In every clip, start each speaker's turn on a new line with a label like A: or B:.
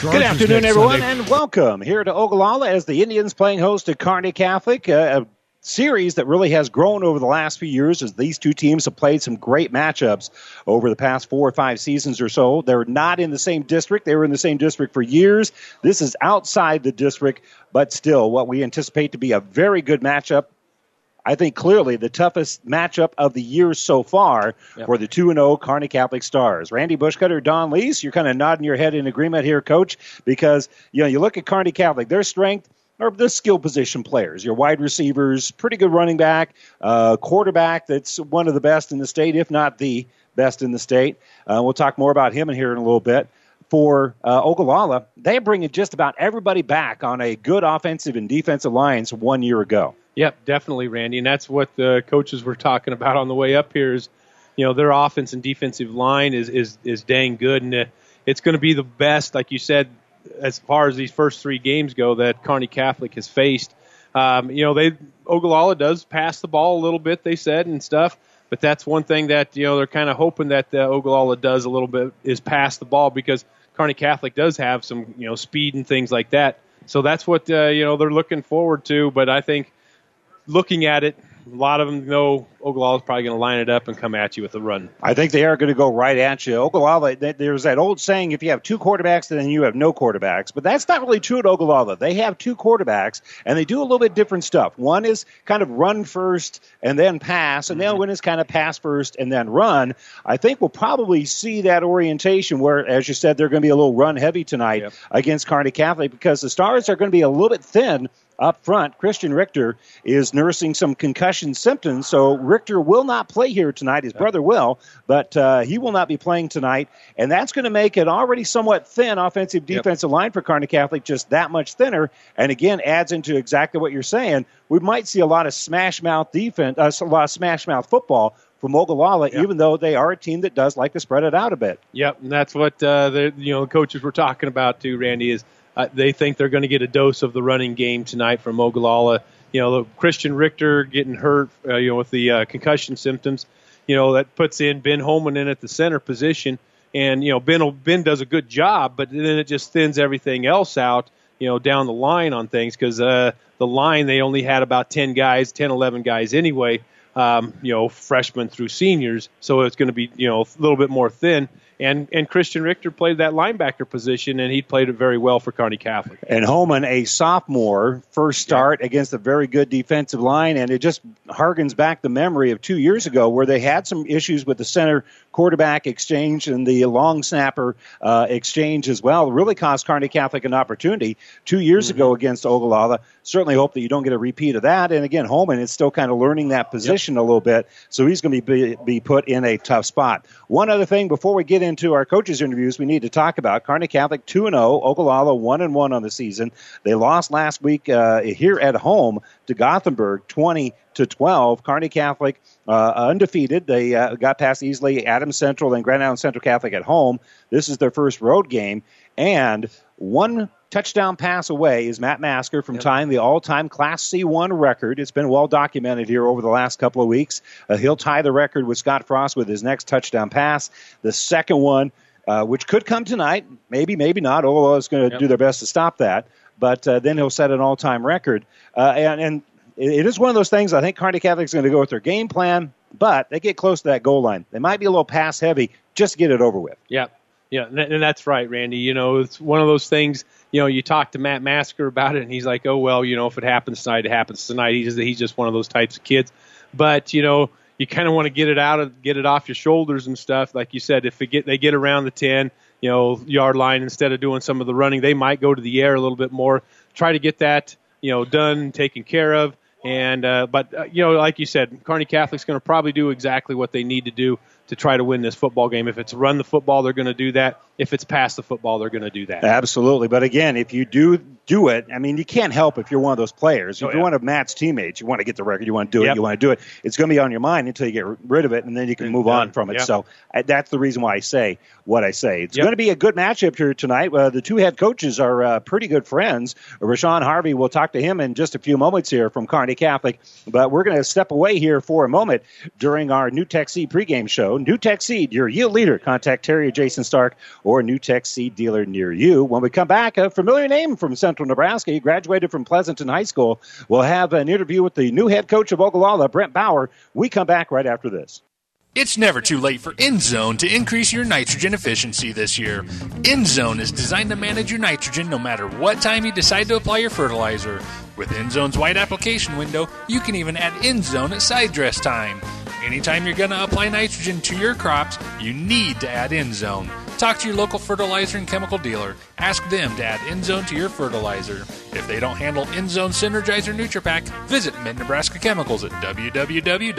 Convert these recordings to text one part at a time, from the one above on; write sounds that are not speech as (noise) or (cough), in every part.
A: Good afternoon, everyone, Sunday. and welcome here to Ogallala as the Indians playing host to Kearney Catholic. Uh, a series that really has grown over the last few years as these two teams have played some great matchups over the past four or five seasons or so. They're not in the same district. They were in the same district for years. This is outside the district, but still what we anticipate to be a very good matchup I think clearly the toughest matchup of the year so far yep. for the 2 0 Kearney Catholic Stars. Randy Bushcutter, Don Leese, you're kind of nodding your head in agreement here, coach, because you know you look at Kearney Catholic, their strength are the skill position players, your wide receivers, pretty good running back, uh, quarterback that's one of the best in the state, if not the best in the state. Uh, we'll talk more about him in here in a little bit. For uh, Ogallala, they're bringing just about everybody back on a good offensive and defensive lines one year ago.
B: Yep, definitely, Randy, and that's what the coaches were talking about on the way up here. Is you know their offense and defensive line is is is dang good, and uh, it's going to be the best, like you said, as far as these first three games go that Kearney Catholic has faced. Um, you know, they Ogallala does pass the ball a little bit, they said, and stuff. But that's one thing that you know they're kind of hoping that uh, Ogallala does a little bit is pass the ball because Kearney Catholic does have some you know speed and things like that. So that's what uh, you know they're looking forward to. But I think looking at it, a lot of them know Ogallala is probably going to line it up and come at you with a run.
A: I think they are going to go right at you. Ogallala, there's that old saying: if you have two quarterbacks, then you have no quarterbacks. But that's not really true at Ogallala. They have two quarterbacks, and they do a little bit different stuff. One is kind of run first and then pass, and the other mm-hmm. one is kind of pass first and then run. I think we'll probably see that orientation where, as you said, they're going to be a little run heavy tonight yep. against Kearney Catholic because the Stars are going to be a little bit thin up front. Christian Richter is nursing some concussion symptoms, so Richter will not play here tonight. His brother will, but uh, he will not be playing tonight, and that's going to make it already somewhat thin offensive defensive yep. line for Kearney Catholic just that much thinner. And again, adds into exactly what you're saying. We might see a lot of smash mouth defense, uh, a lot of smash mouth football from Ogallala, yep. even though they are a team that does like to spread it out a bit.
B: Yep, and that's what uh, the you know the coaches were talking about too. Randy is uh, they think they're going to get a dose of the running game tonight from Ogallala. You know, Christian Richter getting hurt, uh, you know, with the uh, concussion symptoms. You know, that puts in Ben Holman in at the center position, and you know Ben Ben does a good job, but then it just thins everything else out. You know, down the line on things because uh, the line they only had about ten guys, 10, 11 guys anyway. Um, you know, freshmen through seniors, so it's going to be you know a little bit more thin and and Christian Richter played that linebacker position, and he played it very well for Kearney Catholic.
A: And Holman, a sophomore, first start yeah. against a very good defensive line, and it just harkens back the memory of two years ago where they had some issues with the center quarterback exchange and the long snapper uh, exchange as well. Really cost Kearney Catholic an opportunity two years mm-hmm. ago against Ogallala. Certainly hope that you don't get a repeat of that. And again, Holman is still kind of learning that position yep. a little bit, so he's going to be, be put in a tough spot. One other thing before we get into our coaches interviews, we need to talk about Kearney Catholic 2 0, Ogallala 1 1 on the season. They lost last week uh, here at home to Gothenburg 20 to 12. Kearney Catholic uh, undefeated. They uh, got past easily Adams Central and Grand Island Central Catholic at home. This is their first road game. And one touchdown pass away is Matt Masker from yep. tying the all-time Class C1 record. It's been well documented here over the last couple of weeks. Uh, he'll tie the record with Scott Frost with his next touchdown pass. The second one, uh, which could come tonight, maybe, maybe not. Olo is going to yep. do their best to stop that. But uh, then he'll set an all-time record. Uh, and, and it is one of those things. I think Kearney Catholic's going to go with their game plan, but they get close to that goal line. They might be a little pass heavy. Just get it over with.
B: Yeah, yeah, and that's right, Randy. You know, it's one of those things. You know, you talk to Matt Masker about it, and he's like, "Oh well, you know, if it happens tonight, it happens tonight." He's just, he's just one of those types of kids. But you know, you kind of want to get it out of get it off your shoulders and stuff. Like you said, if they get they get around the ten, you know, yard line instead of doing some of the running, they might go to the air a little bit more. Try to get that, you know, done, taken care of. And uh, but uh, you know, like you said, Kearney Catholic's going to probably do exactly what they need to do to try to win this football game. If it's run the football, they're going to do that. If it's past the football, they're going to do that.
A: Absolutely. But again, if you do do it. I mean, you can't help if you're one of those players. If
B: Oh,
A: you're
B: yeah.
A: one of Matt's teammates, you want to get the record, you want to do it,
B: Yep.
A: you want to do it. It's going to be on your mind until you get rid of it, and then you can
B: And
A: move
B: done.
A: on from it.
B: Yep.
A: So I, that's the reason why I say what I say. It's
B: Yep.
A: going to be a good matchup here tonight. Uh, the two head coaches are uh, pretty good friends. Rashawn Harvey, we'll talk to him in just a few moments here from Kearney Catholic, but we're going to step away here for a moment during our NuTech Seed pregame show. NuTech Seed, your yield leader. Contact Terry or Jason Stark or NuTech Seed dealer near you. When we come back, a familiar name from Central Nebraska. He graduated from Pleasanton High School. We'll have an interview with the new head coach of Ogallala, Brent Bauer. We come back right after this.
C: It's never too late for EndZone to increase your nitrogen efficiency this year. EndZone is designed to manage your nitrogen no matter what time you decide to apply your fertilizer. With EndZone's wide application window, you can even add EndZone at side dress time. Anytime you're going to apply nitrogen to your crops, you need to add EndZone. Talk to your local fertilizer and chemical dealer. Ask them to add EndZone to your fertilizer. If they don't handle EndZone Synergizer NutriPack, visit Mid Nebraska Chemicals at www.mncag.com.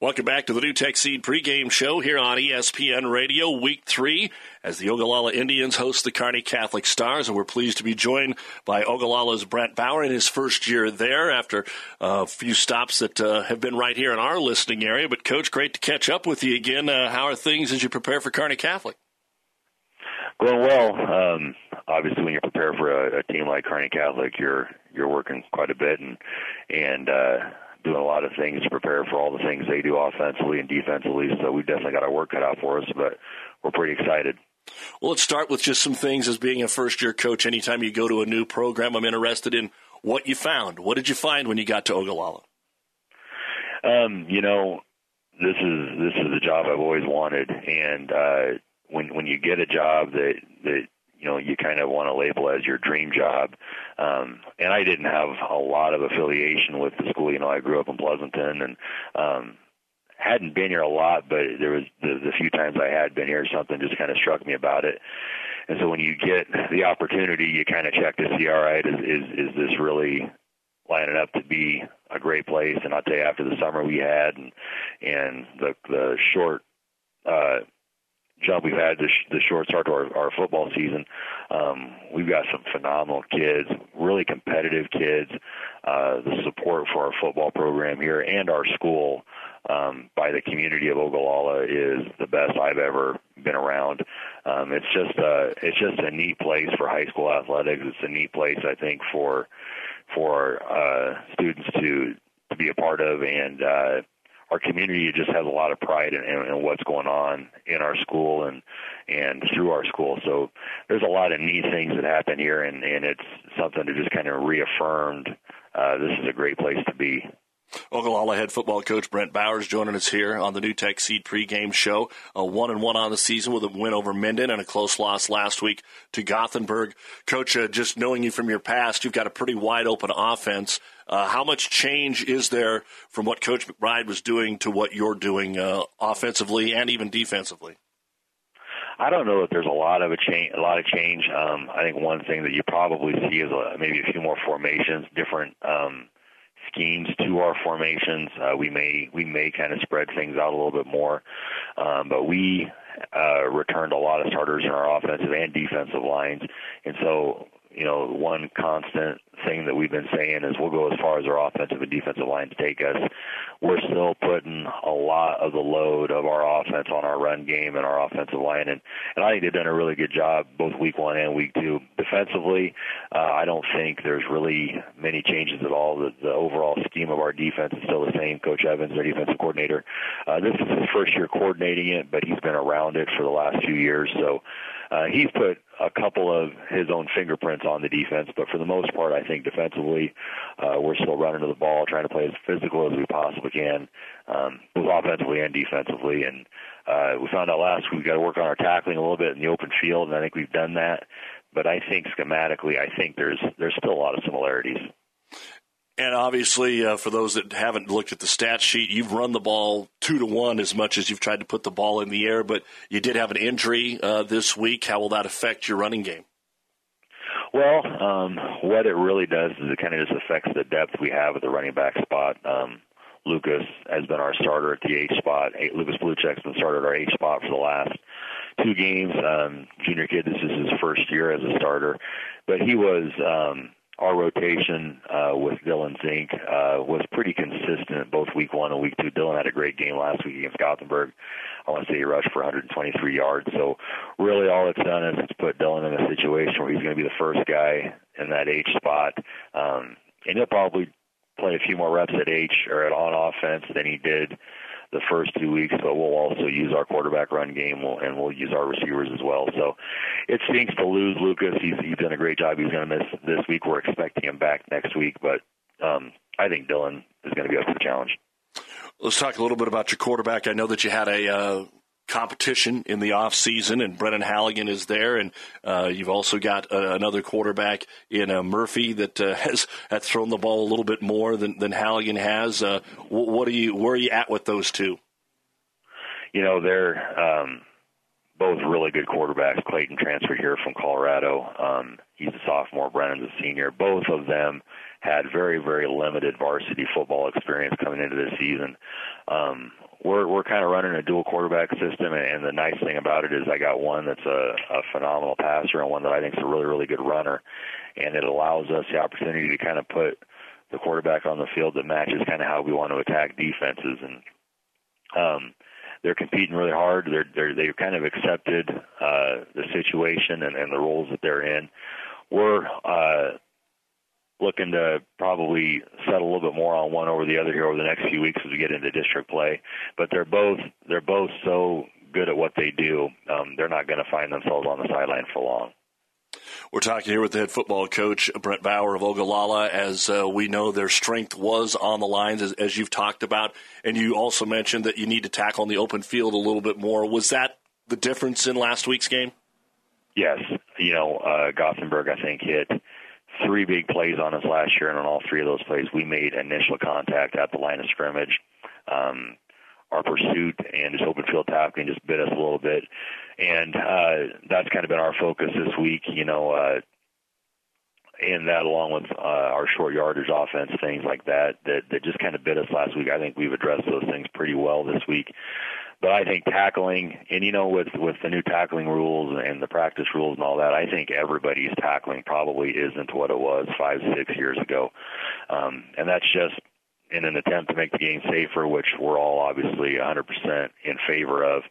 D: Welcome back to the NuTech Seed pregame show here on ESPN Radio, week three, as the Ogallala Indians host the Kearney Catholic Stars. And we're pleased to be joined by Ogallala's Brent Bauer in his first year there after a few stops that uh, have been right here in our listening area. But, Coach, great to catch up with you again. Uh, how are things as you prepare for Kearney Catholic?
E: Going well. Um, obviously, when you prepare for a, a team like Kearney Catholic, you're you're working quite a bit and and uh, doing a lot of things to prepare for all the things they do offensively and defensively. So we've definitely got our work cut out for us, but we're pretty excited.
D: Well, let's start with just some things as being a first year coach. Anytime you go to a new program, I'm interested in what you found. What did you find when you got to Ogallala?
E: Um, you know, this is this is the job I've always wanted, and uh, when when you get a job that that you know you kind of want to label as your dream job, um, and I didn't have a lot of affiliation with the school. You know, I grew up in Pleasanton, and um, hadn't been here a lot, but there was the, the few times I had been here, something just kind of struck me about it. And so when you get the opportunity, you kind of check to see, all right, is is, is this really lining up to be a great place? And I'll tell you, after the summer we had and and the the short uh, jump we've had, the, sh- the short start to our, our football season, um, we've got some phenomenal kids, really competitive kids. Uh, the support for our football program here and our school um, by the community of Ogallala is the best I've ever been around. Um, it's just a it's just a neat place for high school athletics. It's a neat place I think for for uh, students to to be a part of, and uh, our community just has a lot of pride in, in, in what's going on in our school and and through our school. So there's a lot of neat things that happen here, and and it's something that just kind of reaffirmed uh, this is a great place to be.
D: Ogallala head football coach Brent Bowers joining us here on the NuTech Seed pregame show. A one and one on the season with a win over Minden and a close loss last week to Gothenburg. Coach, uh, just knowing you from your past, you've got a pretty wide open offense. Uh, how much change is there from what Coach McBride was doing to what you're doing uh, offensively and even defensively?
E: I don't know that there's a lot of a change. A lot of change. Um, I think one thing that you probably see is uh, maybe a few more formations, different um, schemes to our formations. Uh, we may we may kind of spread things out a little bit more, um, but we uh, returned a lot of starters in our offensive and defensive lines, and so you know one constant thing that we've been saying is we'll go as far as our offensive and defensive lines take us. We're still putting a lot of the load of our offense on our run game and our offensive line, and and I think they've done a really good job both week one and week two. Defensively, uh, I don't think there's really many changes at all. The, the overall scheme of our defense is still the same. Coach Evans, our defensive coordinator, uh, this is his first year coordinating it, but he's been around it for the last few years, so uh, he's put a couple of his own fingerprints on the defense, but for the most part, I think defensively, uh, we're still running to the ball, trying to play as physical as we possibly can, um, both offensively and defensively. And uh, we found out last week we got to work on our tackling a little bit in the open field, and I think we've done that. But I think schematically, I think there's there's still a lot of similarities.
D: And obviously, uh, for those that haven't looked at the stat sheet, you've run the ball two to one as much as you've tried to put the ball in the air. But you did have an injury uh, this week. How will that affect your running game?
E: Well, um, what it really does is it kind of just affects the depth we have at the running back spot. Um, Lucas has been our starter at the H spot. Lucas Blucheck's been started our H spot for the last two games. Um, junior kid, this is his first year as a starter, but he was um, our rotation uh, with Dylan Zink uh, was pretty consistent both week one and week two. Dylan had a great game last week against Gothenburg. I want to say he rushed for 123 yards. So really, all it's done is it's put Dylan in a situation where he's going to be the first guy in that H spot, um, and he'll probably play a few more reps at H or at on offense than he did the first two weeks, but we'll also use our quarterback run game and we'll use our receivers as well. So it stinks to lose Lucas. He's he's done a great job. He's going to miss this week. We're expecting him back next week, but um, I think Dylan is going to be up to the challenge.
D: Let's talk a little bit about your quarterback. I know that you had a uh, competition in the off season, and Brennan Halligan is there, and uh, you've also got uh, another quarterback in uh, Murphy that uh, (laughs) has has thrown the ball a little bit more than than Halligan has. Uh, what are you where are you at with those two?
E: You know they're um, both really good quarterbacks. Clayton transferred here from Colorado. Um, he's a sophomore. Brennan's a senior. Both of them had very very limited varsity football experience coming into this season. Um, we're we're kind of running a dual quarterback system, and the nice thing about it is I got one that's a, a phenomenal passer and one that I think is a really really good runner, and it allows us the opportunity to kind of put the quarterback on the field that matches kind of how we want to attack defenses, and um, they're competing really hard. They're they're they've kind of accepted uh, the situation and, and the roles that they're in. We're uh, looking to probably settle a little bit more on one over the other here over the next few weeks as we get into district play. But they're both they're both so good at what they do. Um, they're not going to find themselves on the sideline for long.
D: We're talking here with the head football coach, Brent Bauer of Ogallala, as uh, we know their strength was on the lines, as, as, you've talked about. And you also mentioned that you need to tackle on the open field a little bit more. Was that the difference in last week's game?
E: Yes. You know, uh, Gothenburg, I think, hit three big plays on us last year, and on all three of those plays, we made initial contact at the line of scrimmage. Um, our pursuit and just open field tackling just bit us a little bit, and uh, that's kind of been our focus this week. You know, uh, and that along with uh, our short yardage offense, things like that, that that just kind of bit us last week. I think we've addressed those things pretty well this week. But I think tackling, and you know, with with the new tackling rules and the practice rules and all that, I think everybody's tackling probably isn't what it was five, six years ago, um, and that's just in an attempt to make the game safer, which we're all obviously 100% in favor of.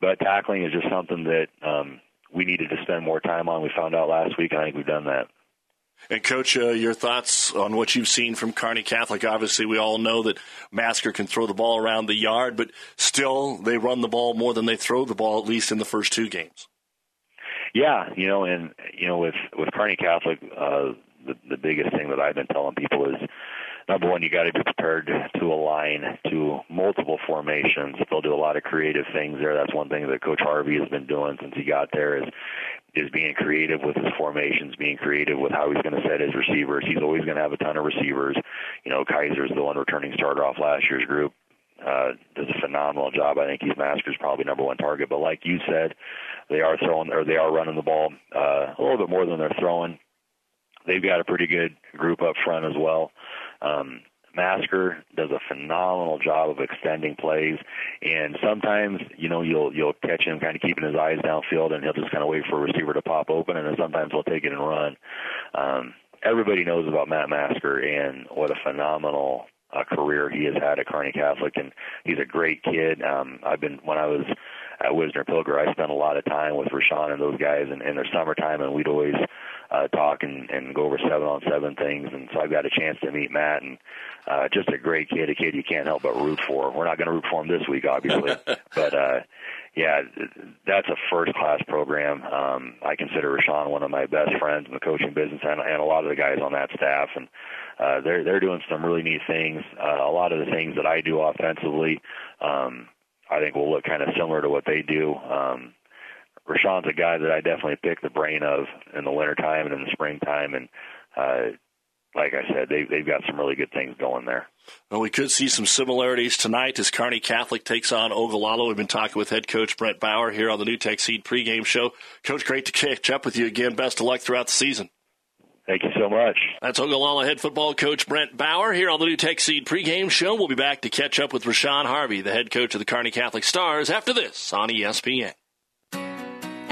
E: But tackling is just something that um, we needed to spend more time on. We found out last week, and I think we've done that.
D: And coach, uh, your thoughts on what you've seen from Kearney Catholic? Obviously, we all know that Masker can throw the ball around the yard, but still, they run the ball more than they throw the ball, at least in the first two games.
E: Yeah, you know, and you know, with with Kearney Catholic, uh, the the biggest thing that I've been telling people is number one, you got to be prepared to align to multiple formations. They'll do a lot of creative things there. That's one thing that Coach Harvey has been doing since he got there is is being creative with his formations, being creative with how he's going to set his receivers. He's always going to have a ton of receivers. You know, Kaiser's the one returning starter off last year's group. Uh, does a phenomenal job. I think he's Masker's probably number one target. But like you said, they are throwing or they are running the ball uh, a little bit more than they're throwing. They've got a pretty good group up front as well. Um, Masker does a phenomenal job of extending plays, and sometimes you know you'll you'll catch him kind of keeping his eyes downfield, and he'll just kind of wait for a receiver to pop open, and then sometimes he'll take it and run. Um, everybody knows about Matt Masker and what a phenomenal uh, career he has had at Kearney Catholic, and he's a great kid. Um, I've been when I was at Wisner Pilger, I spent a lot of time with Rashawn and those guys in, in their summertime, and we'd always uh, talk and, and go over seven on seven things. And so I've got a chance to meet Matt, and uh, just a great kid, a kid you can't help but root for. We're not going to root for him this week, obviously, (laughs) but uh, yeah, that's a first class program. Um, I consider Rashawn one of my best friends in the coaching business, and, and a lot of the guys on that staff, and uh, they're they're doing some really neat things. Uh, a lot of the things that I do offensively, um, I think will look kind of similar to what they do. Um, Rashawn's a guy that I definitely pick the brain of in the wintertime and in the springtime, and uh, like I said, they, they've got some really good things going there.
D: Well, we could see some similarities tonight as Kearney Catholic takes on Ogallala. We've been talking with head coach Brent Bauer here on the NuTech Seed pregame show. Coach, great to catch up with you again. Best of luck throughout the season.
E: Thank you so much.
D: That's Ogallala head football coach Brent Bauer here on the NuTech Seed pregame show. We'll be back to catch up with Rashawn Harvey, the head coach of the Kearney Catholic Stars, after this on ESPN.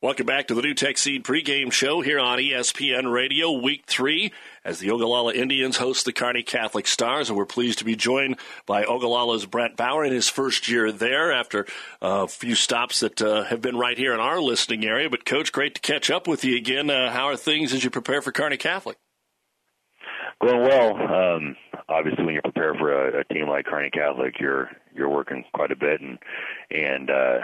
D: Welcome back to the NuTech Seed pregame show here on ESPN Radio, Week Three, as the Ogallala Indians host the Kearney Catholic Stars, and we're pleased to be joined by Ogallala's Brent Bauer in his first year there after a few stops that uh, have been right here in our listening area. But Coach, great to catch up with you again. Uh, how are things as you prepare for Kearney Catholic?
E: Going well. Um, obviously, when you prepare for a, a team like Kearney Catholic, you're you're working quite a bit and and. Uh,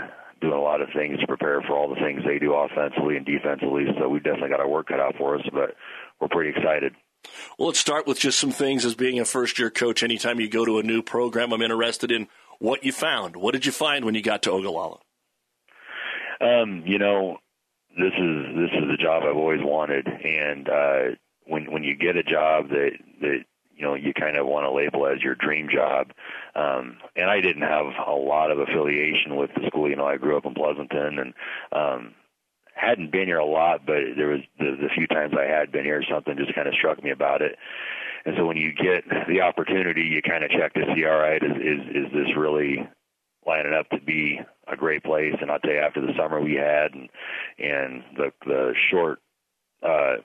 E: doing a lot of things to prepare for all the things they do offensively and defensively. So we definitely got our work cut out for us, but we're pretty excited.
D: Well, let's start with just some things as being a first year coach. Anytime you go to a new program, I'm interested in what you found. What did you find when you got to Ogallala?
E: Um, you know, this is this is the job I've always wanted, and uh, when when you get a job that that you know you kind of want to label as your dream job. Um, and I didn't have a lot of affiliation with the school. You know, I grew up in Pleasanton and um, hadn't been here a lot, but there was the, the few times I had been here, something just kind of struck me about it. And so when you get the opportunity, you kind of check to see, all right, is is, is this really lining up to be a great place? And I'll tell you, after the summer we had and and the the short uh,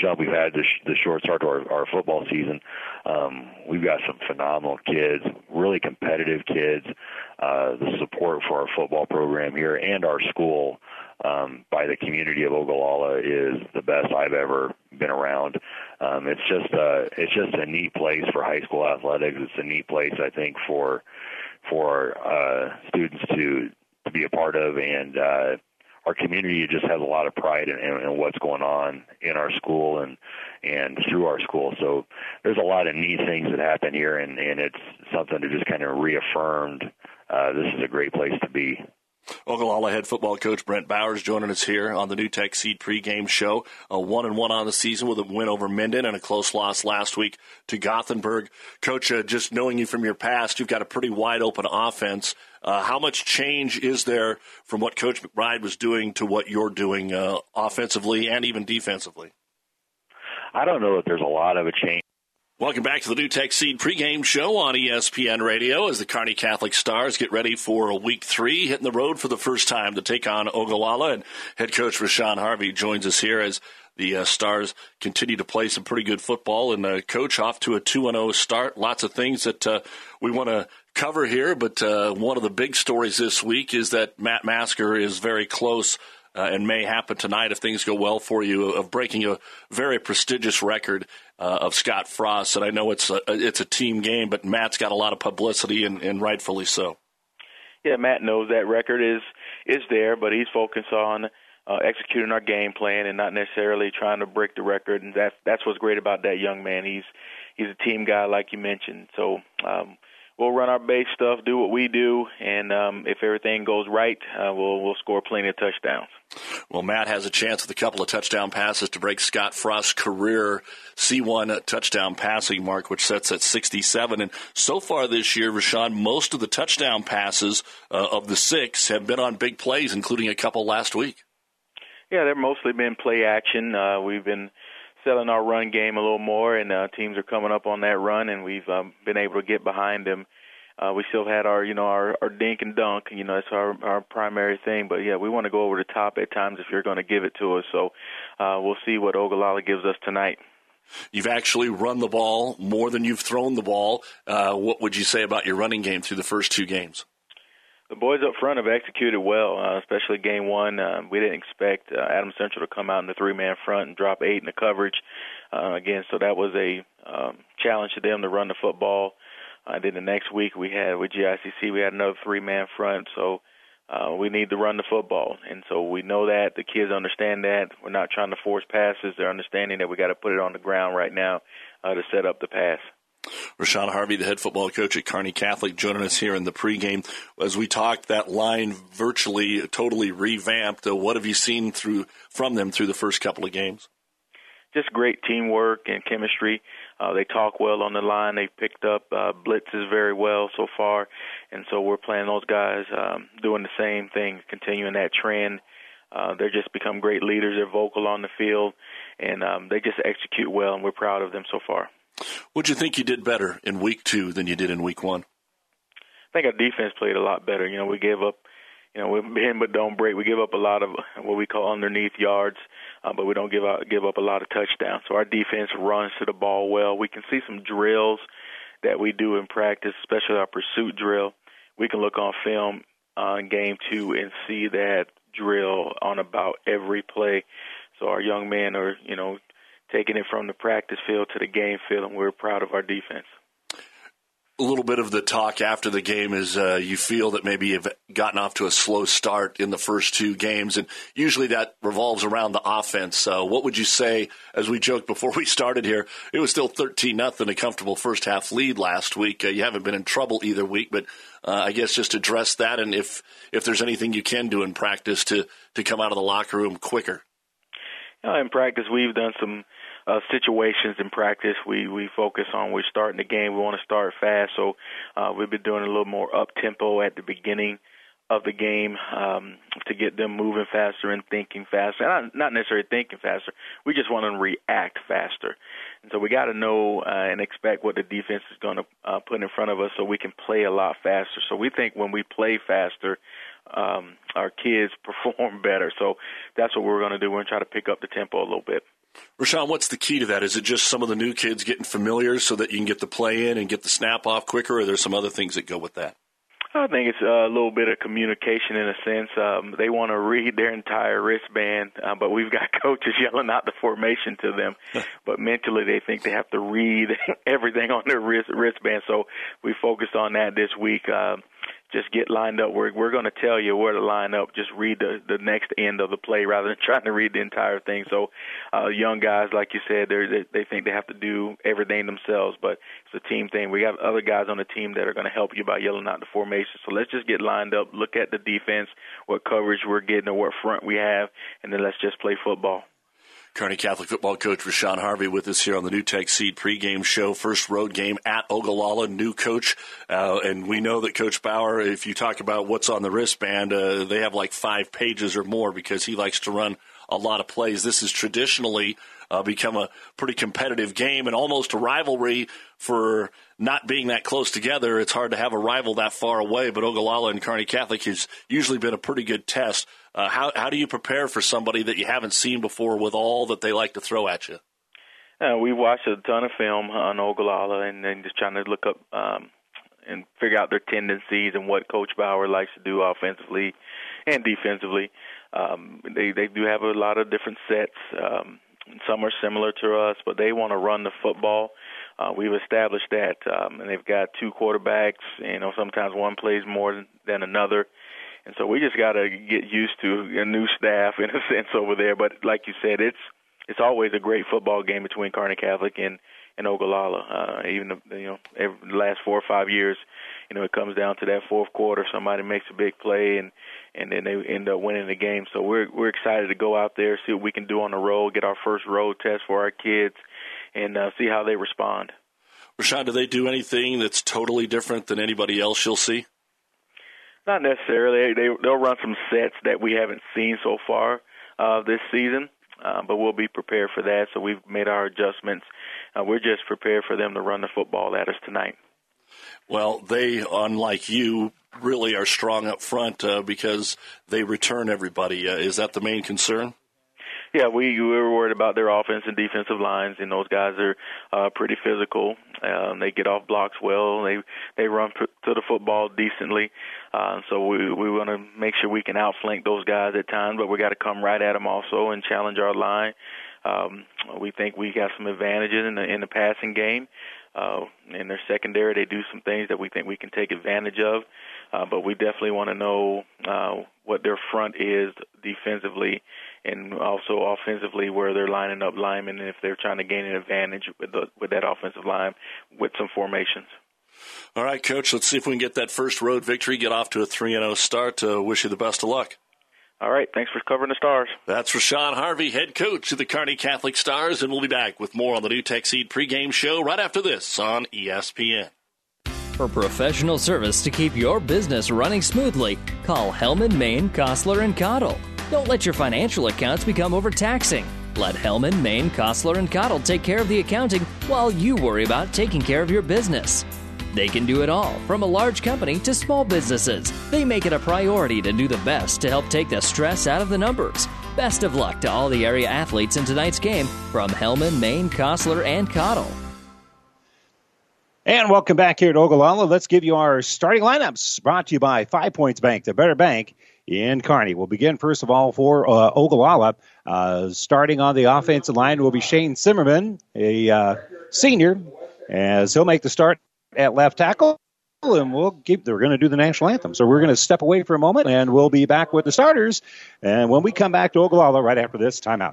E: jump we've had the, sh- the short start to our, our football season. Um, we've got some phenomenal kids, really competitive kids. Uh, the support for our football program here and our school um, by the community of Ogallala is the best I've ever been around. Um, it's just a, it's just a neat place for high school athletics. It's a neat place, I think, for for uh, students to to be a part of and uh, our community just has a lot of pride in, in, in what's going on in our school and and through our school. So there's a lot of neat things that happen here, and and it's something that just kind of reaffirmed uh, this is a great place to be.
D: Ogallala head football coach Brent Bowers joining us here on the NuTech Seed pregame show. A one and one on the season with a win over Minden and a close loss last week to Gothenburg. Coach, uh, just knowing you from your past, you've got a pretty wide open offense. Uh, how much change is there from what Coach McBride was doing to what you're doing uh, offensively and even defensively?
E: I don't know that there's a lot of a change.
D: Welcome back to the NuTech Seed pregame show on ESPN Radio as the Kearney Catholic Stars get ready for week three, hitting the road for the first time to take on Ogallala. And head coach Rashawn Harvey joins us here as the uh, Stars continue to play some pretty good football. And uh, coach off to a 2 0 start. Lots of things that uh, we want to cover here, but uh, one of the big stories this week is that Matt Masker is very close. Uh, and may happen tonight if things go well for you of breaking a very prestigious record uh, of Scott Frost. And I know it's a, it's a team game, but Matt's got a lot of publicity and, and rightfully so.
F: Yeah, Matt knows that record is is there, but he's focused on uh, executing our game plan and not necessarily trying to break the record. And that's that's what's great about that young man. He's he's a team guy, like you mentioned. So um, we'll run our base stuff, do what we do, and um, if everything goes right, uh, we'll we'll score plenty of touchdowns.
D: Well, Matt has a chance with a couple of touchdown passes to break Scott Frost's career C1 touchdown passing mark, which sets at 67. And so far this year, Rashawn, most of the touchdown passes uh, of the six have been on big plays, including a couple last week.
F: Yeah, they've mostly been play action. Uh, we've been selling our run game a little more, and uh, teams are coming up on that run, and we've um, been able to get behind them. Uh, we still had our, you know, our, our dink and dunk. You know, that's our our primary thing. But yeah, we want to go over the top at times if you're going to give it to us. So uh, we'll see what Ogallala gives us tonight.
D: You've actually run the ball more than you've thrown the ball. Uh, what would you say about your running game through the first two games?
F: The boys up front have executed well, uh, especially game one. Uh, we didn't expect uh, Adams Central to come out in the three-man front and drop eight in the coverage uh, again. So that was a um, challenge to them to run the football. Uh, then the next week we had with GICC we had another three-man front. So uh, we need to run the football, and so we know that the kids understand that. We're not trying to force passes; they're understanding that we got to put it on the ground right now uh, to set up the pass.
D: Rashawn Harvey, the head football coach at Kearney Catholic, joining us here in the pregame. As we talked, that line virtually totally revamped. Uh, what have you seen through from them through the first couple of games?
F: Just great teamwork and chemistry. Uh, they talk well on the line. They picked up uh, blitzes very well so far, and so we're playing those guys um, doing the same thing, continuing that trend. Uh, they're just become great leaders. They're vocal on the field, and um, they just execute well, and we're proud of them so far.
D: Do you think you did better in week two than you did in week one?
F: I think our defense played a lot better. You know, we gave up, you know, we (laughs) bend but don't break. We give up a lot of (laughs) what we call underneath yards, uh, but we don't give out give up a lot of touchdowns. So our defense runs to the ball well. We can see some drills that we do in practice, especially our pursuit drill. We can look on film uh, game two and see that drill on about every play. So our young men are, you know, taking it from the practice field to the game field, and we're proud of our defense.
D: A little bit of the talk after the game is uh, you feel that maybe you've gotten off to a slow start in the first two games, and usually that revolves around the offense. So, what would you say, as we joked before we started here, it was still 13 nothing, a comfortable first half lead last week. Uh, you haven't been in trouble either week, but uh, I guess just address that, and if if there's anything you can do in practice to to come out of the locker room quicker.
F: Uh, in practice, we've done some uh, situations in practice. We we focus on we're starting the game. We want to start fast, so uh, we've been doing a little more up tempo at the beginning of the game um, to get them moving faster and thinking faster. Not, not necessarily thinking faster. We just want them to react faster. And so we got to know uh, and expect what the defense is going to uh, put in front of us so we can play a lot faster. So we think when we play faster, um, our kids (laughs) perform better. So that's what we're going to do. We're going to try to pick up the tempo a little bit.
D: Rashawn, what's the key to that? Is it just some of the new kids getting familiar so that you can get the play in and get the snap off quicker, or are there some other things that go with that?
F: I think it's a little bit of communication in a sense. Um, they want to read their entire wristband, uh, but we've got (laughs) coaches yelling out the formation to them. but mentally, they think they have to read (laughs) everything on their wrist, wristband. So we focused on that this week. Um, just get lined up. We're we're going to tell you where to line up. Just read the the next end of the play rather than (laughs) trying to read the entire thing. So, uh, young guys, like you said, they they think they have to do everything themselves, but it's a team thing. We have other guys on the team that are going to help you by yelling out the formation. So let's just get lined up, look at the defense, what coverage we're getting, or what front we have, and then let's just play football.
D: Kearney Catholic football coach Rashawn Harvey with us here on the NuTech Seed pregame show. First road game at Ogallala, new coach. Uh, and we know that Coach Bauer, if you talk about what's on the wristband, uh, they have like five pages or more because he likes to run a lot of plays. This is traditionally uh, become a pretty competitive game and almost a rivalry for not being that close together. It's hard to have a rival that far away, but Ogallala and Kearney Catholic has usually been a pretty good test. Uh, how how do you prepare for somebody that you haven't seen before with all that they like to throw at you?
F: Uh, we watched a ton of film on Ogallala and then just trying to look up um, and figure out their tendencies and what Coach Bauer likes to do offensively and defensively. Um, they they do have a lot of different sets. Um, some are similar to us, but they want to run the football. Uh, we've established that, um, and they've got two quarterbacks. You know, sometimes one plays more than another, and so we just got to get used to a new staff in a sense over there. But like you said, it's it's always a great football game between Kearney Catholic and and Ogallala. Uh, even the, you know every, the last four or five years, you know it comes down to that fourth quarter. Somebody makes a big play and and then they end up winning the game. So we're we're excited to go out there, see what we can do on the road, get our first road test for our kids, and uh, see how they respond.
D: Rashad, do they do anything that's totally different than anybody else you'll see?
F: Not necessarily. They they'll run some sets that we haven't seen so far uh, this season, uh, but we'll be prepared for that. So we've made our adjustments. Uh, we're just prepared for them to run the football at us tonight.
D: Well, they, unlike you, really are strong up front uh, because they return everybody. Uh, is that the main concern?
F: Yeah, we we were worried about their offense and defensive lines, and those guys are uh, pretty physical. Um, they get off blocks well. They they run p- to the football decently. Uh, so we we want to make sure we can outflank those guys at times, but we got to come right at them also and challenge our line. Um, we think we got some advantages in the in the passing game. Uh, in their secondary, they do some things that we think we can take advantage of. Uh, but we definitely want to know uh, what their front is defensively and also offensively where they're lining up linemen and if they're trying to gain an advantage with, the, with that offensive line with some formations.
D: All right, Coach, let's see if we can get that first road victory, get off to a 3 and 0 start. Uh, wish you the best of luck.
F: All right, thanks for covering the Stars.
D: That's Rashawn Harvey, head coach of the Kearney Catholic Stars, and we'll be back with more on the NuTech Seed pregame show right after this on ESPN.
G: For professional service to keep your business running smoothly, call Hellman, Maine, Kostler, and Cottle. Don't let your financial accounts become overtaxing. Let Hellman, Maine, Kostler, and Cottle take care of the accounting while you worry about taking care of your business. They can do it all, from a large company to small businesses. They make it a priority to do the best to help take the stress out of the numbers. Best of luck to all the area athletes in tonight's game from Hellman, Maine, Kostler, and Cottle.
A: And welcome back here to Ogallala. Let's give you our starting lineups brought to you by Five Points Bank, the better bank in Kearney. We'll begin first of all for uh, Ogallala. Uh, starting on the offensive line will be Shane Zimmerman, a uh, senior, as he'll make the start at left tackle. And we'll keep. They're going to do the national anthem, so we're going to step away for a moment, and we'll be back with the starters. And when we come back to Ogallala, right after this timeout.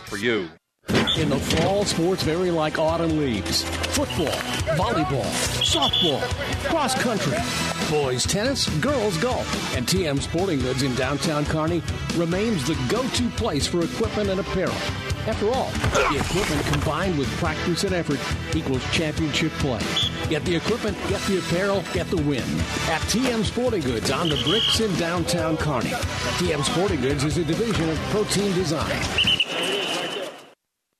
H: for you.
I: In the fall, sports vary like autumn leaves. Football, volleyball, softball, cross country, boys tennis, girls golf, and TM Sporting Goods in downtown Kearney remains the go-to place for equipment and apparel. After all, the equipment combined with practice and effort equals championship play. Get the equipment, get the apparel, get the win. At TM Sporting Goods on the bricks in downtown Kearney. TM Sporting Goods is a division of Protein Design.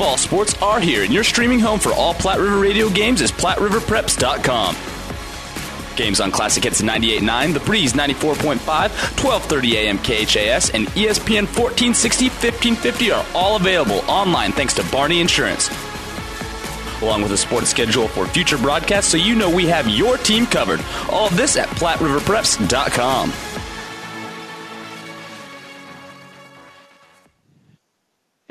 J: Fall sports are here, and your streaming home for all Platte River radio games is PlatteRiverPreps.com. Games on Classic Hits 98.9, The Breeze 94.5, 1230 AM KHAS, and ESPN 1460, 1550 are all available online thanks to Barney Insurance. Along with a sports schedule for future broadcasts so you know we have your team covered. All this at PlatteRiverPreps.com.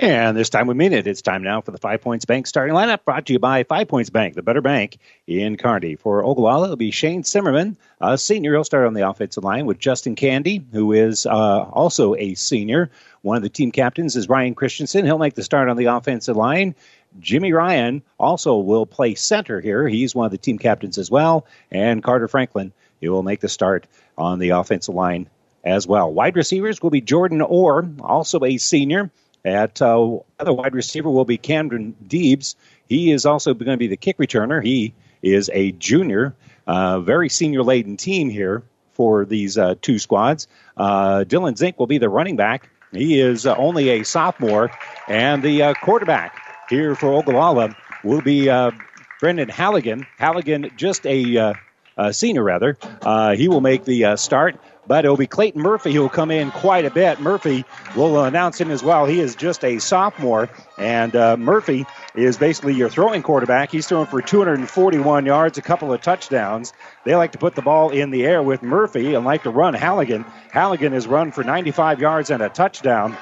A: And this time we mean it. It's time now for the Five Points Bank starting lineup brought to you by Five Points Bank, the better bank in Kearney. For Ogallala, it'll be Shane Zimmerman, a senior. He'll start on the offensive line with Justin Candy, who is uh, also a senior. One of the team captains is Ryan Christensen. He'll make the start on the offensive line. Jimmy Ryan also will play center here. He's one of the team captains as well. And Carter Franklin, he will make the start on the offensive line as well. Wide receivers will be Jordan Orr, also a senior. At uh, other wide receiver will be Camden Deebs. He is also going to be the kick returner. He is a junior, uh, very senior laden team here for these uh, two squads. Uh, Dylan Zink will be the running back. He is uh, only a sophomore, and the uh, quarterback here for Ogallala will be Brendan Halligan. Halligan, just a uh, senior rather. He will make the start, but it'll be Clayton Murphy who will come in quite a bit. Murphy will announce him as well. He is just a sophomore, and uh, Murphy is basically your throwing quarterback. He's throwing for 241 yards, a couple of touchdowns. They like to put the ball in the air with Murphy and like to run Halligan. Halligan has run for 95 yards and a touchdown.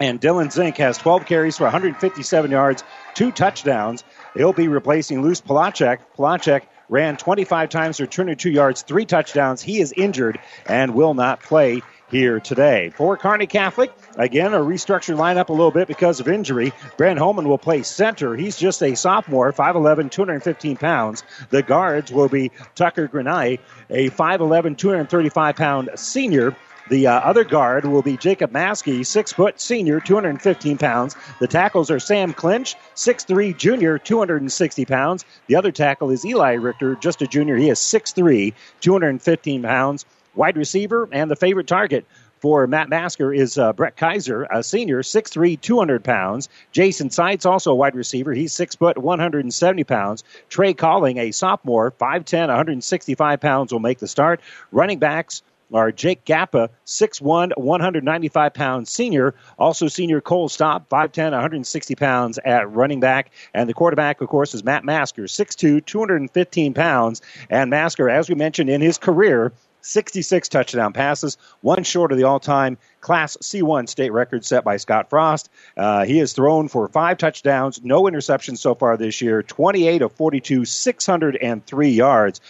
A: And Dylan Zink has 12 carries for 157 yards, two touchdowns. He'll be replacing Luce Palachek. Palachek ran 25 times for 202 yards, three touchdowns. He is injured and will not play here today. For Carney Catholic, again, a restructured lineup a little bit because of injury. Brent Holman will play center. He's just a sophomore, 5'11, 215 pounds. The guards will be Tucker Grenai, a 5'11, 235 pound senior. The uh, other guard will be Jacob Maskey, six foot senior, 215 pounds. The tackles are Sam Clinch, 6'3 junior, 260 pounds. The other tackle is Eli Richter, just a junior. He is 6'3, 215 pounds. Wide receiver and the favorite target for Matt Masker is uh, Brett Kaiser, a senior, 6'3, 200 pounds. Jason Seitz, also a wide receiver. He's 6 foot, 170 pounds. Trey Calling, a sophomore, 5'10, 165 pounds, will make the start. Running backs are Jake Gappa, 6'1, 195 pounds senior. Also senior Cole Stop, 5'10, 160 pounds at running back. And the quarterback, of course, is Matt Masker, 6'2, 215 pounds. And Masker, as we mentioned in his career, 66 touchdown passes, one short of the all time Class C1 state record set by Scott Frost. Uh, he has thrown for five touchdowns, no interceptions so far this year, 28 of 42, 603 yards.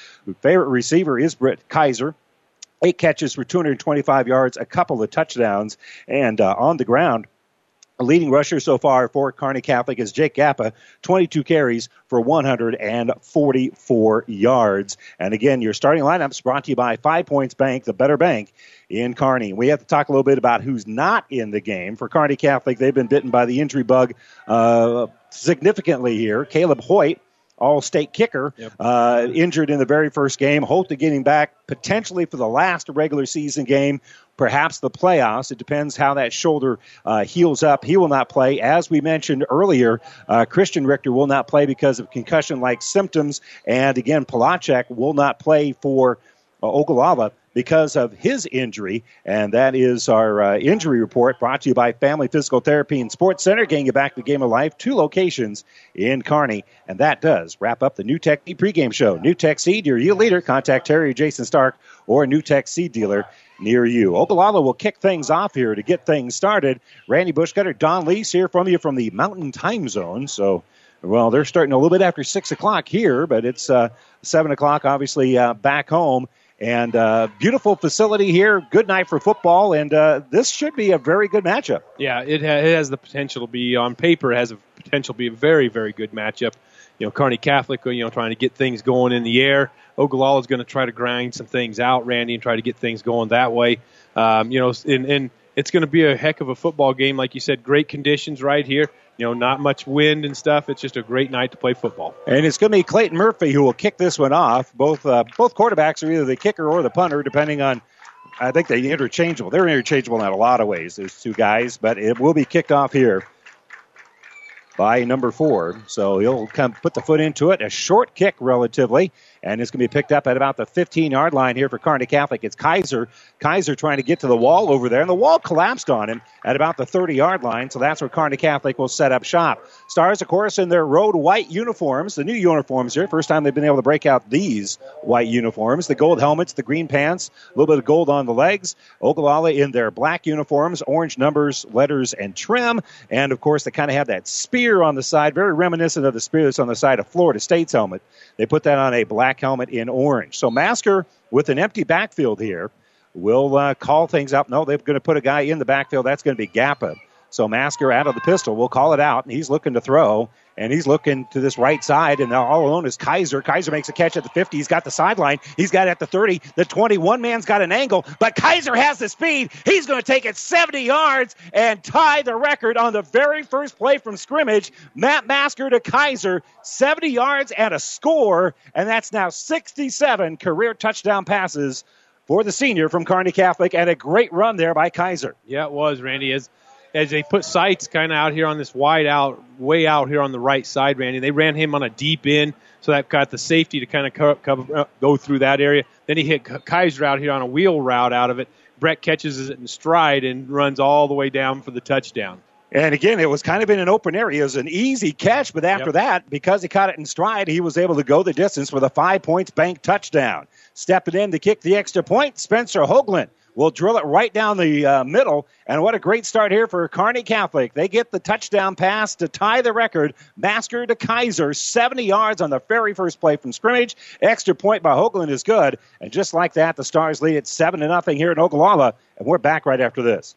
A: Favorite receiver is Brett Kaiser, eight catches for 225 yards, a couple of touchdowns, and uh, on the ground. A leading rusher so far for Kearney Catholic is Jake Gappa, 22 carries for 144 yards. And again, your starting lineups brought to you by Five Points Bank, the better bank in Kearney. We have to talk a little bit about who's not in the game. For Kearney Catholic, they've been bitten by the injury bug uh, significantly here. Caleb Hoyt all state kicker, yep. uh, injured in the very first game. Hope to getting back potentially for the last regular season game, perhaps the playoffs. It depends how that shoulder uh, heals up. He will not play. As we mentioned earlier, uh, Christian Richter will not play because of concussion like symptoms. And again, Palachek will not play for uh, Ogallala because of his injury. And that is our uh, injury report brought to you by Family Physical Therapy and Sports Center, getting you back to the game of life. Two locations in Kearney. And that does wrap up the NuTech Seed pregame show. NuTech Seed, your yield leader. Contact Terry or Jason Stark or a NuTech Seed dealer near you. Ogallala will kick things off here to get things started. Randy Bushcutter, Don Leese here from you from the Mountain Time Zone. So, well, they're starting a little bit after 6 o'clock here, but it's uh, 7 o'clock, obviously, uh, back home. And uh, beautiful facility here. Good night for football, and uh, this should be a very good matchup.
B: Yeah, it, ha- it has the potential to be on paper. It has a potential to be a very, very good matchup. You know, Kearney Catholic, you know, trying to get things going in the air. Ogallala is going to try to grind some things out, Randy, and try to get things going that way. Um, you know, and, and it's going to be a heck of a football game, like you said. Great conditions right here you know, not much wind and stuff. It's just a great night to play football.
A: And it's going to be Clayton Murphy who will kick this one off. Both uh, both quarterbacks are either the kicker or the punter, depending on. I think they're interchangeable. They're interchangeable in a lot of ways. There's two guys, but it will be kicked off here by number four. So he'll come put the foot into it. A short kick, relatively and it's going to be picked up at about the 15 yard line here for Kearney Catholic. It's Kaiser. Kaiser trying to get to the wall over there, and the wall collapsed on him at about the 30 yard line. So that's where Kearney Catholic will set up shop. Stars, of course, in their road white uniforms, the new uniforms here. First time they've been able to break out these white uniforms. The gold helmets, the green pants, a little bit of gold on the legs. Ogallala in their black uniforms, orange numbers, letters, and trim. And of course, they kind of have that spear on the side, very reminiscent of the spear that's on the side of Florida State's helmet. They put that on a black helmet in orange. So Masker with an empty backfield here will uh, call things up. No, they're going to put a guy in the backfield. That's going to be Gappa. So Masker out of the pistol. We'll call it out. And he's looking to throw. And he's looking to this right side. And all alone is Kaiser. Kaiser makes a catch at the 50. He's got the sideline. He's got it at the 30. The 21 man's got an angle. But Kaiser has the speed. He's going to take it 70 yards and tie the record on the very first play from scrimmage. Matt Masker to Kaiser. 70 yards and a score. And that's now 67 career touchdown passes for the senior from Kearney Catholic. And a great run there by Kaiser.
B: Yeah, it was, Randy. As as they put Seitz kind of out here on this wide out, way out here on the right side, Randy. They ran him on a deep in, so that got the safety to kind of cover, cover, uh, go through that area. Then he hit Kaiser out here on a wheel route out of it. Brett catches it in stride and runs all the way down for the touchdown.
A: And again, it was kind of in an open area. It was an easy catch, but after yep. that, because he caught it in stride, he was able to go the distance with a five points bank touchdown. Stepping in to kick the extra point, Spencer Hoagland will drill it right down the uh, middle. And what a great start here for Kearney Catholic. They get the touchdown pass to tie the record. Masker to Kaiser, 70 yards on the very first play from scrimmage. Extra point by Hoagland is good. And just like that, the Stars lead at 7 to nothing here in Ogallala. And we're back right after this.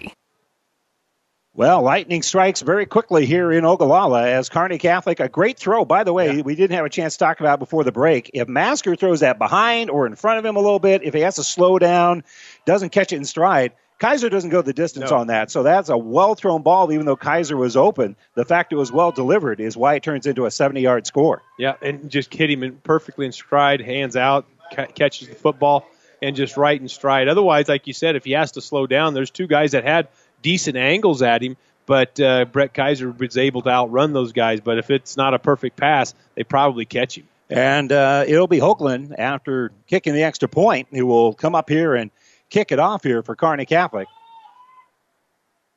A: Well, lightning strikes very quickly here in Ogallala as Kearney Catholic. A great throw, by the way, yeah. we didn't have a chance to talk about before the break. If Masker throws that behind or in front of him a little bit, if he has to slow down, doesn't catch it in stride, Kaiser doesn't go the distance
B: no.
A: on that. So that's a well thrown ball, even though Kaiser was open. The fact it was well delivered is why it turns into a 70 yard score.
B: Yeah, and just hit him perfectly in stride, hands out, ca- catches the football, and just right in stride. Otherwise, like you said, if he has to slow down, there's two guys that had decent angles at him but uh, Brett Kaiser was able to outrun those guys. But if it's not a perfect pass, they probably catch him.
A: And uh, it'll be Hoagland after kicking the extra point who will come up here and kick it off here for Kearney Catholic.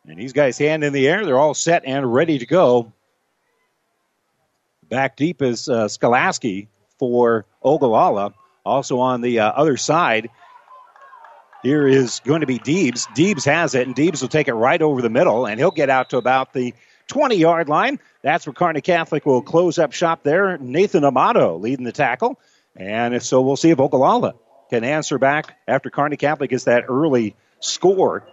A: And these guys hand in the air. They're all set and ready to go. Back deep is uh, for Ogallala. Also on the uh, other side here is going to be Deebs. Deebs has it, and Deebs will take it right over the middle, and he'll get out to about the 20 yard line. That's where Kearney Catholic will close up shop there. Nathan Amato leading the tackle. And if so, we'll see if Ogallala can answer back after Kearney Catholic gets that early score.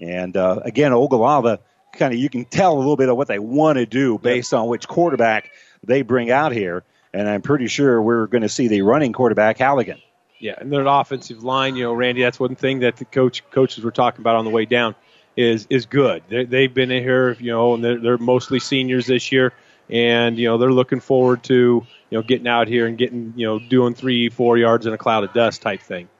A: And uh, again, Ogallala kind of you can tell a little bit of what they want to do based on which quarterback they bring out here. And I'm pretty sure we're going to see the running quarterback Halligan.
B: Yeah, and their offensive line, you know, Randy, that's one thing that the coach coaches were talking about on the way down is is good. They, they've been in here, you know, and they're, they're mostly seniors this year, and you know they're looking forward to you know getting out here and getting you know doing three four yards in a cloud of dust type thing.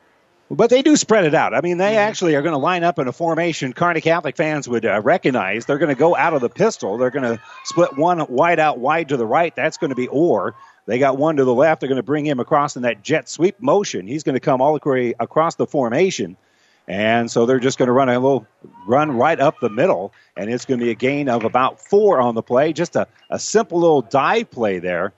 A: But they do spread it out. I mean, they mm-hmm. actually are going to line up in a formation Kearney Catholic fans would uh, recognize. They're going to go out of the pistol. They're going to split one wide out wide to the right. That's going to be Orr. They got one to the left. They're going to bring him across in that jet sweep motion. He's going to come all the way across the formation. And so they're just going to run a little run right up the middle, and it's going to be a gain of about four on the play. Just a, a simple little dive play there.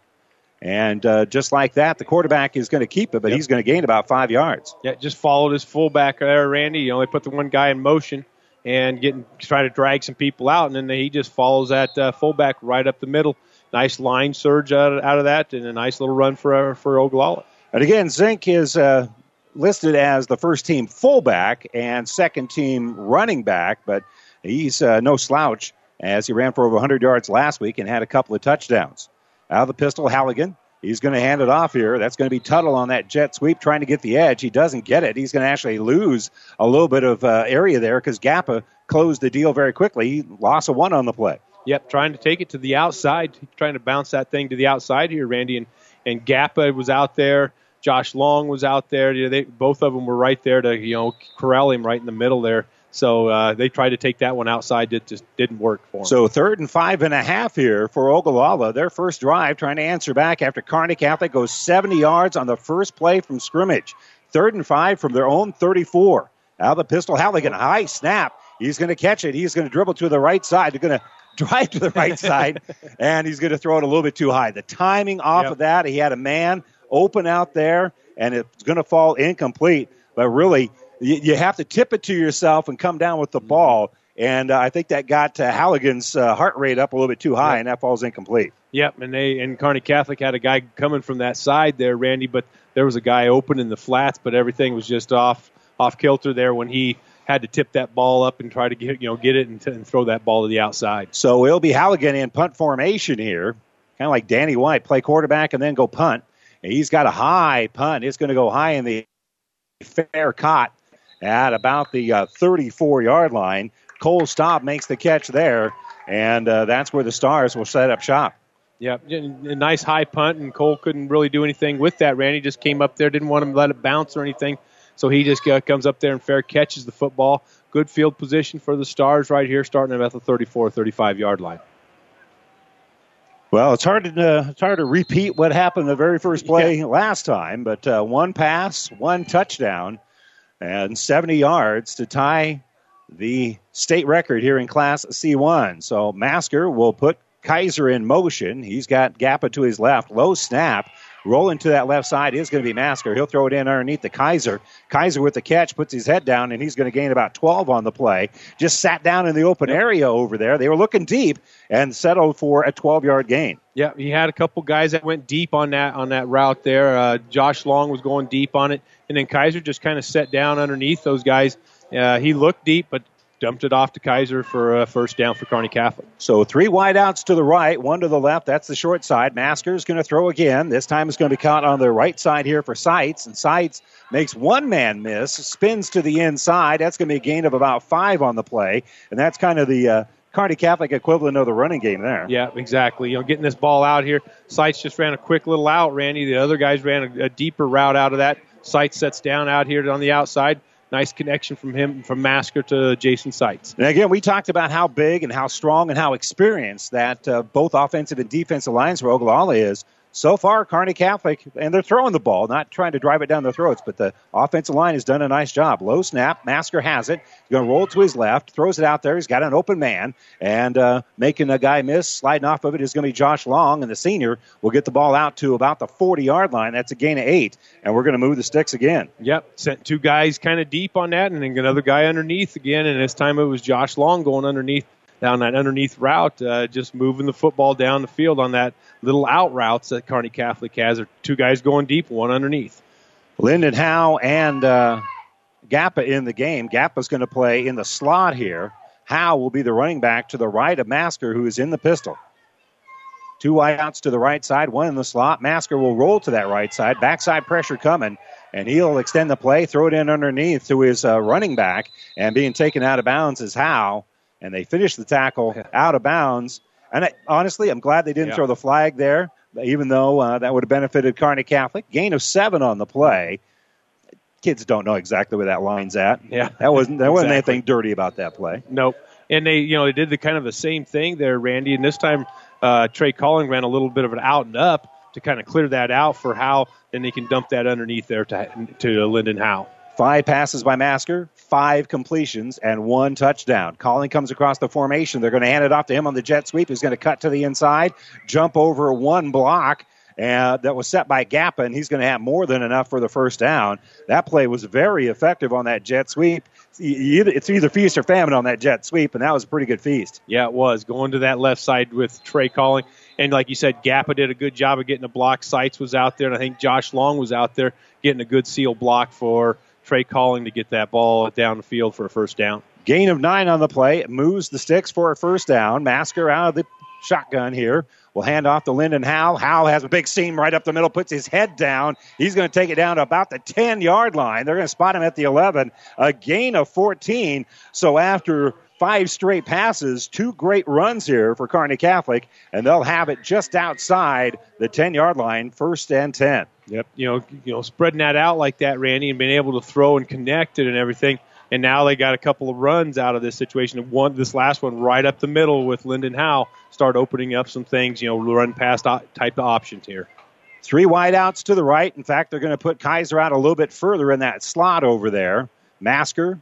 A: And uh, just like that, the quarterback is going to keep it, but yep. he's going to gain about five yards.
B: Yeah, just followed his fullback there, Randy. You know, they put the one guy in motion and getting try to drag some people out, and then he just follows that uh, fullback right up the middle nice line surge out of, out of that and a nice little run for for Ogallala.
A: And again, Zink is uh, listed as the first team fullback and second team running back, but he's uh, no slouch as he ran for over 100 yards last week and had a couple of touchdowns. Out of the pistol, Halligan. He's going to hand it off here. That's going to be Tuttle on that jet sweep trying to get the edge. He doesn't get it. He's going to actually lose a little bit of uh, area there because Gappa closed the deal very quickly. He lost a one on the play.
B: Yep, trying to take it to the outside, trying to bounce that thing to the outside here, Randy. And, and Gappa was out there. Josh Long was out there. You know, they, both of them were right there to you know corral him right in the middle there. So uh, they tried to take that one outside. It just didn't work for them.
A: So third and five and a half here for Ogallala. Their first drive trying to answer back after Kearney Catholic goes 70 yards on the first play from scrimmage. Third and five from their own 34. Out of the pistol, Halligan, high snap. He's going to catch it. He's going to dribble to the right side. He's going to drive to the right side, (laughs) and he's going to throw it a little bit too high. The timing off
B: Yep.
A: of that, he had a man open out there, and it's going to fall incomplete. But really, you, you have to tip it to yourself and come down with the ball. And uh, I think that got uh, Halligan's uh, heart rate up a little bit too high, and that falls incomplete.
B: Yep, and they and Kearney Catholic had a guy coming from that side there, Randy, but there was a guy open in the flats, but everything was just off off kilter there when he had to tip that ball up and try to get you know get it and, t- and throw that ball to the outside.
A: So it'll be Halligan in punt formation here, kind of like Danny White, play quarterback and then go punt. And he's got a high punt. It's going to go high in the fair caught at about the uh, 34 yard line. Cole Staub makes the catch there, and uh, that's where the Stars will set up shop.
B: Yep, a nice high punt, and Cole couldn't really do anything with that. Randy just came up there, didn't want him to let it bounce or anything, so he just uh, comes up there and fair catches the football. Good field position for the Stars right here, starting at the 34, 35 yard line.
A: Well, it's hard to uh, it's hard to repeat what happened the very first play last time, but uh, one pass, one touchdown, and 70 yards to tie the state record here in Class C1. So Masker will put Kaiser in motion. He's got Gappa to his left, low snap. Rolling to that left side is going to be Masker. He'll throw it in underneath the Kaiser. Kaiser with the catch puts his head down, and he's going to gain about 12 on the play. Just sat down in the open area over there. They were looking deep and settled for a 12 yard gain.
B: Yeah, he had a couple guys that went deep on that on that route there. Uh, Josh Long was going deep on it, and then Kaiser just kind of sat down underneath those guys. Uh, he looked deep, but dumped it off to Kaiser for a first down for Kearney Catholic.
A: So three wideouts to the right, one to the left. That's the short side. Masker's going to throw again. This time it's going to be caught on the right side here for Seitz, and Seitz makes one man miss, spins to the inside. That's going to be a gain of about five on the play, and that's kind of the uh, Kearney Catholic equivalent of the running game there.
B: Yeah, exactly. You know, getting this ball out here. Seitz just ran a quick little out, Randy. The other guys ran a, a deeper route out of that. Seitz sets down out here on the outside. Nice connection from him, from Masker to Jason Seitz.
A: And again, we talked about how big and how strong and how experienced that uh, both offensive and defensive lines for Ogallala is. So far, Kearney Catholic, and they're throwing the ball, not trying to drive it down their throats, but the offensive line has done a nice job. Low snap, Masker has it. He's going to roll to his left, throws it out there. He's got an open man, and uh, making a guy miss, sliding off of it is going to be Josh Long, and the senior will get the ball out to about the 40 yard line. That's a gain of eight, and we're going to move the sticks again.
B: Yep, sent two guys kind of deep on that, and then another guy underneath again. And this time it was Josh Long going underneath down that underneath route, uh, just moving the football down the field on that little out routes that Kearney Catholic has. There two guys going deep, one underneath.
A: Lyndon Howe and uh, Gappa in the game. Gappa's going to play in the slot here. Howe will be the running back to the right of Masker, who is in the pistol. Two wideouts to the right side, one in the slot. Masker will roll to that right side. Backside pressure coming, and he'll extend the play, throw it in underneath to his uh, running back, and being taken out of bounds is Howe. And they finish the tackle (laughs) out of bounds. And I, honestly, I'm glad they didn't
B: Yeah.
A: throw the flag there, even though uh, that would have benefited Kearney Catholic. Gain of seven on the play. Kids don't know exactly where that line's at.
B: Yeah.
A: that wasn't there wasn't anything dirty about that play.
B: Nope. And they, you know, they did the kind of the same thing there, Randy. And this time, uh, Trey Calling ran a little bit of an out and up to kind of clear that out for Howe. Then they can dump that underneath there to to Lyndon Howe.
A: Five passes by Masker, five completions, and one touchdown. Calling comes across the formation. They're going to hand it off to him on the jet sweep. He's going to cut to the inside, jump over one block. Uh, that was set by Gappa, and he's going to have more than enough for the first down. That play was very effective on that jet sweep. It's either feast or famine on that jet sweep, and that was a pretty good feast.
B: Yeah, it was going to that left side with Trey Calling, and like you said, Gappa did a good job of getting a block. Seitz was out there, and I think Josh Long was out there getting a good seal block for Trey Calling to get that ball down the field for a first down.
A: Gain of nine on the play. Moves the sticks for a first down. Masker out of the shotgun here. We'll hand off to Lyndon Howe. Howe has a big seam right up the middle, puts his head down. He's going to take it down to about the 10 yard line. They're going to spot him at the 11. A gain of 14. So after five straight passes, two great runs here for Kearney Catholic, and they'll have it just outside the 10 yard line, first and 10.
B: Yep. You know, you know, spreading that out like that, Randy, and being able to throw and connect it and everything. And now they got a couple of runs out of this situation. One, this last one, right up the middle with Lyndon Howe, start opening up some things. You know, run past type of options here.
A: Three wideouts to the right. In fact, they're going to put Kaiser out a little bit further in that slot over there. Masker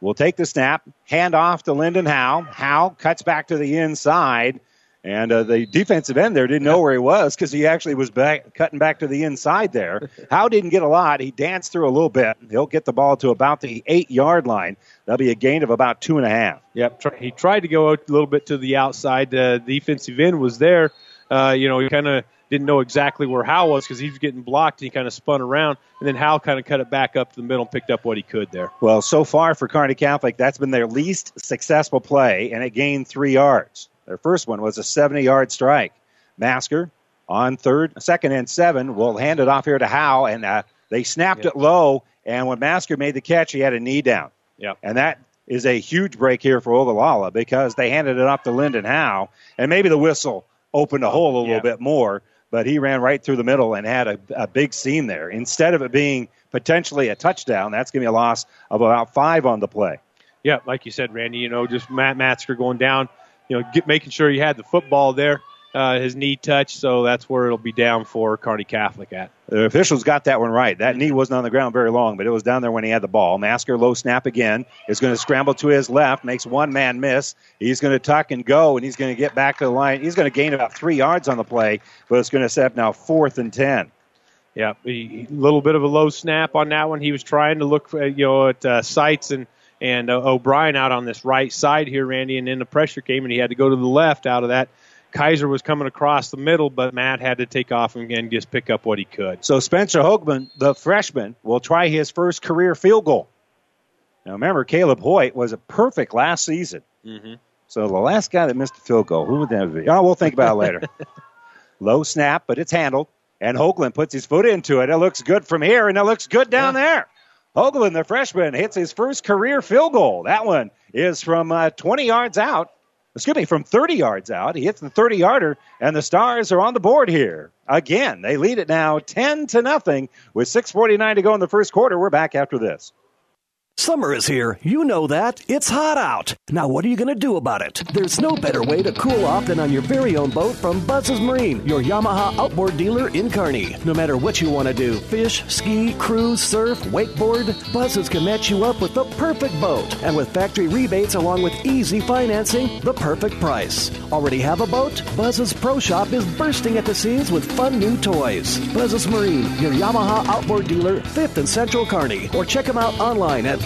A: will take the snap, hand off to Lyndon Howe. Howe cuts back to the inside, and uh, the defensive end there didn't know where he was because he actually was back, cutting back to the inside there. (laughs) Howe didn't get a lot. He danced through a little bit. He'll get the ball to about the eight yard line. That'll be a gain of about two and a half.
B: Yep, he tried to go a little bit to the outside. The defensive end was there. Uh, you know, he kind of didn't know exactly where Howe was because he was getting blocked. And he kind of spun around, and then Howe kind of cut it back up to the middle and picked up what he could there.
A: Well, so far for Kearney Catholic, that's been their least successful play, and it gained three yards. Their first one was a 70 yard strike. Masker on third, second and seven will hand it off here to Howe, and uh, they snapped
B: Yep.
A: it low. And when Masker made the catch, he had a knee down.
B: Yep.
A: And that is a huge break here for Ogallala because they handed it off to Lyndon Howe, and maybe the whistle opened a hole a little
B: Yeah.
A: bit more, but he ran right through the middle and had a, a big seam there. Instead of it being potentially a touchdown, that's going to be a loss of about five on the play.
B: Yeah, like you said, Randy. You know, just Matt Masker going down. You know, get, making sure he had the football there, uh, his knee touched. So that's where it'll be down for Kearney Catholic at.
A: The officials got that one right. That knee wasn't on the ground very long, but it was down there when he had the ball. Masker low snap again is going to scramble to his left, makes one man miss. He's going to tuck and go, and he's going to get back to the line. He's going to gain about three yards on the play, but it's going to set up now fourth and ten.
B: Yeah, a little bit of a low snap on that one. He was trying to look, for, you know, at uh, Seitz and and uh, O'Brien out on this right side here, Randy, and then the pressure came and he had to go to the left out of that. Kaiser was coming across the middle, but Matt had to take off and again just pick up what he could.
A: So Spencer Hoagland, the freshman, will try his first career field goal. Now remember, Caleb Hoyt was a perfect last season.
B: Mm-hmm.
A: So the last guy that missed a field goal, who would that be? Oh, we'll think about it later. (laughs) Low snap, but it's handled. And Hoagland puts his foot into it. It looks good from here, and it looks good down there. Hoagland, the freshman, hits his first career field goal. That one is from uh, 20 yards out. Excuse me, from 30 yards out. He hits the 30 yarder, and the Stars are on the board here. Again, they lead it now 10 to nothing with 6.49 to go in the first quarter. We're back after this.
K: Summer is here. You know that. It's hot out. Now, what are you going to do about it? There's no better way to cool off than on your very own boat from Buzz's Marine, your Yamaha outboard dealer in Kearney. No matter what you want to do fish, ski, cruise, surf, wakeboard Buzz's can match you up with the perfect boat. And with factory rebates along with easy financing, the perfect price. Already have a boat? Buzz's Pro Shop is bursting at the seams with fun new toys. Buzz's Marine, your Yamaha outboard dealer, 5th and Central Kearney. Or check them out online at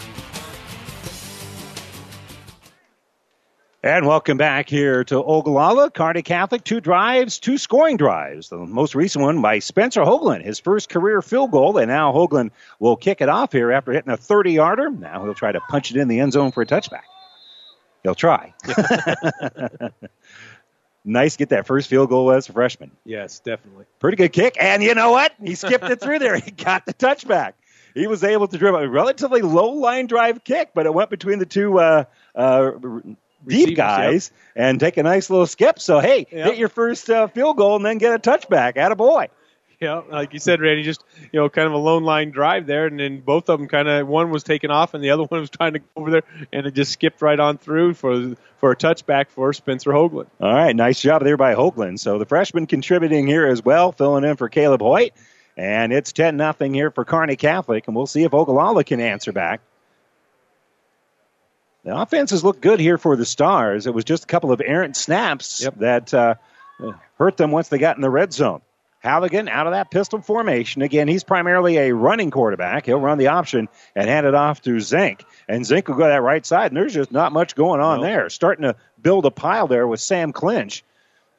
A: And welcome back here to Ogallala, Kearney Catholic. Two drives, two scoring drives. The most recent one by Spencer Hoagland, his first career field goal. And now Hoagland will kick it off here after hitting a 30 yarder. Now he'll try to punch it in the end zone for a touchback. He'll try. (laughs) nice to get that first field goal as a freshman.
B: Yes, definitely.
A: Pretty good kick. And you know what? He skipped it through there. (laughs) He got the touchback. He was able to dribble a relatively low line drive kick, but it went between the two uh, uh, deep guys and take a nice little skip. So, hey,
B: Yep.
A: hit your first uh, field goal and then get a touchback. At a boy.
B: Yeah, like you said, Randy, just you know, kind of a lone line drive there, and then both of them kind of one was taken off, and the other (laughs) one was trying to go over there, and it just skipped right on through for for a touchback for Spencer Hoagland.
A: All right, nice job there by Hoagland. So the freshman contributing here as well, filling in for Caleb Hoyt. And it's 10 nothing here for Kearney Catholic, and we'll see if Ogallala can answer back. The offenses look good here for the Stars. It was just a couple of errant snaps that uh, hurt them once they got in the red zone. Halligan out of that pistol formation. Again, he's primarily a running quarterback. He'll run the option and hand it off to Zink. And Zink will go that right side, and there's just not much going on there. Starting to build a pile there with Sam Clinch.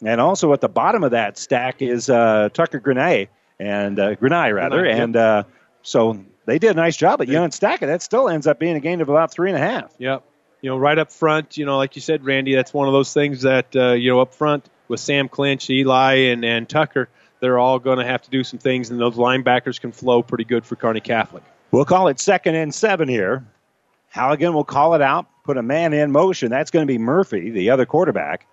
A: And also at the bottom of that stack is uh, Tucker Grenay, and uh, Grenay, rather.
B: Grenay, yep.
A: And uh, so they did a nice job at Young Stack, and that still ends up being a gain of about three and a half.
B: Yep. You know, right up front, you know, like you said, Randy, that's one of those things that, uh, you know, up front with Sam Clinch, Eli, and, and Tucker, they're all going to have to do some things, and those linebackers can flow pretty good for Kearney Catholic.
A: We'll call it second and seven here. Halligan will call it out, put a man in motion. That's going to be Murphy, the other quarterback.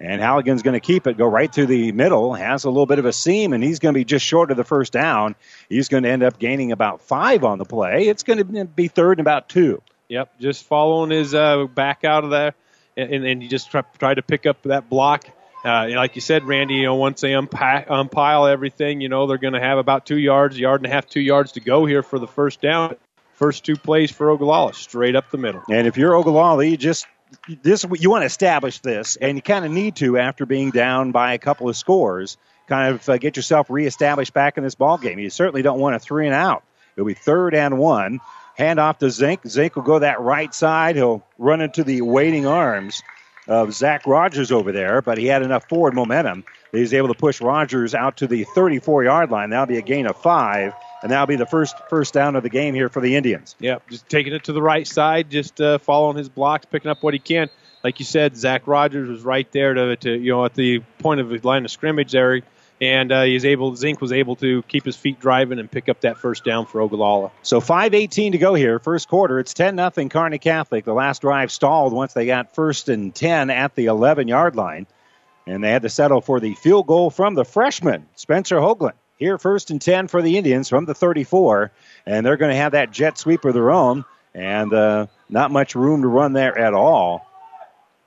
A: And Halligan's going to keep it, go right through the middle, has a little bit of a seam, and he's going to be just short of the first down. He's going to end up gaining about five on the play. It's going to be third and about two.
B: Yep, just following his uh, back out of there, and, and you just try, to pick up that block. Uh, like you said, Randy, you know, once they unpack, umpile everything, you know, they're going to have about two yards, yard and a half, two yards to go here for the first down. First two plays for Ogallala, straight up the middle.
A: And if you're Ogallala, you just this you want to establish this, and you kind of need to after being down by a couple of scores, kind of uh, get yourself reestablished back in this ball game. You certainly don't want a three and out. It'll be third and one. Hand off to Zink. Zink will go that right side. He'll run into the waiting arms of Zach Rogers over there, but he had enough forward momentum that he's able to push Rogers out to the 34 yard line. That'll be a gain of five and that'll be the first first down of the game here for the Indians.
B: Yep, just taking it to the right side, just uh, following his blocks, picking up what he can. Like you said, Zach Rogers was right there to, to you know at the point of the line of scrimmage there, and uh, he's able. Zink was able to keep his feet driving and pick up that first down for Ogallala.
A: So 5:18 to go here, first quarter. It's 10 nothing Kearney Catholic. The last drive stalled once they got first and 10 at the 11 yard line, and they had to settle for the field goal from the freshman Spencer Hoagland. Here, first and 10 for the Indians from the 34. And they're going to have that jet sweep of their own. And uh, not much room to run there at all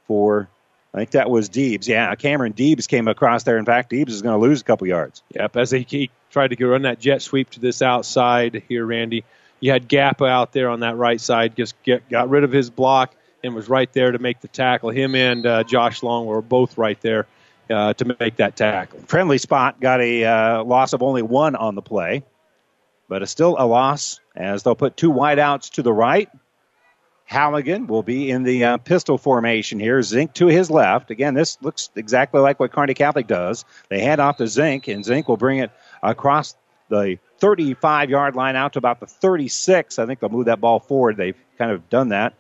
A: for, I think that was Deebs. Yeah, Cameron Deebs came across there. In fact, Deebs is going to lose a couple yards.
B: Yep, as he, he tried to run that jet sweep to this outside here, Randy. You had Gappa out there on that right side, just get, got rid of his block and was right there to make the tackle. Him and uh, Josh Long were both right there uh, to make that tackle.
A: Friendly spot got a uh, loss of only one on the play, but it's still a loss as they'll put two wideouts to the right. Halligan will be in the uh, pistol formation here. Zink to his left. Again, this looks exactly like what Kearney Catholic does. They hand off to Zink, and Zink will bring it across the 35 yard line out to about the 36. I think they'll move that ball forward. They've kind of done that.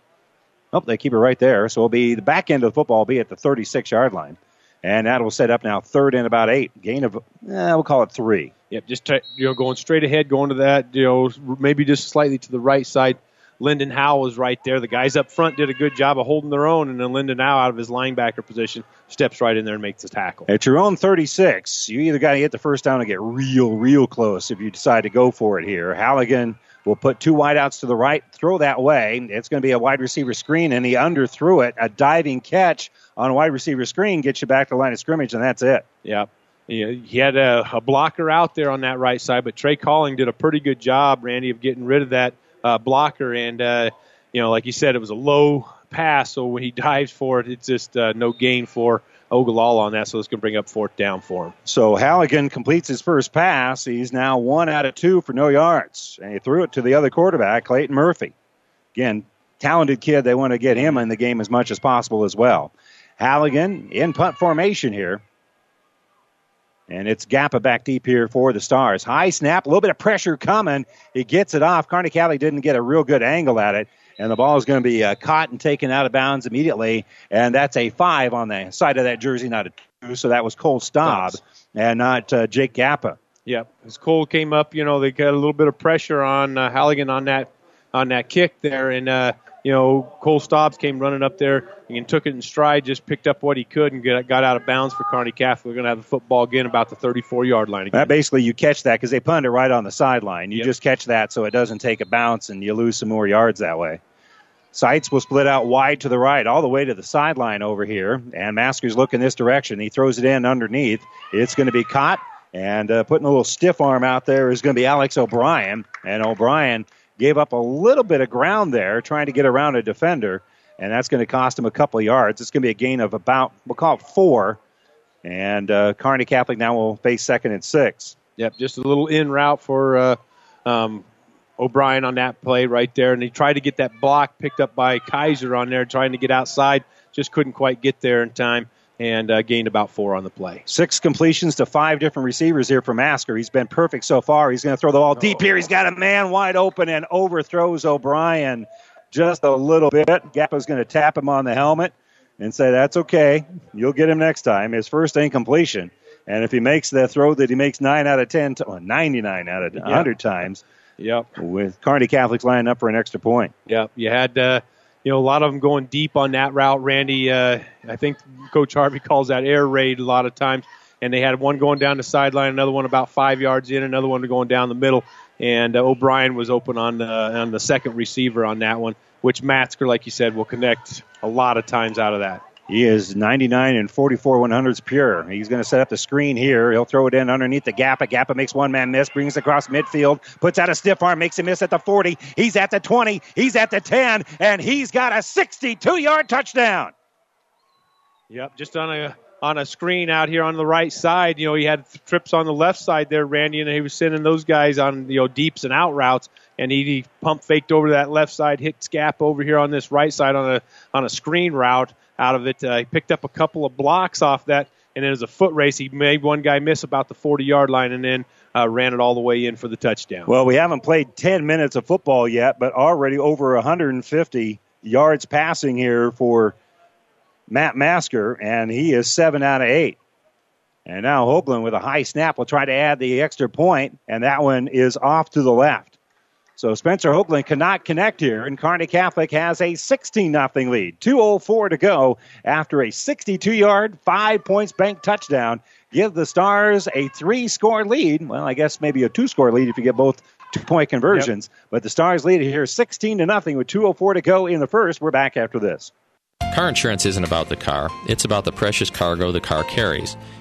A: Oh, they keep it right there. So it'll be the back end of the football will be at the 36 yard line. And that will set up now third and about eight. Gain of, eh, we'll call it three.
B: Yep, just t- you know going straight ahead, going to that, you know, maybe just slightly to the right side. Lyndon Howe was right there. The guys up front did a good job of holding their own, and then Lyndon Howe out of his linebacker position steps right in there and makes the tackle.
A: At your own 36, you either got to get the first down and get real, real close if you decide to go for it here. Halligan will put two wideouts to the right, throw that way. It's going to be a wide receiver screen, and he underthrew it. A diving catch on a wide receiver screen gets you back to the line of scrimmage, and that's it.
B: Yep. He had a, a blocker out there on that right side, but Trey Calling did a pretty good job, Randy, of getting rid of that uh, blocker. And, uh, you know, like you said, it was a low pass, so when he dives for it, it's just uh, no gain for Ogallala on that, so it's going to bring up fourth down for him.
A: So Halligan completes his first pass. He's now one out of two for no yards, and he threw it to the other quarterback, Clayton Murphy. Again, talented kid. They want to get him in the game as much as possible as well. Halligan in punt formation here. And it's Gappa back deep here for the Stars. High snap, a little bit of pressure coming. He gets it off. Kearney Catholic didn't get a real good angle at it. And the ball is going to be uh, caught and taken out of bounds immediately. And that's a five on the side of that jersey, not a two. So that was Cole Staub and not uh, Jake Gappa.
B: Yep. As Cole came up, you know, they got a little bit of pressure on uh, Halligan on that on that kick there. And uh, you know, Cole Stobbs came running up there and took it in stride, just picked up what he could and get, got out of bounds for Kearney Catholic. We're going to have the football again about the 34 yard line again.
A: That basically, you catch that because they punted it right on the sideline. You yep. just catch that so it doesn't take a bounce and you lose some more yards that way. Seitz will split out wide to the right, all the way to the sideline over here. And Masker's looking this direction. He throws it in underneath. It's going to be caught. And uh, putting a little stiff arm out there is going to be Alex O'Brien. And O'Brien gave up a little bit of ground there trying to get around a defender, and that's going to cost him a couple yards. It's going to be a gain of about, we'll call it four. And uh, Kearney Catholic now will face second and six.
B: Yep, just a little in route for uh, um, O'Brien on that play right there. And he tried to get that block picked up by Kaiser on there, trying to get outside. Just couldn't quite get there in time and uh, gained about four on the play.
A: Six completions to five different receivers here for Masker. He's been perfect so far. He's going to throw the ball deep here. He's got a man wide open and overthrows O'Brien just a little bit. Gappa's going to tap him on the helmet and say, That's okay. You'll get him next time. His first incompletion. And if he makes the throw that he makes 9 out of 10, well, 99 out of 100 yeah. times,
B: Yep.
A: With Kearney Catholics lining up for an extra point.
B: Yep. You had, uh, you know, a lot of them going deep on that route. Randy, uh, I think Coach Harvey calls that air raid a lot of times. And they had one going down the sideline, another one about five yards in, another one going down the middle. And uh, O'Brien was open on the, on the second receiver on that one, which Masker, like you said, will connect a lot of times out of that.
A: He is 99 and 44 100s pure. He's going to set up the screen here. He'll throw it in underneath the Gappa. Gappa makes one man miss, brings across midfield, puts out a stiff arm, makes him miss at the 40. He's at the 20. He's at the 10, and he's got a 62 yard touchdown.
B: Yep, just on a on a screen out here on the right side. You know, he had trips on the left side there, Randy, and he was sending those guys on you know deeps and out routes, and he, he pump faked over that left side, hit Scap over here on this right side on a on a screen route out of it. Uh, he picked up a couple of blocks off that, and then as a foot race, he made one guy miss about the 40 yard line, and then uh, ran it all the way in for the touchdown.
A: Well, we haven't played 10 minutes of football yet, but already over 150 yards passing here for Matt Masker, and he is seven out of eight. And now Hoagland with a high snap will try to add the extra point, and that one is off to the left. So Spencer Hoagland cannot connect here, and Kearney Catholic has a 16 0 lead. 2.04 to go after a 62 yard, five points bank touchdown. Give the Stars a three score lead. Well, I guess maybe a two score lead if you get both two point conversions. Yep. But the Stars lead here 16 to nothing with 2.04 to go in the first. We're back after this.
L: Car insurance isn't about the car, it's about the precious cargo the car carries.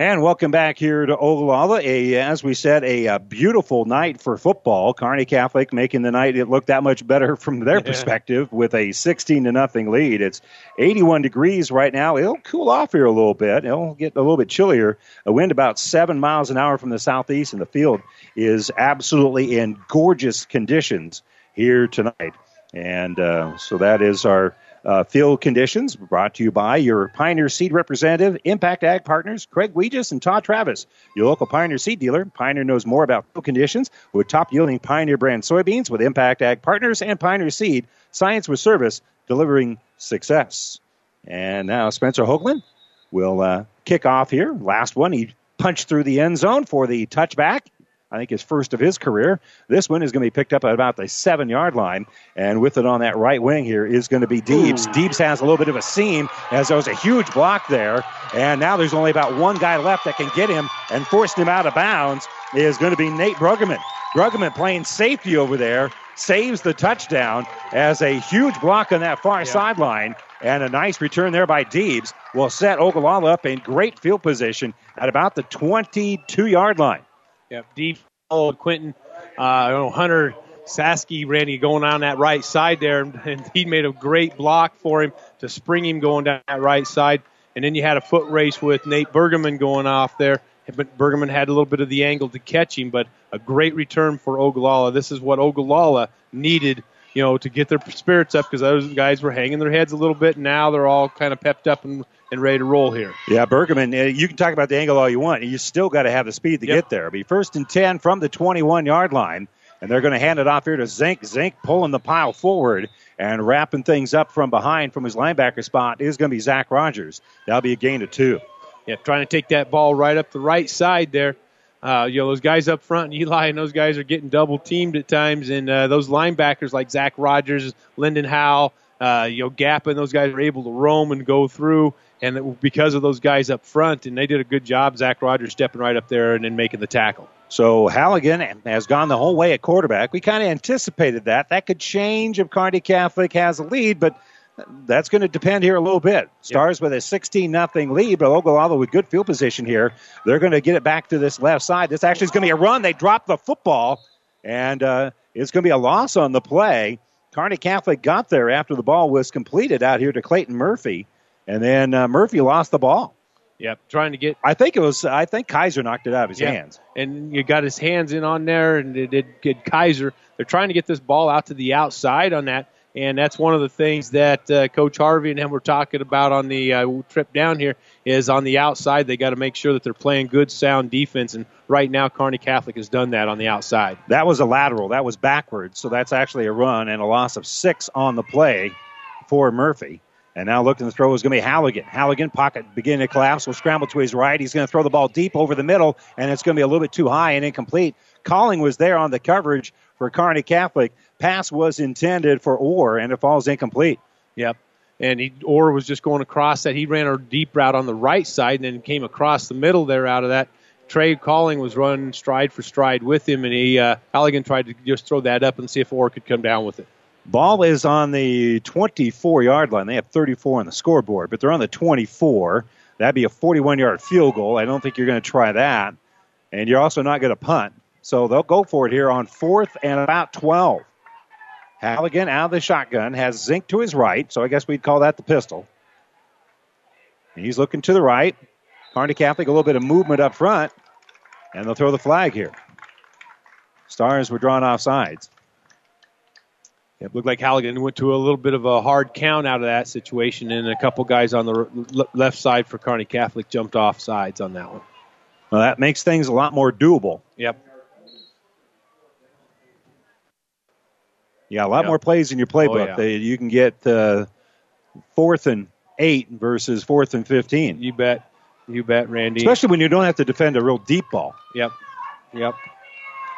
A: And welcome back here to Ogallala. A, as we said, a, a, beautiful night for football. Kearney Catholic making the night it looked that much better from their yeah. perspective with a 16 to nothing lead. It's 81 degrees right now. It'll cool off here a little bit. It'll get a little bit chillier. A wind about seven miles an hour from the southeast, and the field is absolutely in gorgeous conditions here tonight. And uh, so that is our uh, field conditions brought to you by your Pioneer Seed representative, Impact Ag Partners, Craig Weegis and Todd Travis, your local Pioneer Seed dealer. Pioneer knows more about field conditions with top yielding Pioneer brand soybeans with Impact Ag Partners and Pioneer Seed. Science with service, delivering success. And now Spencer Hoagland will uh, kick off here. Last one, he punched through the end zone for the touchback. I think his first of his career. This one is going to be picked up at about the seven yard line. And with it on that right wing here is going to be Deebs. Deebs has a little bit of a seam as there was a huge block there. And now there's only about one guy left that can get him and force him out of bounds is going to be Nate Bruggeman. Bruggeman playing safety over there saves the touchdown as a huge block on that far yeah. sideline and a nice return there by Deebs will set Ogallala up in great field position at about the 22 yard line.
B: Yep, deep followed Quentin. Uh, I don't know, Hunter Saski, Randy, going on that right side there, (laughs) and he made a great block for him to spring him going down that right side. And then you had a foot race with Nate Bergman going off there. But Bergerman had a little bit of the angle to catch him, but a great return for Ogallala. This is what Ogallala needed, you know, to get their spirits up because those guys were hanging their heads a little bit. Now they're all kind of pepped up and and ready to roll here.
A: Yeah, Bergerman, uh, you can talk about the angle all you want. You still got to have the speed to yep. get there. Be first and 10 from the 21 yard line. And they're going to hand it off here to Zink. Zink pulling the pile forward and wrapping things up from behind from his linebacker spot is going to be Zach Rogers. That'll be a gain of two.
B: Yeah, trying to take that ball right up the right side there. Uh, you know, those guys up front, Eli and those guys are getting double teamed at times. And uh, those linebackers like Zach Rogers, Lyndon Howe, uh, you know, Gap and those guys are able to roam and go through and because of those guys up front, and they did a good job. Zach Rogers stepping right up there and then making the tackle.
A: So Halligan has gone the whole way at quarterback. We kind of anticipated that. That could change if Kearney Catholic has a lead, but that's going to depend here a little bit. Stars yep. with a 16 nothing lead, but Ogallala with good field position here. They're going to get it back to this left side. This actually is going to be a run. They drop the football, and uh, it's going to be a loss on the play. Kearney Catholic got there after the ball was completed out here to Clayton Murphy. And then uh, Murphy lost the ball.
B: Yep, trying to get.
A: I think it was. I think Kaiser knocked it out of his yeah. hands.
B: And you got his hands in on there, and it did get Kaiser. They're trying to get this ball out to the outside on that, And that's one of the things that uh, Coach Harvey and him were talking about on the uh, trip down here is on the outside they got to make sure that they're playing good, sound defense. And right now, Kearney Catholic has done that on the outside.
A: That was a lateral. That was backwards. So that's actually a run and a loss of six on the play for Murphy. And now looking to throw is going to be Halligan. Halligan, pocket beginning to collapse, will scramble to his right. He's going to throw the ball deep over the middle, and it's going to be a little bit too high and incomplete. Calling was there on the coverage for Kearney Catholic. Pass was intended for Orr, and it falls incomplete.
B: Yep. And he, Orr was just going across that. He ran a deep route on the right side and then came across the middle there out of that. Trey Calling was running stride for stride with him, and he uh, Halligan tried to just throw that up and see if Orr could come down with it.
A: Ball is on the 24 yard line. They have 34 on the scoreboard, but they're on the 24. That'd be a 41 yard field goal. I don't think you're going to try that. And you're also not going to punt. So they'll go for it here on fourth and about 12. Halligan out of the shotgun has Zink to his right, so I guess we'd call that the pistol. And he's looking to the right. Kearney Catholic, a little bit of movement up front, and they'll throw the flag here. Stars were drawn off sides.
B: It looked like Halligan went to a little bit of a hard count out of that situation, and a couple guys on the left side for Kearney Catholic jumped off sides on that one.
A: Well, that makes things a lot more doable.
B: Yep.
A: Yeah, a lot more plays in your playbook. Oh, yeah. You can get uh, fourth and eight versus fourth and 15.
B: You bet. You bet, Randy.
A: Especially when you don't have to defend a real deep ball.
B: Yep. Yep.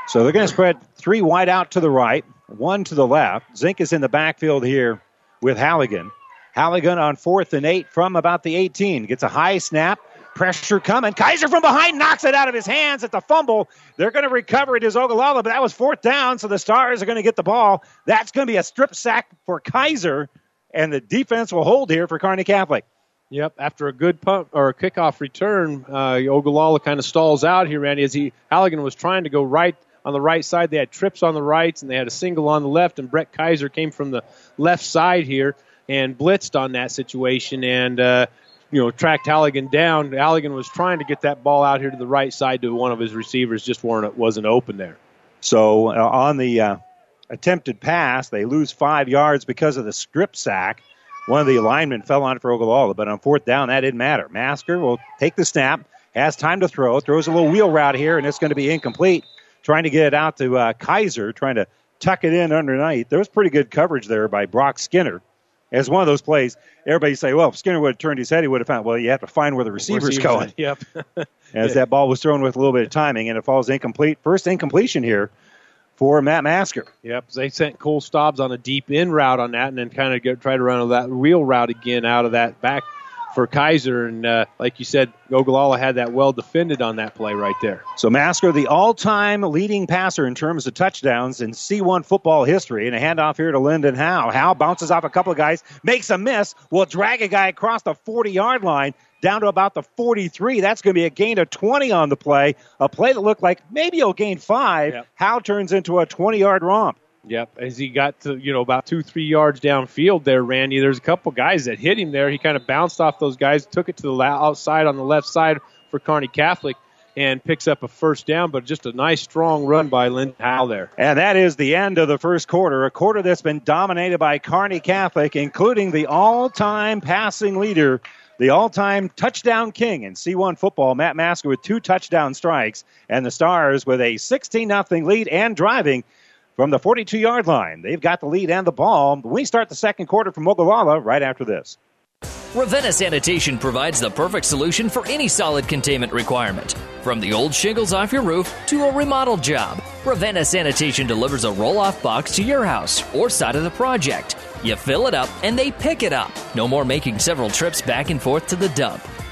A: So they're going to spread three wide out to the right one to the left. Zink is in the backfield here with Halligan. Halligan on fourth and eight from about the 18. Gets a high snap. Pressure coming. Kaiser from behind knocks it out of his hands at the fumble. They're going to recover it as Ogallala, but that was fourth down, so the Stars are going to get the ball. That's going to be a strip sack for Kaiser, and the defense will hold here for Kearney Catholic.
B: Yep, after a good punt or a kickoff return, uh, Ogallala kind of stalls out here, Randy, as he Halligan was trying to go right on the right side. They had trips on the rights and they had a single on the left. And Brett Kaiser came from the left side here and blitzed on that situation and uh, you know tracked Halligan down. Halligan was trying to get that ball out here to the right side to one of his receivers, just weren't wasn't open there.
A: So uh, on the uh, attempted pass, they lose five yards because of the strip sack. One of the linemen fell on it for Ogallala, but on fourth down, that didn't matter. Masker will take the snap, has time to throw, throws a little wheel route here, and it's going to be incomplete trying to get it out to uh, Kaiser, trying to tuck it in underneath. There was pretty good coverage there by Brock Skinner. As one of those plays, everybody say, "Well, if Skinner would have turned his head, he would have found." Well, you have to find where the receiver's Receivers, going. (laughs)
B: Yep. (laughs)
A: As that ball was thrown with a little bit of timing, and it falls incomplete. First incompletion here for Matt Masker.
B: Yep, they sent Cole Stobbs on a deep in route on that, and then kind of try to run that wheel route again out of that back for Kaiser. And uh, like you said, Ogallala had that well defended on that play right there.
A: So Masker, the all-time leading passer in terms of touchdowns in C1 football history, and a handoff here to Lyndon Howe. Howe bounces off a couple of guys, makes a miss, will drag a guy across the 40-yard line down to about the 43. That's going to be a gain of 20 on the play. A play that looked like maybe he'll gain five. Yep. Howe turns into a 20-yard romp.
B: Yep, as he got to you know about two three yards downfield there, Randy. There's a couple guys that hit him there. He kind of bounced off those guys, took it to the outside on the left side for Kearney Catholic, and picks up a first down. But just a nice strong run by Lynn Howe there.
A: And that is the end of the first quarter. A quarter that's been dominated by Kearney Catholic, including the all-time passing leader. The all-time touchdown king in C1 football, Matt Masker with two touchdown strikes, and the Stars with a 16 0 lead and driving from the 42 yard line. They've got the lead and the ball. We start the second quarter from Ogallala right after this.
G: Ravenna Sanitation provides the perfect solution for any solid containment requirement. From the old shingles off your roof to a remodel job, Ravenna Sanitation delivers a roll off box to your house or side of the project. You fill it up and they pick it up. No more making several trips back and forth to the dump.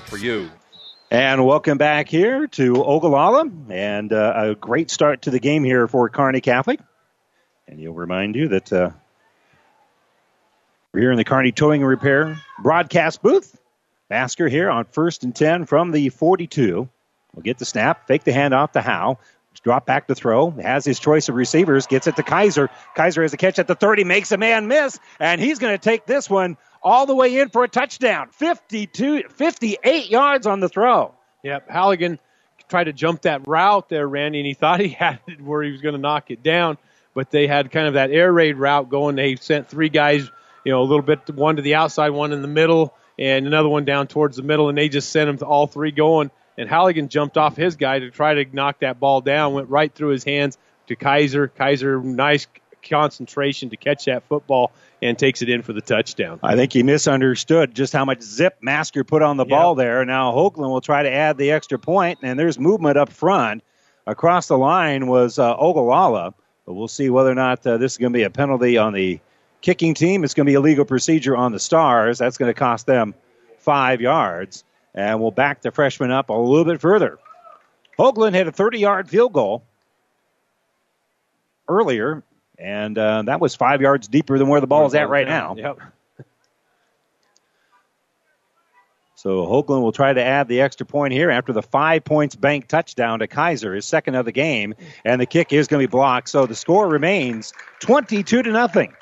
H: for you.
A: And welcome back here to Ogallala, and uh, a great start to the game here for Kearney Catholic. And you'll remind you that uh, we're here in the Kearney Towing and Repair broadcast booth. Masker here on first and 10 from the 42. We'll get the snap, fake the handoff to Howe. Drop back to throw. Has his choice of receivers. Gets it to Kaiser. Kaiser has a catch at the 30. Makes a man miss. And he's going to take this one all the way in for a touchdown. 52, 58 yards on the throw.
B: Yep. Halligan tried to jump that route there, Randy, and he thought he (laughs) had it where he was going to knock it down. But they had kind of that air raid route going. They sent three guys, you know, a little bit, one to the outside, one in the middle, and another one down towards the middle, and they just sent them to all three going and Halligan jumped off his guy to try to knock that ball down, went right through his hands to Kaiser. Kaiser, nice concentration to catch that football and takes it in for the touchdown.
A: I think he misunderstood just how much zip Masker put on the
B: Yep.
A: ball there. Now Hoagland will try to add the extra point, and there's movement up front. Across the line was uh, Ogallala, but we'll see whether or not uh, this is going to be a penalty on the kicking team. It's going to be a legal procedure on the Stars. That's going to cost them five yards, and we'll back the freshman up a little bit further. Hoagland had a 30-yard field goal earlier, and uh, that was five yards deeper than where the ball is at right now.
B: Yep.
A: So Hoagland will try to add the extra point here after the five points bank touchdown to Kaiser, his second of the game, and the kick is going to be blocked. So the score remains 22 to nothing.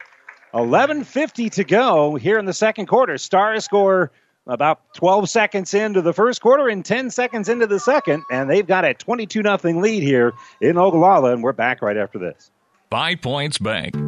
A: 11:50 to go here in the second quarter. Stars score about 12 seconds into the first quarter and 10 seconds into the second, and they've got a 22 nothing lead here in Ogallala, and we're back right after this.
M: Five Points Bank.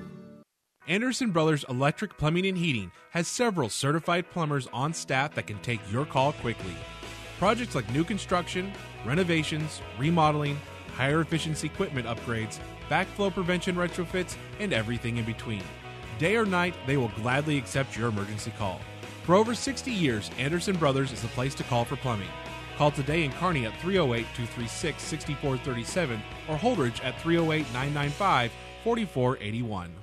N: Anderson Brothers Electric Plumbing and Heating has several certified plumbers on staff that can take your call quickly. Projects like new construction, renovations, remodeling, higher efficiency equipment upgrades, backflow prevention retrofits, and everything in between. Day or night, they will gladly accept your emergency call. For over 60 years, Anderson Brothers is the place to call for plumbing. Call today in Kearney at 308 236 6437 or Holdrege at 308 995 4481.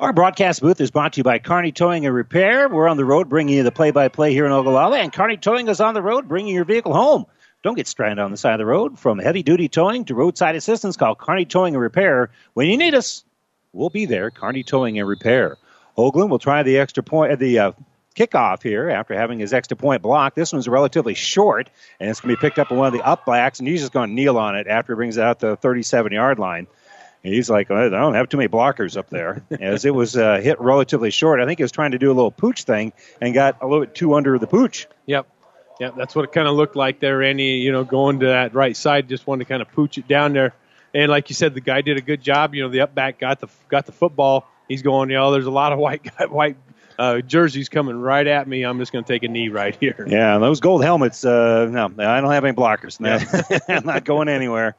A: Our broadcast booth is brought to you by Kearney Towing and Repair. We're on the road bringing you the play-by-play here in Ogallala, and Kearney Towing is on the road bringing your vehicle home. Don't get stranded on the side of the road. From heavy-duty towing to roadside assistance, call Kearney Towing and Repair. When you need us, we'll be there. Kearney Towing and Repair. Hoagland will try the extra point, the uh, kickoff here after having his extra point blocked. This one's relatively short, and it's going to be picked up on one of the up backs, and he's just going to kneel on it after he brings it out the 37-yard line. He's like, I don't have too many blockers up there. As it was uh, hit relatively short, I think he was trying to do a little pooch thing and got a little bit too under the pooch.
B: Yep. Yep, that's what it kind of looked like there, Randy. You know, going to that right side, just wanted to kind of pooch it down there. And like you said, the guy did a good job. You know, the up back got the got the football. He's going, you know, there's a lot of white white uh, jerseys coming right at me. I'm just going to take a knee right here.
A: Yeah, and those gold helmets, uh, no, I don't have any blockers. man. (laughs) I'm not going anywhere.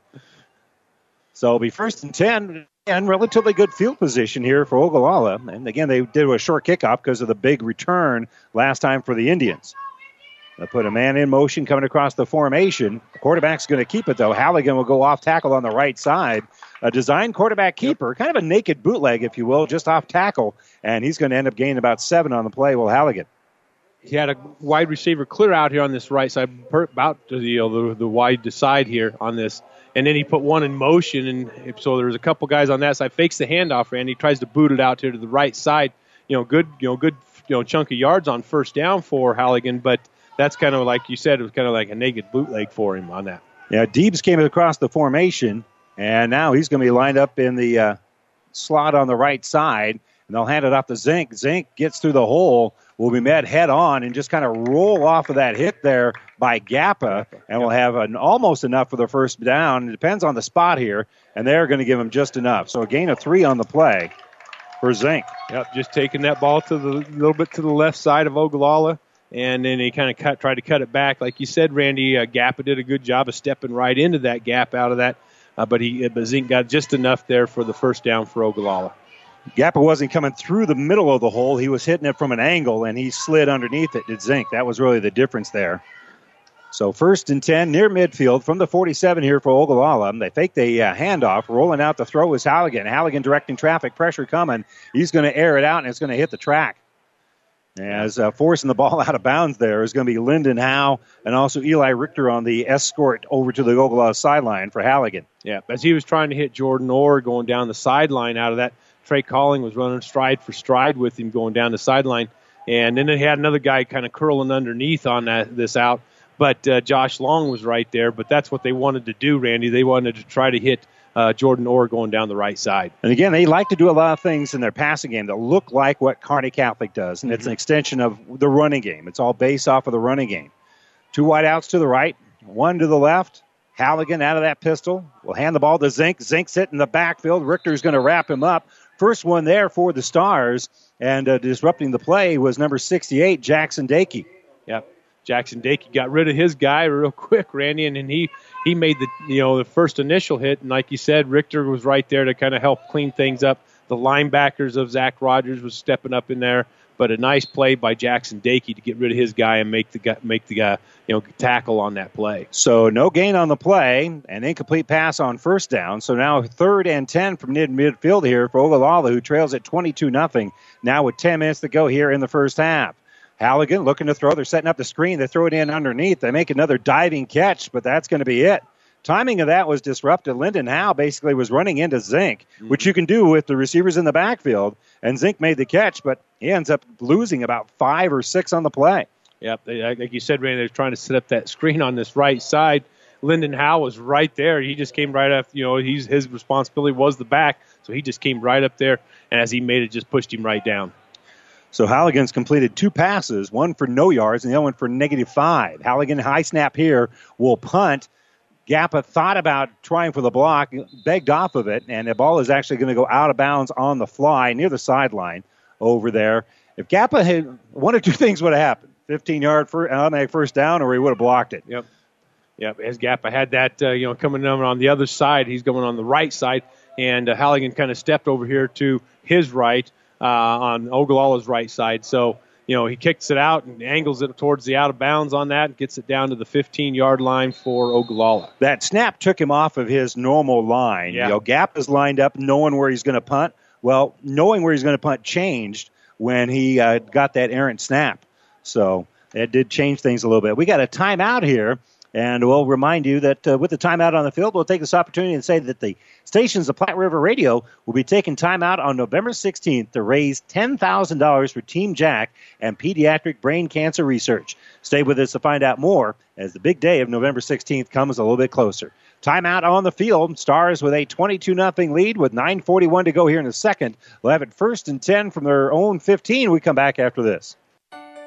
A: So it'll be first and 10, and relatively good field position here for Ogallala. And again, they did a short kickoff because of the big return last time for the Indians. They put a man in motion coming across the formation. The quarterback's going to keep it, though. Halligan will go off tackle on the right side. A design quarterback keeper, kind of a naked bootleg, if you will, just off tackle. And he's going to end up gaining about seven on the play. Well, Halligan.
B: He had a wide receiver clear out here on this right side, about to the, you know, the the wide side here on this, and then he put one in motion, and so there's a couple guys on that side. Fakes the handoff, and he tries to boot it out here to the right side. You know, good, you know, good, you know, chunk of yards on first down for Halligan, but that's kind of like you said, it was kind of like a naked bootleg for him on that.
A: Yeah, Deebs came across the formation, and now he's going to be lined up in the uh, slot on the right side, and they'll hand it off to Zink. Zink gets through the hole, will be met head on, and just kind of roll off of that hit there by Gappa, and will have an, almost enough for the first down. It depends on the spot here, and they're going to give him just enough. So a gain of three on the play for Zink.
B: Yep, just taking that ball to the little bit to the left side of Ogallala, and then he kind of cut, tried to cut it back. Like you said, Randy, uh, Gappa did a good job of stepping right into that gap out of that, uh, but he but Zink got just enough there for the first down for Ogallala.
A: Gappa wasn't coming through the middle of the hole; he was hitting it from an angle, and he slid underneath it. Did Zink? That was really the difference there. So first and 10 near midfield from the 47 here for Ogallala. They fake the uh, handoff. Rolling out the throw is Halligan. Halligan directing traffic. Pressure coming. He's going to air it out, and it's going to hit the track. As uh, forcing the ball (laughs) out of bounds there is going to be Lyndon Howe and also Eli Richter on the escort over to the Ogallala sideline for Halligan.
B: Yeah, as he was trying to hit Jordan Orr going down the sideline out of that, Trey Calling was running stride for stride with him going down the sideline. And then they had another guy kind of curling underneath on that, this out. But uh, Josh Long was right there. But that's what they wanted to do, Randy. They wanted to try to hit uh, Jordan Orr going down the right side.
A: And again, they like to do a lot of things in their passing game that look like what Kearney Catholic does, and mm-hmm. it's an extension of the running game. It's all based off of the running game. Two wideouts to the right, one to the left. Halligan out of that pistol will hand the ball to Zink. Zink's hit in the backfield. Richter's going to wrap him up. First one there for the Stars, and uh, disrupting the play was number 68, Jackson Dakey.
B: Jackson Dakey got rid of his guy real (laughs) quick, Randy, and, and he he made the you know the first initial hit, and like you said, Richter was right there to kind of help clean things up. The linebackers of Zach Rogers was stepping up in there, but a nice play by Jackson Dakey to get rid of his guy and make the guy, make the guy you know tackle on that play.
A: So no gain on the play, an incomplete pass on first down. So now third and ten from mid midfield here for Ogallala, who trails at twenty two nothing. Now with ten minutes to go here in the first half. Halligan looking to throw. They're setting up the screen. They throw it in underneath. They make another diving catch, but that's going to be it. Timing of that was disrupted. Lyndon Howe basically was running into Zink, mm-hmm. which you can do with the receivers in the backfield. And Zink made the catch, but he ends up losing about five or six on the play.
B: Yep, they, like you said, Randy, they're trying to set up that screen on this right side. Lyndon Howe was right there. He just came right up. You know, he's his responsibility was the back, so he just came right up there, and as he made it, just pushed him right down.
A: So Halligan's completed two passes, one for no yards and the other one for negative five. Halligan high snap here will punt. Gappa thought about trying for the block, begged off of it, and the ball is actually going to go out of bounds on the fly near the sideline over there. If Gappa had one or two (laughs) things would have happened: 15 yard for automatic first down, or he would have blocked it.
B: Yep. Yep. As Gappa had that, uh, you know, coming on the other side, he's going on the right side, and uh, Halligan kind of stepped over here to his right uh, on Ogallala's right side. So, you know, he kicks it out and angles it towards the out of bounds on that and gets it down to the 15 yard line for Ogallala.
A: That snap took him off of his normal line.
B: Yeah.
A: You know, Gap is lined up knowing where he's going to punt. Well, knowing where he's going to punt changed when he uh, got that errant snap. So it did change things a little bit. We got a timeout here. And we'll remind you that uh, with the timeout on the field, we'll take this opportunity and say that the stations of Platte River Radio will be taking timeout on November 16th to raise $10,000 for Team Jack and pediatric brain cancer research. Stay with us to find out more as the big day of November 16th comes a little bit closer. Timeout on the field. Stars with a 22 0 lead with 9.41 to go here in the second. We'll have it first and 10 from their own 15. We come back after this.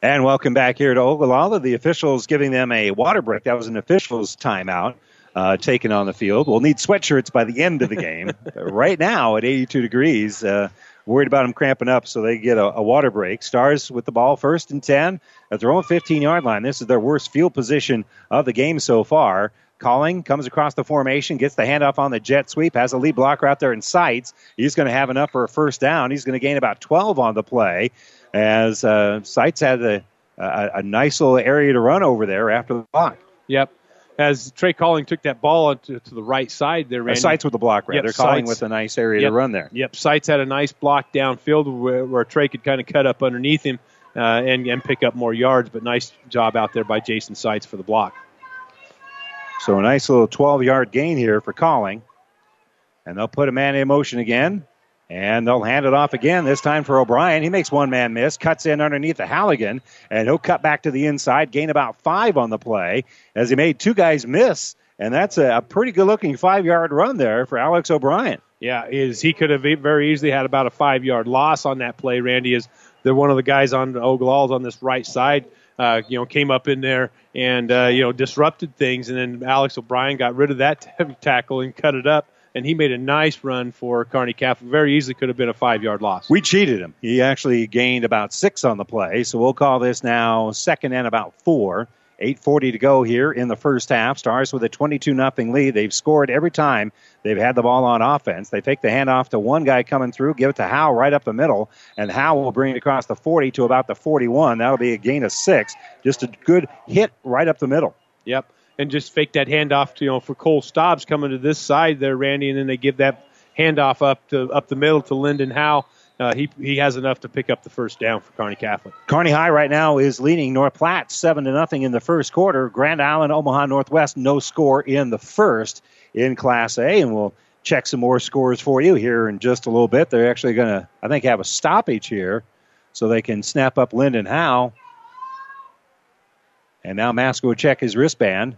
A: And welcome back here to Ogallala. The officials giving them a water break. That was an officials timeout uh, taken on the field. We'll need sweatshirts by the end of the game. (laughs) right now at 82 degrees, uh, worried about them cramping up, so they get a, a, water break. Stars with the ball first and 10 at their own 15 yard line. This is their worst field position of the game so far. Calling comes across the formation, gets the handoff on the jet sweep, has a lead blocker out there in Seitz. He's going to have enough for a first down. He's going to gain about 12 on the play as uh, Seitz had the a, a nice little area to run over there after the block.
B: Yep. As Trey Calling took that ball to, to the right side there,
A: Uh,
B: Randy.
A: Seitz with the block, rather.
B: Yep,
A: Calling
B: Seitz.
A: with a nice area
B: Yep.
A: to run there.
B: Yep, Seitz had a nice block downfield where, where Trey could kind of cut up underneath him uh, and, and pick up more yards, but nice job out there by Jason Seitz for the block.
A: So a nice little 12 yard gain here for Calling. And they'll put a man in motion again. And they'll hand it off again, this time for O'Brien. He makes one man miss, cuts in underneath the Halligan, and he'll cut back to the inside, gain about five on the play as he made two guys miss. And that's a, pretty good looking five yard run there for Alex O'Brien.
B: Yeah, is he could have very easily had about a five yard loss on that play. Randy is they're one of the guys on Ogallala's on this right side. Uh, you know, came up in there and uh, you know disrupted things, and then Alex O'Brien got rid of that (laughs) tackle and cut it up, and he made a nice run for Kearney Catholic. Very easily could have been a five yard loss.
A: We cheated him. He actually gained about six on the play, so we'll call this now second and about four. 8.40 to go here in the first half. Stars with a 22 nothing lead. They've scored every time they've had the ball on offense. They take the handoff to one guy coming through, give it to Howe right up the middle, and Howe will bring it across the 40 to about the 41. That'll be a gain of six. Just a good hit right up the middle.
B: Yep, and just fake that handoff to you know for Cole Stobbs coming to this side there, Randy, and then they give that handoff up to up the middle to Lyndon Howe. Uh, he he has enough to pick up the first down for Kearney Catholic.
A: Kearney High right now is leading North Platte seven to nothing in the first quarter. Grand Island, Omaha Northwest, no score in the first in Class A, and we'll check some more scores for you here in just a little bit. They're actually going to, I think, have a stoppage here, so they can snap up Lyndon Howe. And now Mask will check his wristband.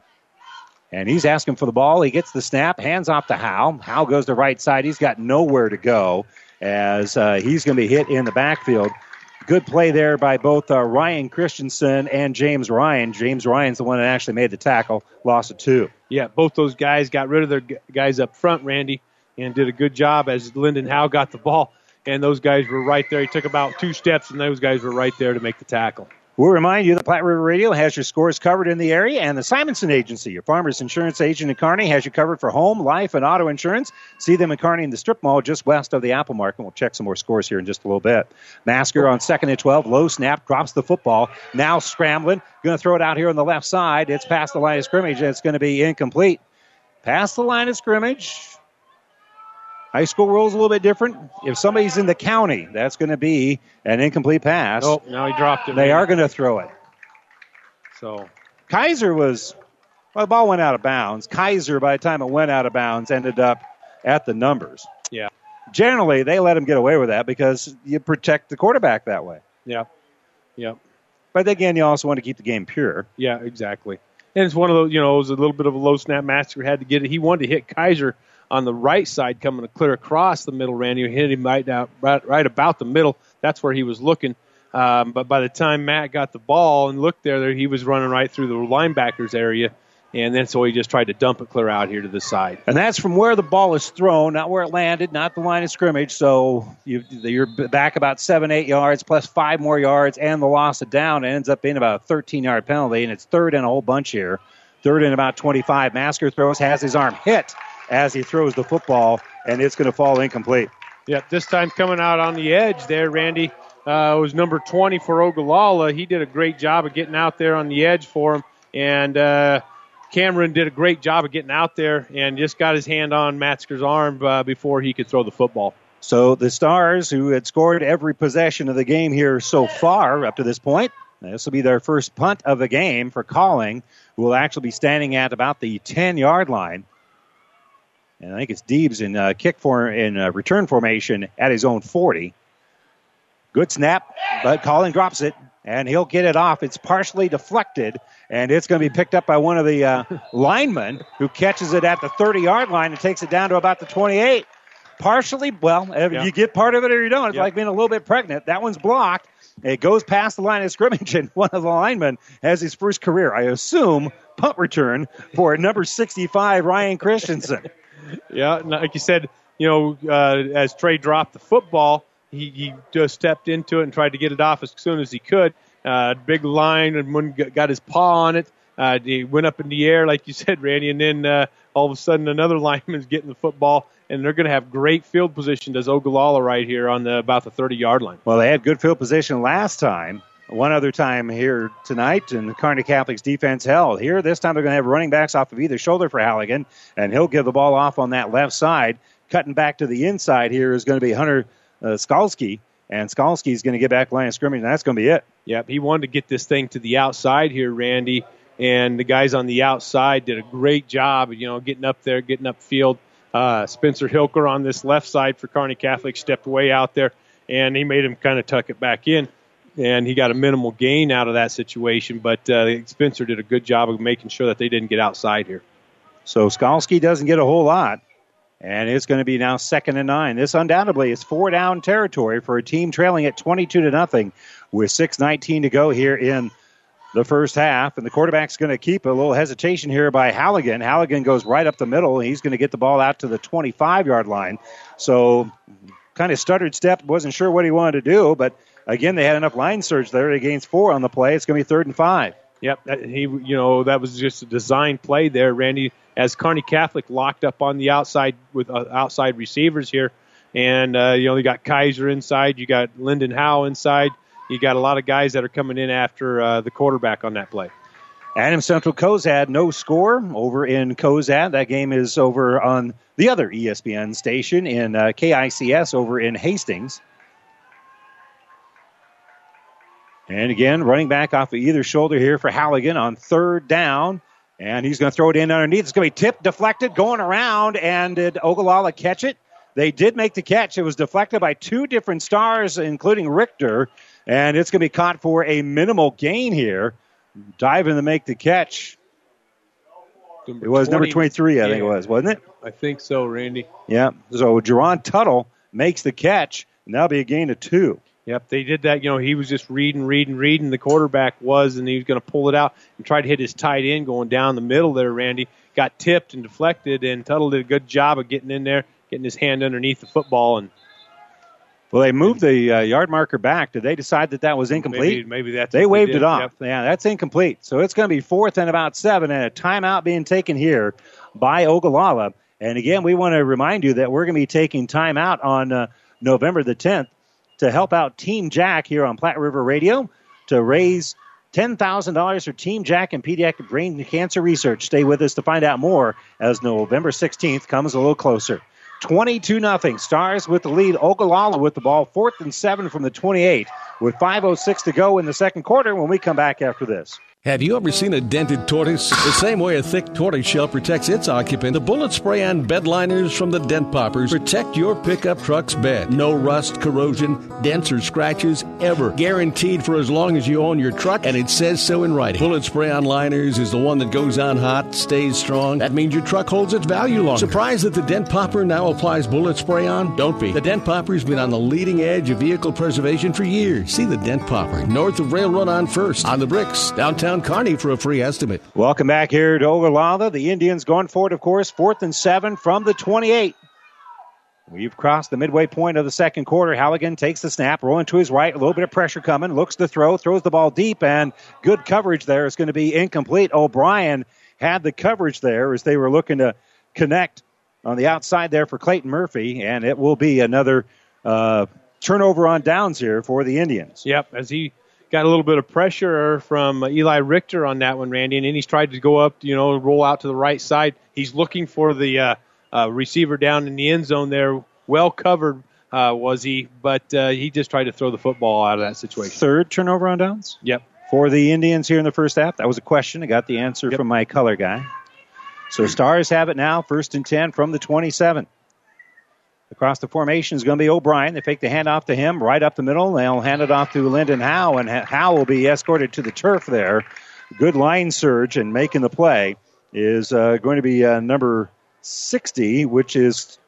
A: And he's asking for the ball. He gets the snap, hands off to Howe. Howe goes to right side. He's got nowhere to go as uh, he's going to be hit in the backfield. Good play there by both uh, Ryan Christensen and James Ryan. James Ryan's the one that actually made the tackle, lost a two.
B: Yeah, both those guys got rid of their guys up front, Randy, and did a good job as Lyndon Howe got the ball. And those guys were right there. He took about two steps, and those guys were right there to make the tackle.
A: We'll remind you that Platte River Radio has your scores covered in the area, and the Simonson Agency, your farmer's insurance agent in Kearney, has you covered for home, life, and auto insurance. See them in Kearney in the strip mall just west of the Apple Market. We'll check some more scores here in just a little bit. Masker on second and 12, low snap, drops the football. Now scrambling, going to throw it out here on the left side. It's past the line of scrimmage, and it's going to be incomplete. Past the line of scrimmage. High school rules a little bit different. If somebody's in the county, that's going to be an incomplete pass.
B: Oh, now he dropped it.
A: They are going to throw it.
B: So
A: Kaiser was, well, the ball went out of bounds. Kaiser, by the time it went out of bounds, ended up at the numbers.
B: Yeah.
A: Generally, they let him get away with that because you protect the quarterback that way.
B: Yeah. Yeah.
A: But again, you also want to keep the game pure.
B: Yeah, exactly. And it's one of those, you know, it was a little bit of a low snap. Masker had to get it. He wanted to hit Kaiser on the right side, coming clear across the middle. Randy hit him right out, right, right about the middle. That's where he was looking. Um, but by the time Matt got the ball and looked there, there, he was running right through the linebackers area, and then so he just tried to dump it clear out here to the side.
A: And that's from where the ball is thrown, not where it landed, not the line of scrimmage. So you, you're back about seven, eight yards, plus five more yards, and the loss of down. Ends up being about a 13 yard penalty, and it's third and a whole bunch here. Third and about 25. Masker throws, has his arm hit as he throws the football, and it's going to fall incomplete.
B: Yep, this time coming out on the edge there, Randy uh, was number 20 for Ogallala. He did a great job of getting out there on the edge for him, and uh, Cameron did a great job of getting out there and just got his hand on Masker's arm uh, before he could throw the football.
A: So the Stars, who had scored every possession of the game here so far up to this point, this will be their first punt of the game for Calling, who will actually be standing at about the 10 yard line. And I think it's Deebs in uh, kick for in uh, return formation at his own 40. Good snap, but Calling drops it, and he'll get it off. It's partially deflected, and it's going to be picked up by one of the uh, (laughs) linemen who catches it at the 30 yard line and takes it down to about the 28. Partially, well,
B: Yeah.
A: you get part of it or you don't. It's
B: Yeah.
A: like being a little bit pregnant. That one's blocked. It goes past the line of scrimmage, (laughs) and one of the linemen has his first career, I assume, punt return for number 65, Ryan Christensen. (laughs)
B: Yeah, like you said, you know, uh, as Trey dropped the football, he, he just stepped into it and tried to get it off as soon as he could. Uh, big line and one got his paw on it. Uh, he went up in the air, like you (laughs) said, Randy, and then uh, all of a sudden another (laughs) lineman's getting the football, and they're going to have great field position. Does Ogallala right here on the about the 30 yard line?
A: Well, they had good field position last time. One other time here tonight, and Kearney Catholic's defense held. Here, this time they're going to have running backs off of either shoulder for Halligan, and he'll give the ball off on that left side. Cutting back to the inside here is going to be Hunter uh, Skalski, and Skalski's going to get back line of scrimmage, and that's going to be it.
B: Yep, he wanted to get this thing to the outside here, Randy, and the guys on the outside did a great job, you know, getting up there, getting up field. Uh, Spencer Hilker on this left side for Kearney Catholic stepped way out there, and he made him kind of tuck it back in and he got a minimal gain out of that situation. But uh, Spencer did a good job of making sure that they didn't get outside here.
A: So Skalski doesn't get a whole lot, and it's going to be now second and nine. This undoubtedly is four down territory for a team trailing at 22 to nothing with 6:19 to go here in the first half, and the quarterback's going to keep a little hesitation here by Halligan. Halligan goes right up the middle. He's going to get the ball out to the 25 yard line. So, kind of stuttered step, wasn't sure what he wanted to do, but again, they had enough line surge there. They gains four on the play. It's going to be third and five.
B: Yep, that, he you know that was just a design play there, Randy. As Kearney Catholic locked up on the outside with uh, outside receivers here, and uh, you know you got Kaiser inside, you got Lyndon Howe inside, you got a lot of guys that are coming in after uh, the quarterback on that play.
A: Adam Central Cozad, no score over in Cozad. That game is over on the other ESPN station in uh, KICS over in Hastings. And again, running back off of either shoulder here for Halligan on third down. And he's going to throw it in underneath. It's going to be tipped, deflected, going around. And did Ogallala catch it? They did make the catch. It was deflected by two different stars, including Richter. And it's going to be caught for a minimal gain here. Diving to make the catch.
B: Number
A: It was number 23, I think it was, wasn't it?
B: I think so, Randy.
A: Yeah. So Jerron Tuttle makes the catch, and that'll be a gain of two.
B: Yep, they did that. You know, he was just reading, reading, reading. The quarterback was, and he was going to pull it out and try to hit his tight end going down the middle there. Randy got tipped and deflected, and Tuttle did a good job of getting in there, getting his hand underneath the football, and
A: Well, they moved the uh, yard marker back. Did they decide that that was incomplete?
B: maybe maybe that's
A: They waved
B: did.
A: it off.
B: Yep.
A: Yeah, that's incomplete. So it's going to be fourth and about seven, and a timeout being taken here by Ogallala. And again, we want to remind you that we're going to be taking timeout on uh, November the 10th to help out Team Jack here on Platte River Radio to raise $10,000 for Team Jack and pediatric brain cancer research. Stay with us to find out more as November 16th comes a little closer. 22 nothing. Stars with the lead. Ogallala with the ball. Fourth and seven from the 28 with 5.06 to go in the second quarter when we come back after this.
O: Have you ever seen a dented tortoise? The same way a thick tortoise shell protects its occupant, the bullet spray on bed liners from the dent poppers protect your pickup truck's bed. No rust, corrosion, dents, or scratches ever. Guaranteed for as long as you own your truck, and it says so in writing. Bullet spray on liners is the one that goes on hot, stays strong. That means your truck holds its value longer. Surprised that the dent popper now applies bullet spray on? Don't be. The dent popper's been on the leading edge of vehicle preservation for years. See the dent popper north of Railroad on First, on the bricks, downtown Kearney for a free estimate.
A: Welcome back here to Ogallala. The Indians going forward, of course, fourth and seven from the 28. We've crossed the midway point of the second quarter. Halligan takes the snap, rolling to his right, a little bit of pressure coming, looks to throw, throws the ball deep, and good coverage there is going to be incomplete. O'Brien had the coverage there as they were looking to connect on the outside there for Clayton Murphy, and it will be another uh, turnover on downs here for the Indians.
B: Yep, as he got a little bit of pressure from Eli Richter on that one, Randy, and then he's tried to go up, you know, roll out to the right side. He's looking for the uh, uh, receiver down in the end zone there. Well covered uh, was he, but uh, he just tried to throw the football out of that situation.
A: Third turnover on downs?
B: Yep.
A: For the Indians here in the first half. That was a question. I got the answer from my color guy. So Stars have it now, first and 10 from the 27. Across the formation is going to be O'Brien. They fake the handoff to him right up the middle. They'll hand it off to Lyndon Howe, and Howe will be escorted to the turf there. Good line surge and making the play is uh, going to be uh, number 60, which is,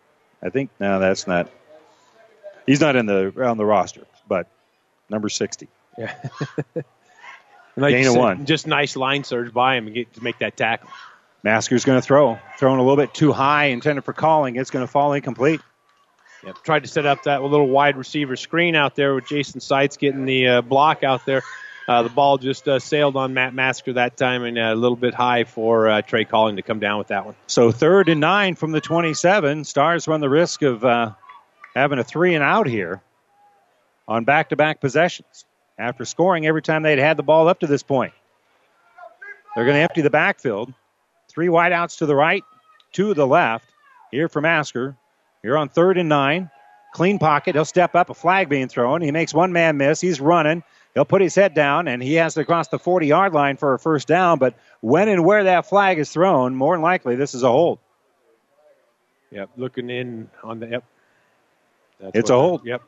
A: I think, no, that's not. He's not in the on the roster, but number 60.
B: Yeah. (laughs) Like
A: of
B: said,
A: one.
B: Just nice line surge by him and get to make that tackle.
A: Masker's going to throw. Throwing a little bit too high, intended for Calling. It's going to fall incomplete.
B: Yep. Tried to set up that little wide receiver screen out there with Jason Seitz getting the uh, block out there. Uh, the ball just uh, sailed on Matt Masker that time and uh, a little bit high for uh, Trey Calling to come down with that one.
A: So third and nine from the 27. Stars run the risk of uh, having a three and out here on back to back possessions. after scoring every time they'd had the ball up to this point. They're going to empty the backfield. Three wideouts to the right, two to the left. Here for Masker. Here on third and nine. Clean pocket. He'll step up. A flag being thrown. He makes one man miss. He's running. He'll put his head down, and he has to cross the 40 yard line for a first down. But when and where that flag is thrown, more than likely, this is a hold.
B: Yep, looking in on the yep.
A: That's it's a hold.
B: Yep,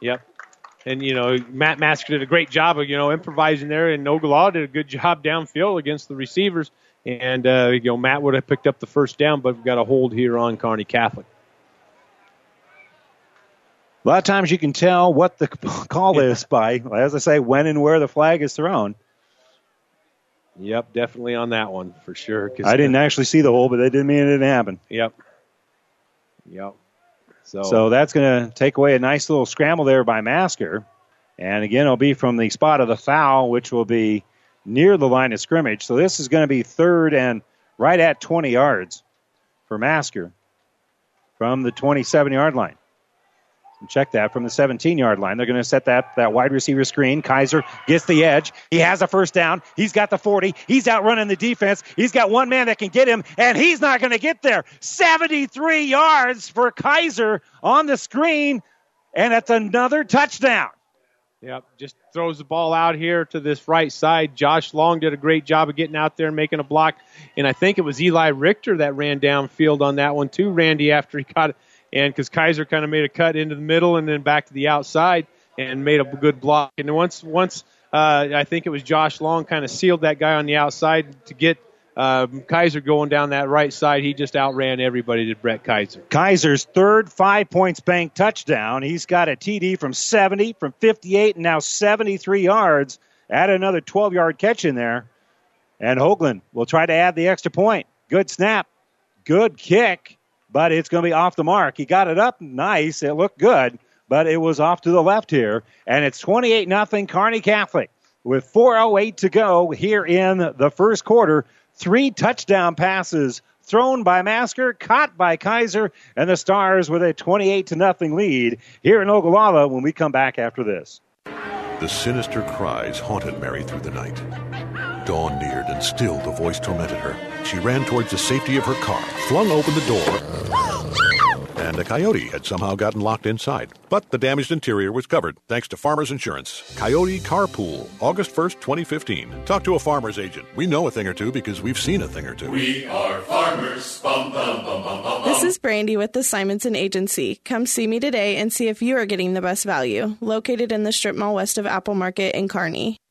B: yep. And you know, Matt Masker did a great job of you know improvising there, and Ogallala did a good job downfield against the receivers. And uh, you know, Matt would have picked up the first down, but we've got a hold here on Kearney Catholic.
A: A lot of times you can tell what the (laughs) call is by, as I say, when and where the flag is thrown.
B: Yep, definitely on that one for sure.
A: I didn't actually see the hole, but that didn't mean it didn't happen.
B: Yep. Yep. So,
A: so that's going to take away a nice little scramble there by Masker. And again, it'll be from the spot of the foul, which will be near the line of scrimmage. So this is going to be third and right at 20 yards for Masker from the 27 yard line. Check that from the 17 yard line. They're going to set that, that wide receiver screen. Kaiser gets the edge. He has a first down. He's got the 40. He's outrunning the defense. He's got one man that can get him, and he's not going to get there. 73 yards for Kaiser on the screen, and it's another touchdown.
B: Yep, just throws the ball out here to this right side. Josh Long did a great job of getting out there and making a block. And I think it was Eli Richter that ran downfield on that one, too, Randy, after he it and because Kaiser kind of made a cut into the middle and then back to the outside and made a good block. And once once uh, I think it was Josh Long kind of sealed that guy on the outside to get um, Kaiser going down that right side. He just outran everybody to Brett Kaiser.
A: Kaiser's third five points bank touchdown. He's got a TD from 70, from 58, and now 73 yards. Add another 12 yard catch in there. And Hoagland will try to add the extra point. Good snap. Good kick but it's going to be off the mark. He got it up nice. It looked good, but it was off to the left here. And it's 28 nothing Kearney Catholic with 4.08 to go here in the first quarter. Three touchdown passes thrown by Masker, caught by Kaiser, and the Stars with a 28 to nothing lead here in Ogallala when we come back after this.
P: The sinister cries haunted Mary through the night. Dawn neared, and still the voice tormented her. She ran towards the safety of her car, flung open the door, and a coyote had somehow gotten locked inside. But the damaged interior was covered thanks to Farmers Insurance. Coyote Carpool, August 1st, 2015. Talk to a farmer's agent. We know a thing or two because we've seen a thing or two.
Q: We are farmers. Bum, bum, bum, bum, bum.
R: This is Brandy with the Simonson Agency. Come see me today and see if you are getting the best value. Located in the strip mall west of Apple Market in Kearney.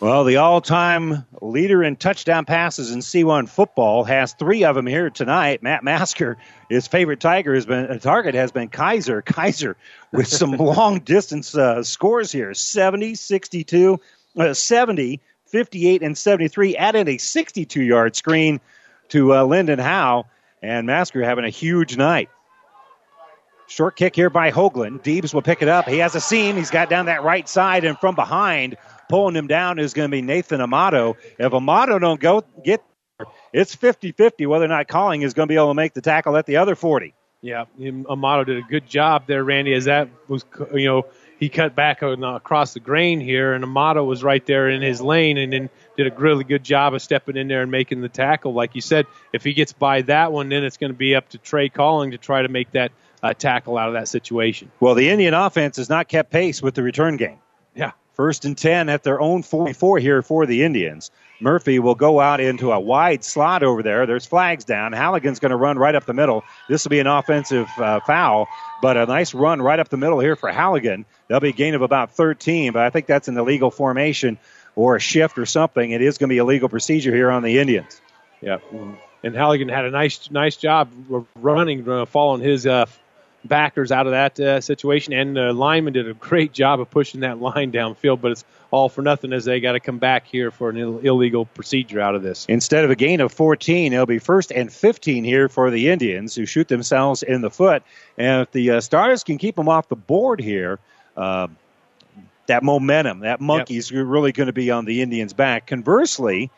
A: Well, the all time leader in touchdown passes in C1 football has three of them here tonight. Matt Masker, his favorite tiger has been uh, target has been Kaiser. (laughs) Kaiser with some (laughs) long distance uh, scores here 70, 62, uh, 70, 58, and 73. Added a 62 yard screen to uh, Lyndon Howe, and Masker having a huge night. Short kick here by Hoagland. Deebs will pick it up. He has a seam. He's got down that right side, and from behind, pulling him down is going to be Nathan Amato. If Amato don't go get there, it's 50-50 whether or not Calling is going to be able to make the tackle at the other 40.
B: Yeah, Amato did a good job there, Randy. As that was, you know, he cut back across the grain here, and Amato was right there in his lane, and then did a really good job of stepping in there and making the tackle. Like you said, if he gets by that one, then it's going to be up to Trey Calling to try to make that uh, tackle out of that situation.
A: Well, the Indian offense has not kept pace with the return game. First and 10 at their own 44 here for the Indians. Murphy will go out into a wide slot over there. There's flags down. Halligan's going to run right up the middle. This will be an offensive uh, foul, but a nice run right up the middle here for Halligan. There'll be a gain of about 13, but I think that's an illegal formation or a shift or something. It is going to be a legal procedure here on the Indians.
B: Yeah, and Halligan had a nice nice job running, uh, following his uh, backers out of that uh, situation. And the lineman did a great job of pushing that line downfield, but it's all for nothing as they got to come back here for an Ill- illegal procedure out of this.
A: Instead of a gain of 14, it'll be first and 15 here for the Indians, who shoot themselves in the foot. And if the uh, Stars can keep them off the board here, uh, that momentum, that monkey's really going to be on the Indians' back. Conversely,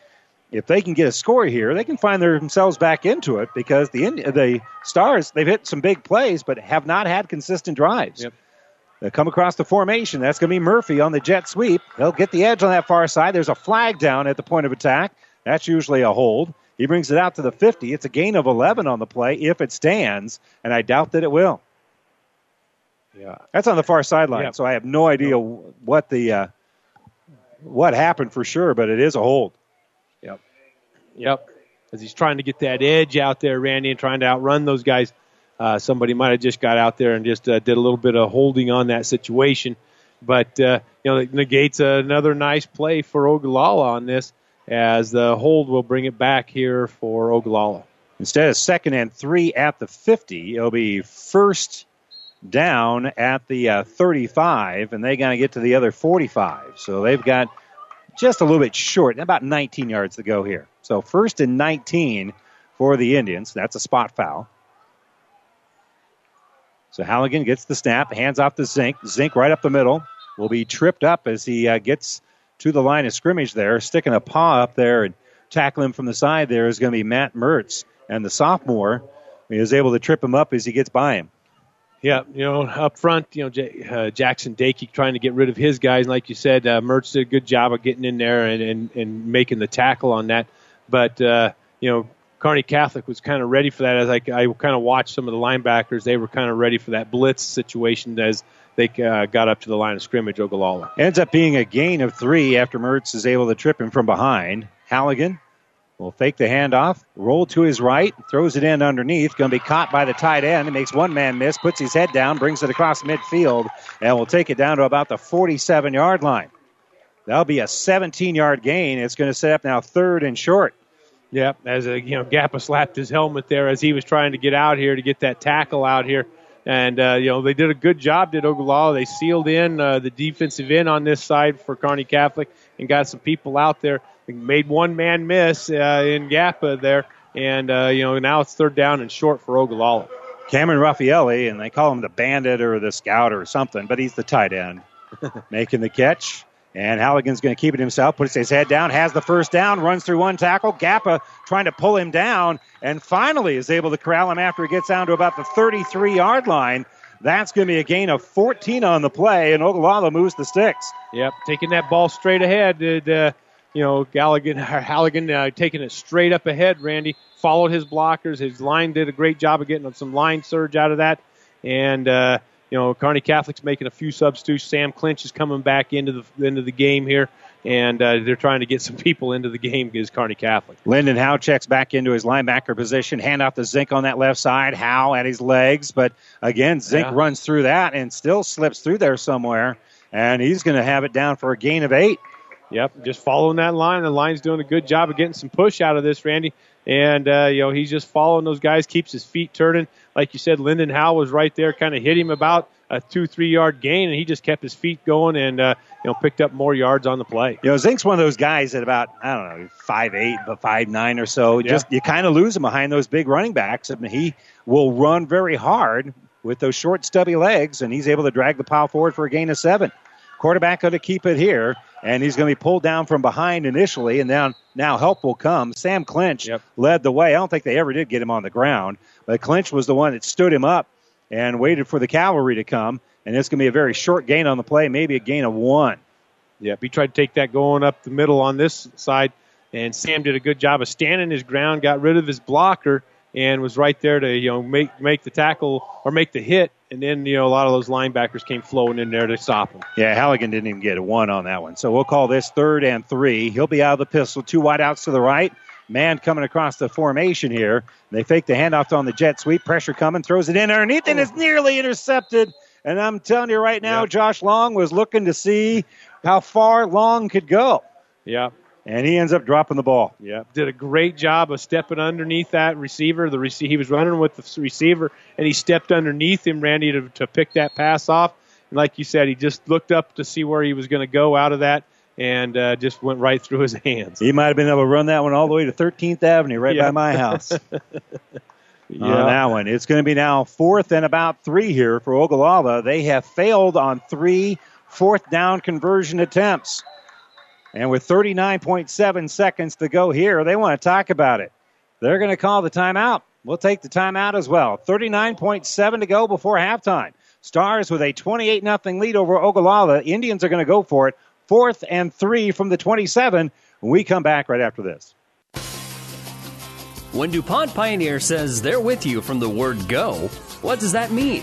A: if they can get a score here, they can find themselves back into it because the the Stars they've hit some big plays, but have not had consistent drives.
B: Yep.
A: They come across the formation. That's going to be Murphy on the jet sweep. They'll get the edge on that far side. There's a flag down at the point of attack. That's usually a hold. He brings it out to the 50. It's a gain of 11 on the play if it stands, and I doubt that it will.
B: Yeah,
A: that's on the far sideline.
B: Yep.
A: So I have no idea what the uh, what happened for sure, but it is a hold.
B: Yep. As he's trying to get that edge out there, Randy, and trying to outrun those guys. Uh, somebody might have just got out there and just uh, did a little bit of holding on that situation. But, uh, you know, it negates another nice play for Ogallala on this, as the hold will bring it back here for Ogallala.
A: Instead of second and three at the 50, it'll be first down at the uh, 35, and they got to get to the other 45. So they've got just a little bit short, about 19 yards to go here. So first and 19 for the Indians. That's a spot foul. So Halligan gets the snap, hands off to Zink. Zink right up the middle will be tripped up as he uh, gets to the line of scrimmage there, sticking a paw up there and tackling from the side there is going to be Matt Mertz. And the sophomore is able to trip him up as he gets by him.
B: Yeah, you know, up front, you know, J- uh, Jackson Dakey trying to get rid of his guys. And Like you said, uh, Mertz did a good job of getting in there and, and, and making the tackle on that. But, uh, you know, Kearney Catholic was kind of ready for that. As I, I kind of watched some of the linebackers, they were kind of ready for that blitz situation as they uh, got up to the line of scrimmage, Ogallala.
A: Ends up being a gain of three after Mertz is able to trip him from behind. Halligan will fake the handoff, roll to his right, throws it in underneath. Going to be caught by the tight end. Makes one man miss, puts his head down, brings it across midfield, and will take it down to about the 47 yard line. That'll be a 17 yard gain. It's going to set up now third and short.
B: Yep, as a you know, Gappa slapped his helmet there as he was trying to get out here to get that tackle out here, and uh, you know they did a good job. Did Ogallala? They sealed in uh, the defensive end on this side for Kearney Catholic and got some people out there. Made one man miss uh, in Gappa there, and uh, you know now it's third down and short for Ogallala.
A: Cameron Raffaelli, and they call him the bandit or the scout or something, but he's the tight end (laughs) making the catch. And Halligan's going to keep it himself, puts his head down, has the first down, runs through one tackle. Gappa trying to pull him down, and finally is able to corral him after he gets down to about the 33 yard line. That's going to be a gain of 14 on the play, and Ogallala moves the sticks.
B: Yep, taking that ball straight ahead. Did uh, you know Galligan, (laughs) Halligan uh, taking it straight up ahead? Randy followed his blockers. His line did a great job of getting some line surge out of that, and uh, you know Kearney Catholic's making a few substitutes. Sam Clinch is coming back into the into the game here, and uh, they're trying to get some (laughs) people into the game against Kearney Catholic.
A: Lyndon Howe checks back into his linebacker position. Hand off to Zink on that left side. Howe at his legs, but again Zink
B: Yeah.
A: runs through that and still slips through there somewhere, and he's going to have it down for a gain of eight.
B: Yep, just following that line. The line's doing a good job of getting some push out of this, Randy. And uh, you know he's just following those guys, keeps his feet turning. Like you said, Lyndon Howe was right there, kind of hit him about a two, three yard gain, and he just kept his feet going and uh, you know picked up more yards on the play.
A: You know, Zink's one of those guys at about I don't know five eight, but five nine or so. Just you kind of lose him behind those big running backs. I mean, he will run very hard with those short, stubby legs, and he's able to drag the pile forward for a gain of seven. Quarterback going to keep it here, and he's going to be pulled down from behind initially, and then now help will come. Sam Clinch led the way. I don't think they ever did get him on the ground, but Clinch was the one that stood him up and waited for the cavalry to come. And it's going to be a very short gain on the play, maybe a gain of one.
B: Yep, he tried to take that going up the middle on this side, and Sam did a good job of standing his ground, got rid of his blocker, and was right there to you know make make the tackle or make the hit, and then you know a lot of those linebackers came flowing in there to stop him.
A: Yeah, Halligan didn't even get a one on that one. So we'll call this third and three. He'll be out of the pistol. Two wideouts to the right. Man coming across the formation here. They fake the handoff on the jet sweep. Pressure coming. Throws it in underneath and it's nearly intercepted. And I'm telling you right now, Josh Long was looking to see how far Long could go.
B: Yeah,
A: and he ends up dropping the ball.
B: Yeah, did a great job of stepping underneath that receiver. The rece- he was running with the receiver, and he stepped underneath him, Randy, to, to pick that pass off. And like you said, he just looked up to see where he was going to go out of that, and uh, just went right through his (laughs) hands.
A: He might have been able to run that one all the way to 13th Avenue, right
B: Yeah.
A: by my (laughs) house.
B: Yeah.
A: on that one. It's going to be now fourth and about three here for Ogallala. They have failed on three fourth down conversion attempts. And with 39.7 seconds to go here, they want to talk about it. They're going to call the timeout. We'll take the timeout as well. 39.7 to go before halftime. Stars with a 28 0 lead over Ogallala. Indians are going to go for it. Fourth and three from the 27. When we come back right after this.
G: When DuPont Pioneer says they're with you from the word go, what does that mean?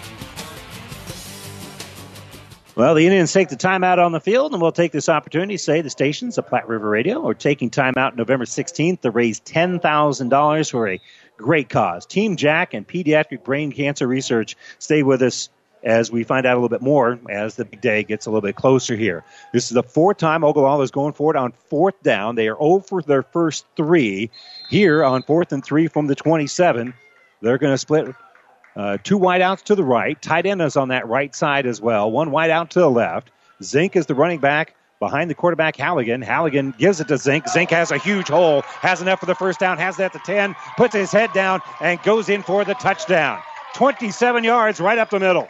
A: Well, the Indians take the timeout on the field, and we'll take this opportunity to say the stations of Platte River Radio are taking timeout November 16th to raise $10,000 for a great cause. Team Jack and Pediatric Brain Cancer Research stay with us as we find out a little bit more as the big day gets a little bit closer here. This is the fourth time Ogallala is going for it on fourth down. They are 0 for their first three. Here on fourth and three from the 27, they're going to split uh, two wideouts to the right. Tight end is on that right side as well. One wide out to the left. Zink is the running back behind the quarterback Halligan. Halligan gives it to Zink. Zink has a huge hole, has enough for the first down, has that to 10, puts his head down, and goes in for the touchdown. 27 yards right up the middle.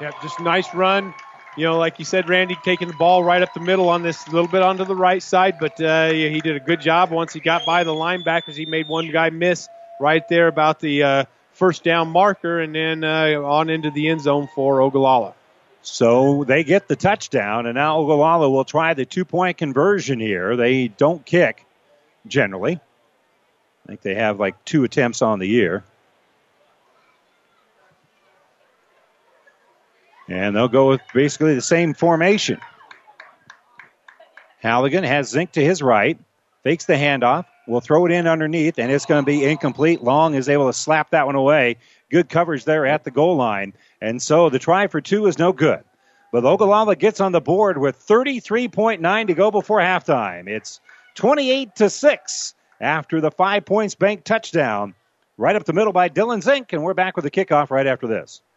B: Yeah, just nice run. You know, like you said, Randy taking the ball right up the middle on this little bit onto the right side, but uh, he did a good job once he got by the linebackers. He made one guy miss right there about the uh, first down marker, and then uh, on into the end zone for Ogallala.
A: So they get the touchdown, and now Ogallala will try the two point conversion here. They don't kick generally. I think they have like two attempts on the year. And they'll go with basically the same formation. Halligan has Zink to his right, fakes the handoff, will throw it in underneath, and it's going to be incomplete. Long is able to slap that one away. Good coverage there at the goal line. And so the try for two is no good. But Ogallala gets on the board with 33.9 to go before halftime. It's 28 to 6 after the five points bank touchdown. Right up the middle by Dylan Zink, and we're back with the kickoff right after this.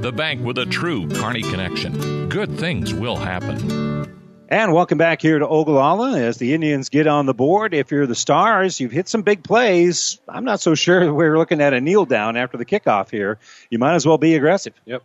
M: the bank with a true Kearney connection. Good things will happen.
A: And welcome back here to Ogallala as the Indians get on the board. If you're the Stars, you've hit some big plays. I'm not so sure (laughs) we're looking at a kneel down after the kickoff here. You might as well be aggressive.
B: Yep.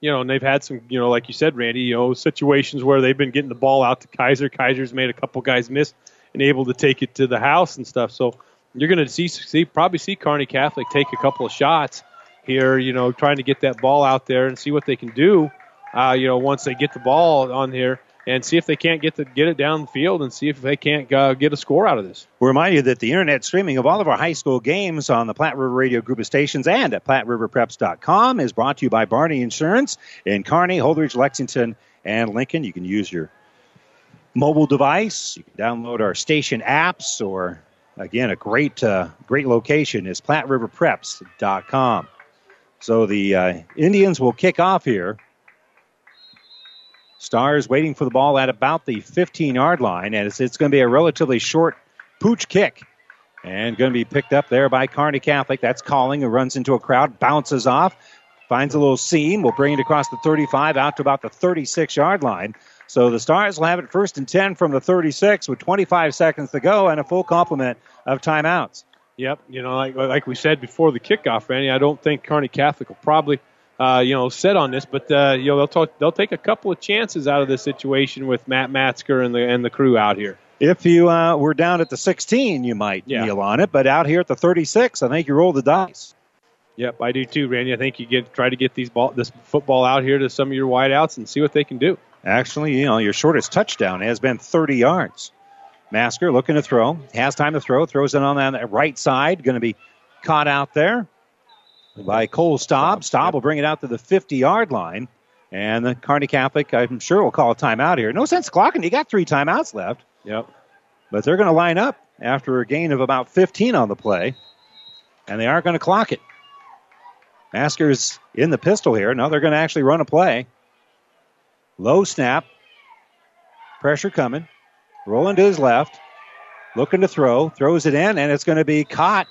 B: You know, and they've had some, you know, like you said, Randy, you know, situations where they've been getting the ball out to Kaiser. Kaiser's made a couple guys miss and able to take it to the house and stuff. So you're going to see, see, probably see Kearney Catholic take a couple of shots here, you know, trying to get that ball out there and see what they can do, uh, you know, once they get the ball on here and see if they can't get the get it down the field and see if they can't uh, get a score out of this.
A: We remind you that the internet streaming of all of our high school games on the Platte River Radio Group of stations and at PlatteRiverPreps.com is brought to you by Barney Insurance in Kearney, Holdrege, Lexington, and Lincoln. You can use your mobile device. You can download our station apps, or again, a great uh, great location is PlatteRiverPreps.com. So the uh, Indians will kick off here. Stars waiting for the ball at about the 15 yard line, and it's, it's going to be a relatively short pooch kick. And going to be picked up there by Kearney Catholic. That's calling, who runs into a crowd, bounces off, finds a little seam, will bring it across the 35 out to about the 36 yard line. So the Stars will have it first and 10 from the 36 with 25 seconds to go and a full complement of timeouts.
B: Yep, you know, like like we said before the kickoff, Randy, I don't think Kearney Catholic will probably uh, you know, set on this, but uh, you know they'll talk, they'll take a couple of chances out of this situation with Matt Masker and the and the crew out here.
A: If you uh, were down at the 16, you might
B: Yeah.
A: kneel on it, but out here at the 36, I think you roll the dice.
B: Yep, I do too, Randy. I think you get try to get these ball this football out here to some of your wideouts and see what they can do.
A: Actually, you know, your shortest touchdown has been 30 yards. Masker looking to throw, has time to throw, throws it on that right side, going to be caught out there by Cole Staub. Staub will bring it out to the 50 yard line. And the Kearney Catholic, I'm sure, will call a timeout here. No sense clocking. You got three timeouts left.
B: Yep.
A: But they're going to line up after a gain of about 15 on the play. And they aren't going to clock it. Masker's in the pistol here. Now they're going to actually run a play. Low snap. Pressure coming. Rolling to his left. Looking to throw. Throws it in, and it's going to be caught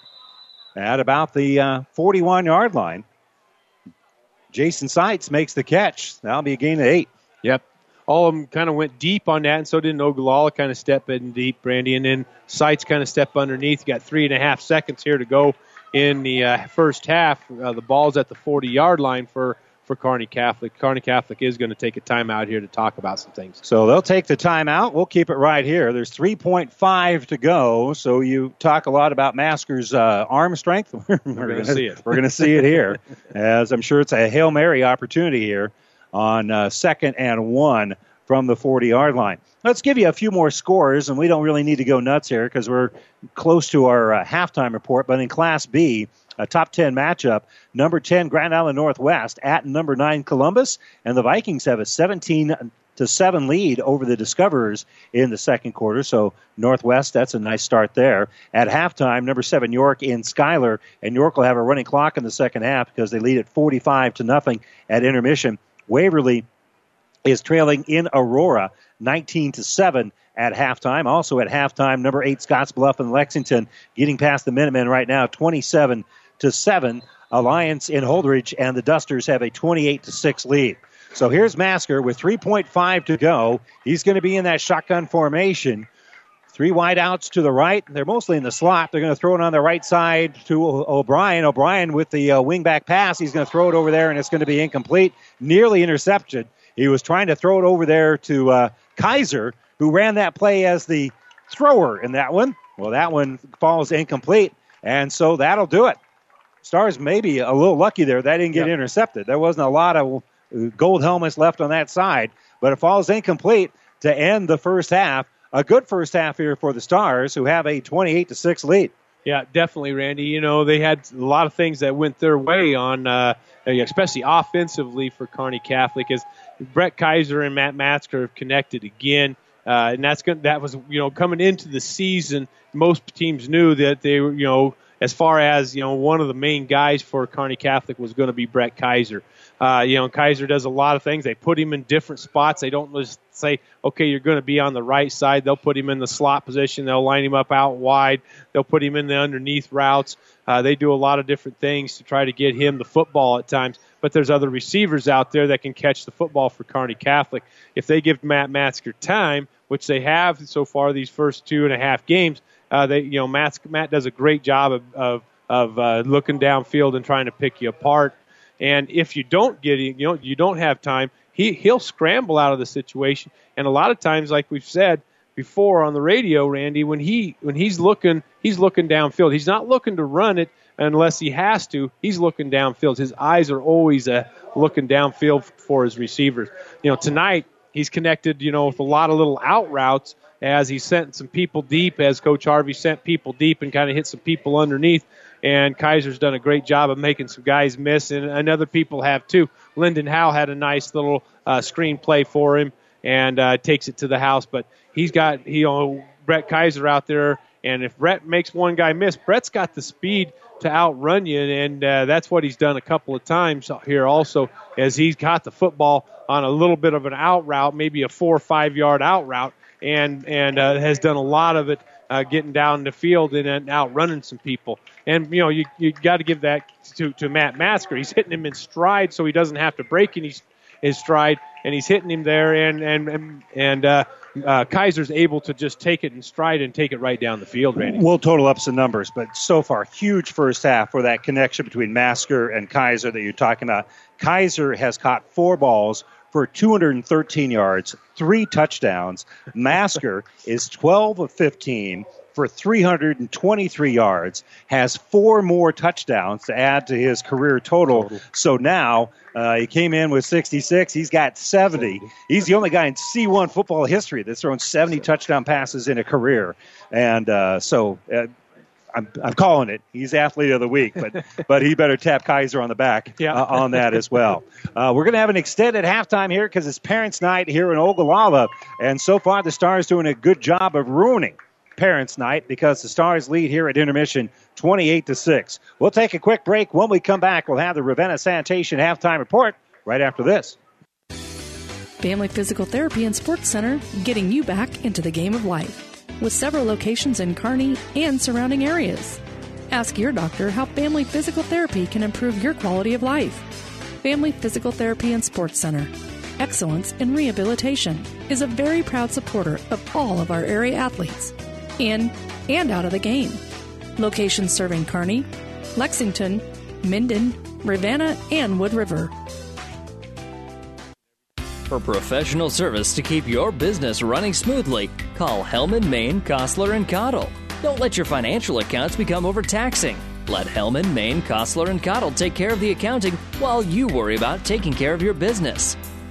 A: at about the 41 yard line. Jason Seitz makes the catch. That'll be a gain of eight.
B: Yep. All of them kind of went deep on that, and so did Ogallala kind of step in deep, Brandy. And then Seitz kind of step underneath. Got three and a half seconds here to go in the uh, first half. Uh, the ball's at the 40 yard line for, for Kearney Catholic. Kearney Catholic is going to take a timeout here to talk about some things.
A: So they'll take the timeout. We'll keep it right here. There's 3.5 to go. So you talk a lot about Masker's uh, arm strength. (laughs) we're
B: gonna see it. (laughs)
A: We're going to see it here, as I'm sure it's a hail mary opportunity here on uh, second and one from the 40 yard line. Let's give you a few more scores, and we don't really need to go nuts here because we're close to our uh, halftime report. But in Class B, a top 10 matchup, number 10 Grand Island Northwest at number 9 Columbus, and the Vikings have a 17 to 7 lead over the Discoverers in the second quarter. So Northwest, that's a nice start there. At halftime, number 7 York in Schuyler, and York will have a running clock in the second half because they lead at 45 to nothing at intermission. Waverly is trailing in Aurora 19 to 7 at halftime. Also at halftime, number 8 Scottsbluff and Lexington getting past the Minutemen right now 27 to 7. Alliance in Holdrege and the Dusters have a 28 to 6 lead. So here's Masker with 3.5 to go. He's going to be in that shotgun formation. Three wide outs to the right. They're mostly in the slot. They're going to throw it on the right side to O'Brien. O'Brien with the uh, wingback pass. He's going to throw it over there, and it's going to be incomplete. Nearly intercepted. He was trying to throw it over there to uh, Kaiser, who ran that play as the thrower in that one. Well, that one falls incomplete, and so that'll do it. Stars maybe a little lucky there. That didn't get intercepted. There wasn't a lot of uh, gold helmets left on that side, but it falls incomplete to end the first half. A good first half here for the Stars, who have a 28 to 6 lead.
B: Yeah, definitely, Randy. You know, they had a lot of things that went their way on, uh, especially offensively for Kearney Catholic, as Brett Kaiser and Matt Masker have connected again. Uh, and that's good. That was, you know, coming into the season, most teams knew that they were, you know, as far as you know, one of the main guys for Kearney Catholic was going to be Brett Kaiser. Uh, you know, Kaiser does a lot of things. They put him in different spots. They don't just say, okay, you're going to be on the right side. They'll put him in the slot position. They'll line him up out wide. They'll put him in the underneath routes. Uh, they do a lot of different things to try to get him the football at times. But there's other receivers out there that can catch the football for Kearney Catholic. If they give Matt Masker time, which they have so far these first two and a half games, uh, they you know Matt Matt does a great job of of, of uh, looking downfield and trying to pick you apart. And if you don't get you know you don't have time, he he'll scramble out of the situation. And a lot of times, like we've said before on the radio, Randy, when he when he's looking, he's looking downfield. He's not looking to run it unless he has to. He's looking downfield. His eyes are always uh, looking downfield for his receivers. You know, tonight he's connected, you know, with a lot of little out routes as he sent some people deep, as Coach Harvey sent people deep and kind of hit some people underneath. And Kaiser's done a great job of making some guys miss, and, and other people have too. Lyndon Howe had a nice little uh, screen play for him and uh, takes it to the house. But he's got, you know, Brett Kaiser out there, and if Brett makes one guy miss, Brett's got the speed to outrun you, and uh, that's what he's done a couple of times here also, as he's got the football on a little bit of an out route, maybe a four or five yard out route, and and uh, has done a lot of it uh, getting down the field and, and outrunning some people. And you know you you got to give that to to Matt Masker. He's hitting him in stride, so he doesn't have to break any his stride, and he's hitting him there, and and and, and uh, uh, Kaiser's able to just take it in stride and take it right down the field, Randy.
A: We'll total up some numbers, but so far, huge first half for that connection between Masker and Kaiser that you're talking about. Kaiser has caught four balls for 213 yards, three touchdowns. Masker (laughs) is 12 of 15 for 323 yards, has four more touchdowns to add to his career total. total. So now uh, he came in with 66. He's got 70. 70. He's the only guy in C1 football history that's thrown 70 touchdown passes in a career. And uh, so uh, I'm, I'm calling it. He's athlete of the week, but (laughs) but he better tap Kaiser on the back yeah. uh, on that as well. Uh, we're going to have an extended halftime here because it's Parents' Night here in Ogallala, and so far the Stars doing a good job of ruining Parents' Night because the Stars lead here at intermission 28 to six. We'll take a quick break. When we come back, we'll have the Ravenna Sanitation halftime report right after this.
S: Family Physical Therapy and Sports Center, getting you back into the game of life with several locations in Kearney and surrounding areas. Ask your doctor how family physical therapy can improve your quality of life. Family Physical Therapy and Sports Center. Excellence in Rehabilitation is a very proud supporter of all of our area athletes, in and out of the game. Locations serving Kearney, Lexington, Minden, Ravenna, and Wood River.
G: For professional service to keep your business running smoothly, call Hellman, Maine, Kostler, and Cottle. Don't let your financial accounts become overtaxing. Let Hellman, Maine, Kostler, and Cottle take care of the accounting while you worry about taking care of your business.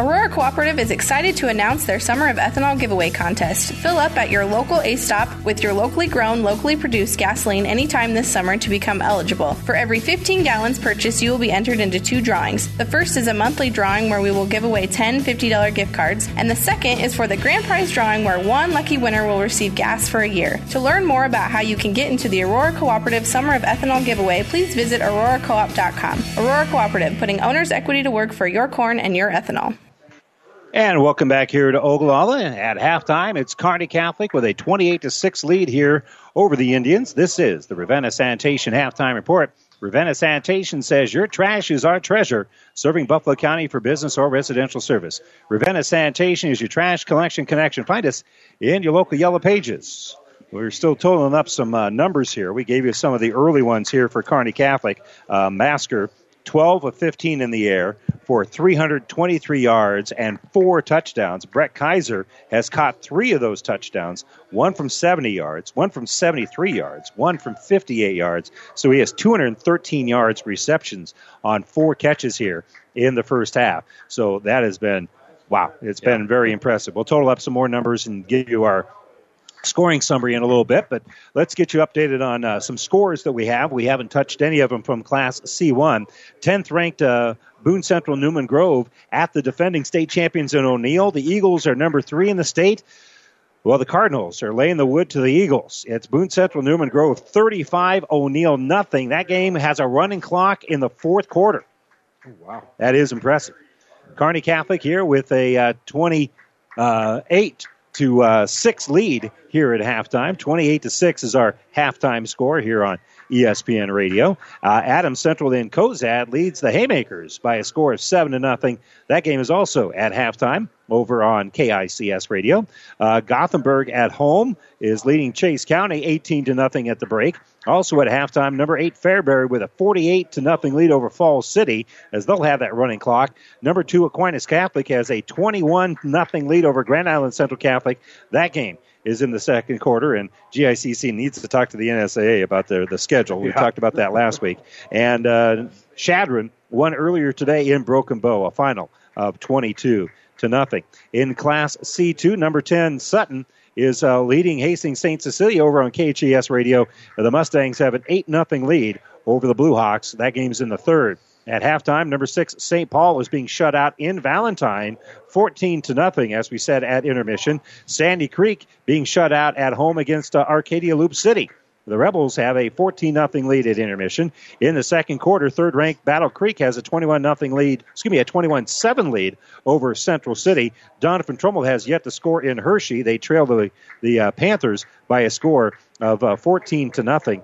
T: Aurora Cooperative is excited to announce their Summer of Ethanol giveaway contest. Fill up at your local A stop with your locally grown, locally produced gasoline anytime this summer to become eligible. For every 15 gallons purchased, you will be entered into two drawings. The first is a monthly drawing where we will give away 10 $50 gift cards, and the second is for the grand prize drawing where one lucky winner will receive gas for a year. To learn more about how you can get into the Aurora Cooperative Summer of Ethanol giveaway, please visit auroracoop.com. Aurora Cooperative, putting owner's equity to work for your corn and your ethanol.
A: And welcome back here to Ogallala at halftime. It's Kearney Catholic with a 28 to 6 lead here over the Indians. This is the Ravenna Sanitation halftime report. Ravenna Sanitation says your trash is our treasure, serving Buffalo County for business or residential service. Ravenna Sanitation is your trash collection connection. Find us in your local yellow pages. We're still totaling up some uh, numbers here. We gave you some of the early ones here for Kearney Catholic. Uh, Masker 12 of 15 in the air for 323 yards and four touchdowns. Brett Kaiser has caught three of those touchdowns one from 70 yards, one from 73 yards, one from 58 yards. So he has 213 yards receptions on four catches here in the first half. So that has been, wow, it's yeah. been very impressive. We'll total up some more numbers and give you our scoring summary in a little bit, but let's get you updated on uh, some scores that we have. We haven't touched any of them from Class C1. 10th ranked uh, Boone Central Newman Grove at the defending state champions in O'Neill. The Eagles are number three in the state. Well, the Cardinals are laying the wood to the Eagles. It's Boone Central Newman Grove 35, O'Neill nothing. That game has a running clock in the fourth quarter.
B: Oh, wow.
A: That is impressive. Kearney Catholic here with a uh, 28 uh, to uh, six lead here at halftime. 28 to six is our halftime score here on ESPN Radio. Uh, Adams Central in Cozad leads the Haymakers by a score of seven to nothing. That game is also at halftime over on KICS Radio. Uh, Gothenburg at home is leading Chase County 18 to nothing at the break. Also at halftime, number eight Fairbury with a 48 to nothing lead over Falls City as they'll have that running clock. Number two Aquinas Catholic has a 21 nothing lead over Grand Island Central Catholic. That game is in the second quarter, and GICC needs to talk to the NSAA about their the schedule. We yeah. talked about that last week. And uh, Chadron won earlier today in Broken Bow, a final of 22 to nothing. In Class C2, number 10 Sutton is uh, leading Hastings St. Cecilia over on KHES radio. The Mustangs have an 8 nothing lead over the Blue Hawks. That game's in the third. At halftime, number six St. Paul is being shut out in Valentine, 14 to nothing, as we said at intermission. Sandy Creek being shut out at home against uh, Arcadia Loup City. The Rebels have a 14 0 lead at intermission. In the second quarter, third ranked Battle Creek has a 21 0 lead, excuse me, a 21 7 lead over Central City. Doniphan Trumbull has yet to score in Hershey. They trail the, the uh, Panthers by a score of uh, 14 to nothing.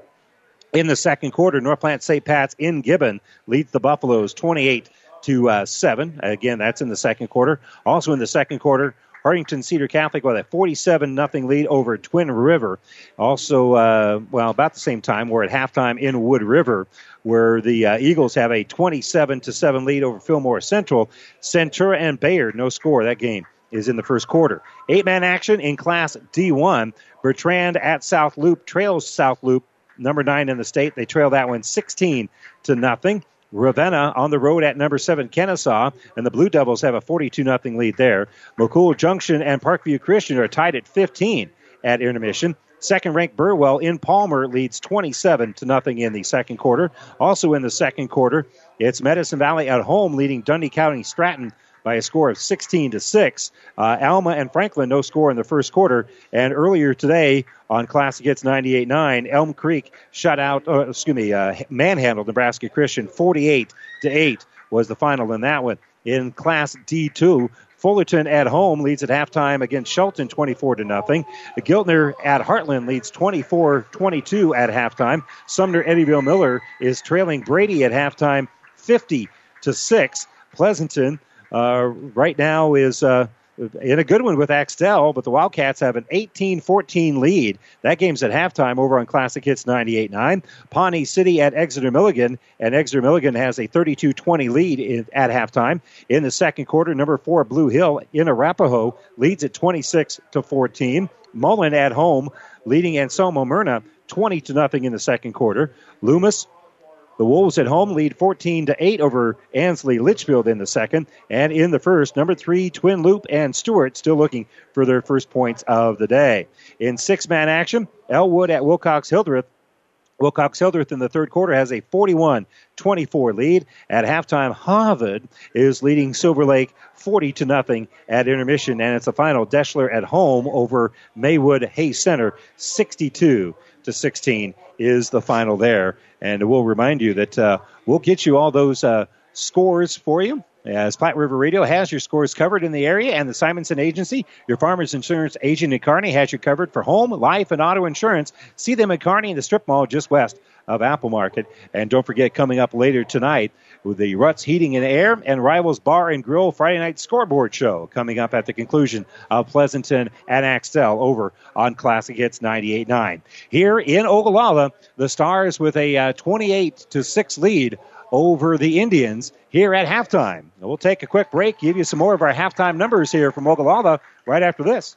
A: In the second quarter, North Platte St. Pat's in Gibbon leads the Buffaloes 28 to uh, 7. Again, that's in the second quarter. Also in the second quarter, Hartington Cedar Catholic with a 47 nothing lead over Twin River. Also, uh, well, about the same time, we're at halftime in Wood River, where the uh, Eagles have a 27 to 7 lead over Fillmore Central. Centura and Bayard, no score. That game is in the first quarter. Eight man action in Class D1. Bertrand at South Loup trails South Loup, number nine in the state. They trail that one 16 to nothing. Ravenna on the road at number seven Kenesaw, and the Blue Devils have a 42 0 lead there. McCool Junction and Parkview Christian are tied at 15 at intermission. Second ranked Burwell in Palmer leads 27 to nothing in the second quarter. Also in the second quarter, it's Medicine Valley at home leading Dundy County Stratton by a score of 16 to 6. Uh, Alma and Franklin no score in the first quarter. And earlier today on Classic Hits 98.9, Elm Creek shut out, uh, excuse me, uh, manhandled Nebraska Christian 48 to 8 was the final in that one. In Class D2, Fullerton at home leads at halftime against Shelton 24 to nothing. Giltner at Heartland leads 24-22 at halftime. Sumner Eddyville Miller is trailing Brady at halftime 50 to 6. Pleasanton right now is uh, in a good one with Axtell, but the Wildcats have an 18-14 lead. That game's at halftime over on Classic Hits 98 9. Pawnee City at Exeter Milligan, and Exeter Milligan has a 32-20 lead in, at halftime. In the second quarter, number four Blue Hill in Arapahoe leads at 26 to 14. Mullen at home leading Anselmo Merna 20 to nothing in the second quarter. Loomis the Wolves at home lead 14 to 8 over Ansley Litchfield in the second. And in the first, number three, Twin Loup and Stuart still looking for their first points of the day. In six man action, Elwood at Wilcox Hildreth. Wilcox Hildreth in the third quarter has a 41 24 lead. At halftime, Harvard is leading Silver Lake 40 to nothing at intermission. And it's a final Deshler at home over Maywood Hay Center 62 to 16 is the final there. And we'll remind you that uh, we'll get you all those uh, scores for you. As Platte River Radio has your scores covered in the area, and the Simonson Agency, your farmers insurance agent in Kearney, has you covered for home, life, and auto insurance. See them at Kearney in the strip mall just west of Apple Market. And don't forget, coming up later tonight, with the Ruts Heating and Air and Rivals Bar and Grill Friday Night Scoreboard Show coming up at the conclusion of Pleasanton and Axtell over on Classic Hits 98.9. Here in Ogallala, the Stars with a uh, 28 to 6 lead over the Indians here at halftime. We'll take a quick break, give you some more of our halftime numbers here from Ogallala right after this.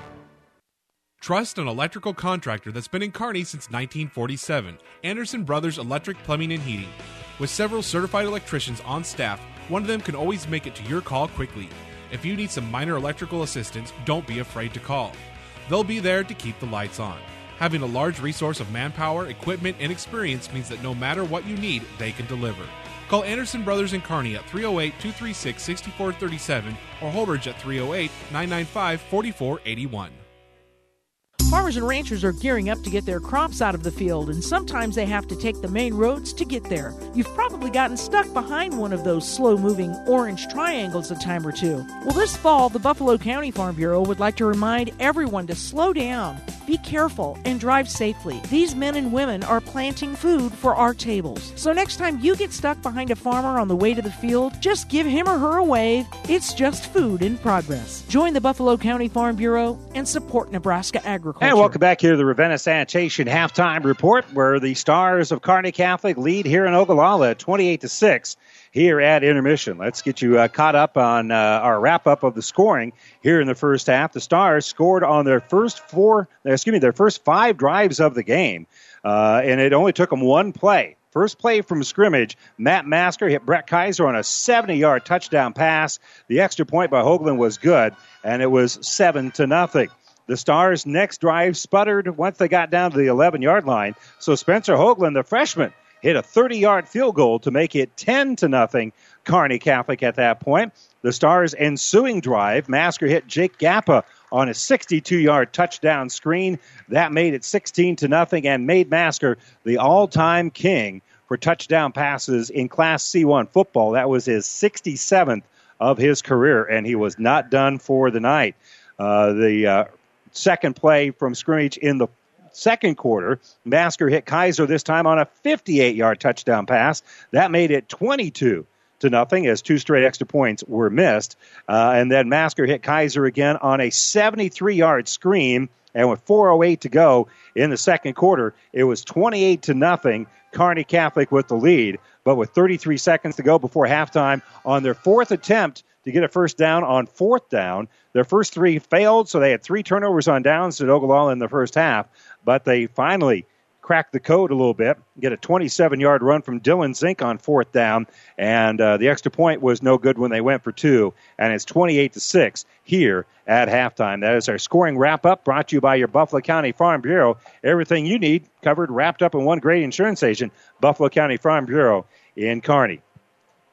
N: Trust an electrical contractor that's been in Kearney since 1947. Anderson Brothers Electric Plumbing and Heating. With several certified electricians on staff, one of them can always make it to your call quickly. If you need some minor electrical assistance, don't be afraid to call. They'll be there to keep the lights on. Having a large resource of manpower, equipment, and experience means that no matter what you need, they can deliver. Call Anderson Brothers in Kearney at 308 236 6437 or Holdrege at 308 995 4481.
U: Farmers and ranchers are gearing up to get their crops out of the field, and sometimes they have to take the main roads to get there. You've probably gotten stuck behind one of those slow moving orange triangles a time or two. Well, this fall, the Buffalo County Farm Bureau would like to remind everyone to slow down, be careful, and drive safely. These men and women are planting food for our tables. So next time you get stuck behind a farmer on the way to the field, just give him or her a wave. It's just food in progress. Join the Buffalo County Farm Bureau and support Nebraska agriculture.
A: And welcome back here to the Ravenna Sanitation halftime report, where the Stars of Kearney Catholic lead here in Ogallala, 28 to six here at intermission. Let's get you uh, caught up on uh, our wrap up of the scoring here in the first half. The Stars scored on their first four, excuse me, their first five drives of the game. uh, and it only took them one play. First play from scrimmage, Matt Masker hit Brett Kaiser on a 70 yard touchdown pass. The extra point by Hoagland was good, and it was 7 to nothing. The Stars' next drive sputtered once they got down to the 11 yard line. So Spencer Hoagland, the freshman, hit a 30 yard field goal to make it 10 to nothing. Kearney Catholic at that point. The Stars' ensuing drive, Masker hit Jake Gappa on a 62 yard touchdown screen. That made it 16 to nothing and made Masker the all time king for touchdown passes in Class C1 football. That was his 67th of his career, and he was not done for the night. Uh, the uh, second play from scrimmage in the second quarter, Masker hit Kaiser this time on a 58 yard touchdown pass. That made it 22 to nothing as two straight extra points were missed. Uh, and then Masker hit Kaiser again on a 73 yard screen. And with 4:08 to go in the second quarter, it was 28 to nothing. Kearney Catholic with the lead, but with 33 seconds to go before halftime, on their fourth attempt to get a first down on fourth down, their first three failed, so they had three turnovers on downs at Ogallala in the first half. But they finally crack the code a little bit, get a 27 yard run from Dylan Zink on fourth down, and uh, the extra point was no good when they went for two, and it's 28 to 6 here at halftime. That is our scoring wrap up brought to you by your Buffalo County Farm Bureau. Everything you need covered, wrapped up in one great insurance agent, Buffalo County Farm Bureau in Kearney.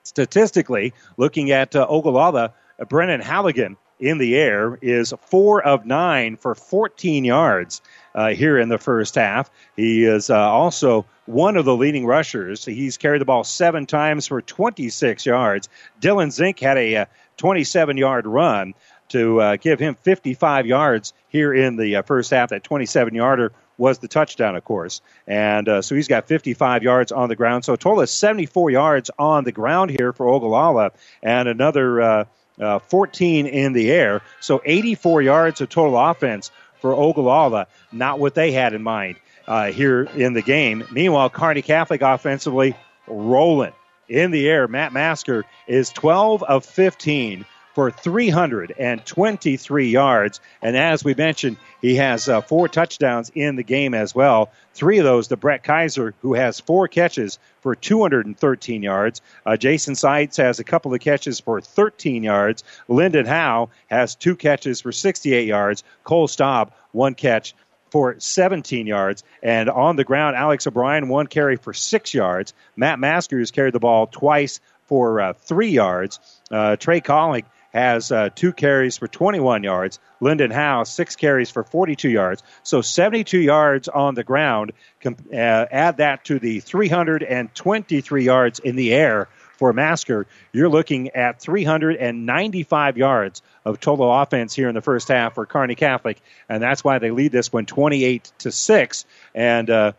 A: Statistically, looking at uh, Ogallala, uh, Brennan Halligan in the air is four of nine for 14 yards uh, here in the first half. He is uh, also one of the leading rushers. He's carried the ball seven times for 26 yards. Dylan Zink had a 27 yard run to uh, give him 55 yards here in the uh, first half. That 27 yarder was the touchdown, of course. And uh, so he's got 55 yards on the ground. So a total of 74 yards on the ground here for Ogallala and another uh, uh, 14 in the air. So 84 yards of total offense for Ogallala, not what they had in mind uh, here in the game. Meanwhile, Kearney Catholic offensively rolling in the air. Matt Masker is 12 of 15 for 323 yards. And as we mentioned, he has uh, four touchdowns in the game as well. Three of those to Brett Kaiser, who has four catches for 213 yards. Uh, Jason Seitz has a couple of catches for 13 yards. Lyndon Howe has two catches for 68 yards. Cole Staub, one catch for 17 yards. And on the ground, Alex O'Brien, one carry for six yards. Matt Maskers carried the ball twice for uh, three yards. Uh, Trey Colling has uh, two carries for 21 yards. Lyndon Howe, six carries for 42 yards. So 72 yards on the ground. Uh, add that to the 323 yards in the air for Masker. You're looking at 395 yards of total offense here in the first half for Kearney Catholic, and that's why they lead this one 28 to six. And uh,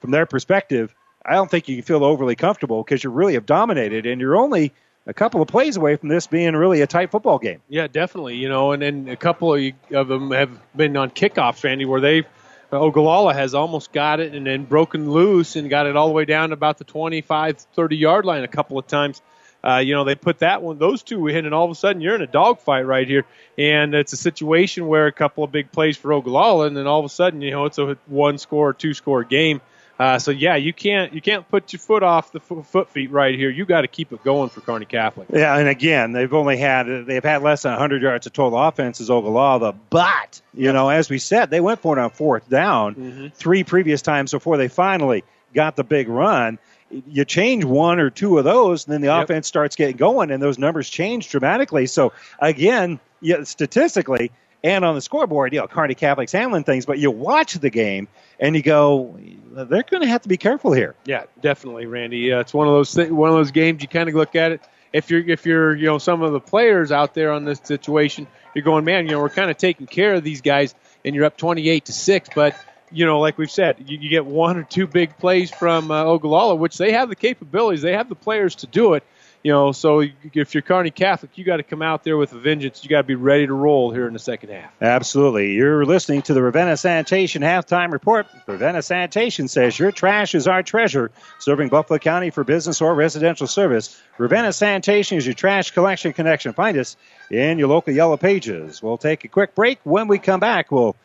A: from their perspective, I don't think you can feel overly comfortable because you really have dominated, and you're only – a couple of plays away from this being really a tight football game.
B: Yeah, definitely. You know, and then a couple of, them have been on kickoffs, Randy, where they uh, Ogallala has almost got it and then broken loose and got it all the way down about the 25, 30 yard line a couple of times. Uh, you know, they put that one, those two in, and all of a sudden you're in a dogfight right here. And it's a situation where a couple of big plays for Ogallala, and then all of a sudden, you know, it's a one score, two score game. Uh, so yeah, you can't you can't put your foot off the foot feet right here. You got to keep it going for Kearney Catholic.
A: Yeah, and again, they've only had they've had less than 100 yards of total offense as Ogallala, but you know, as we said, they went for it on fourth down mm-hmm. three previous times before they finally got the big run. You change one or two of those, and then the yep. offense starts getting going, and those numbers change dramatically. So again, yeah, statistically, and on the scoreboard, you know, Kearney Catholic's handling things, but you watch the game and you go, they're going to have to be careful here.
B: Yeah, definitely, Randy. Uh, it's one of those th- one of those games you kind of look at it. If you're if you're you know some of the players out there on this situation, you're going, man, you know, we're kind of taking care of these guys, and you're up 28 to six, but you know, like we've said, you, you get one or two big plays from uh, Ogallala, which they have the capabilities, they have the players to do it you know, so if you're Kearney Catholic, you got to come out there with a vengeance. You got to be ready to roll here in the second half.
A: Absolutely. You're listening to the Ravenna Sanitation halftime report. Ravenna Sanitation says your trash is our treasure, serving Buffalo County for business or residential service. Ravenna Sanitation is your trash collection connection. Find us in your local yellow pages. We'll take a quick break. When we come back, we'll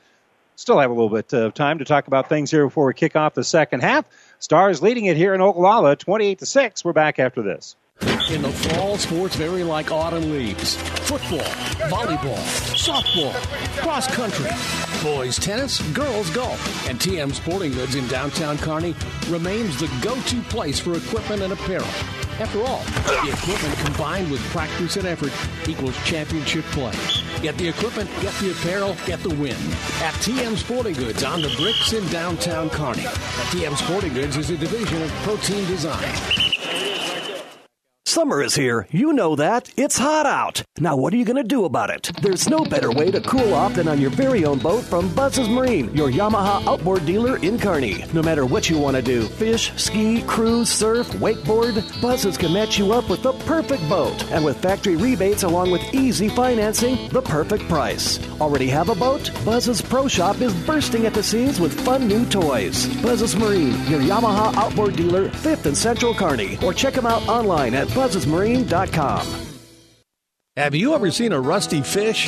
A: still have a little bit of time to talk about things here before we kick off the second half. Stars leading it here in Ogallala, 28 to 6. We're back after this.
O: In the fall, sports vary like autumn leaves. Football, volleyball, softball, cross country, boys tennis, girls golf, and TM Sporting Goods in downtown Kearney remains the go-to place for equipment and apparel. After all, the equipment combined with practice and effort equals championship play. Get the equipment, get the apparel, get the win. At TM Sporting Goods on the bricks in downtown Kearney. TM Sporting Goods is a division of Protein Design.
K: Summer is here. You know that. It's hot out. Now, what are you going to do about it? There's no better way to cool off than on your very own boat from Buzz's Marine, your Yamaha outboard dealer in Kearney. No matter what you want to do fish, ski, cruise, surf, wakeboard Buzz's can match you up with the perfect boat. And with factory rebates along with easy financing, the perfect price. Already have a boat? Buzz's Pro Shop is bursting at the seams with fun new toys. Buzz's Marine, your Yamaha outboard dealer, 5th and Central Kearney. Or check them out online at buzzesmarine.com.
O: Have you ever seen a rusty fish?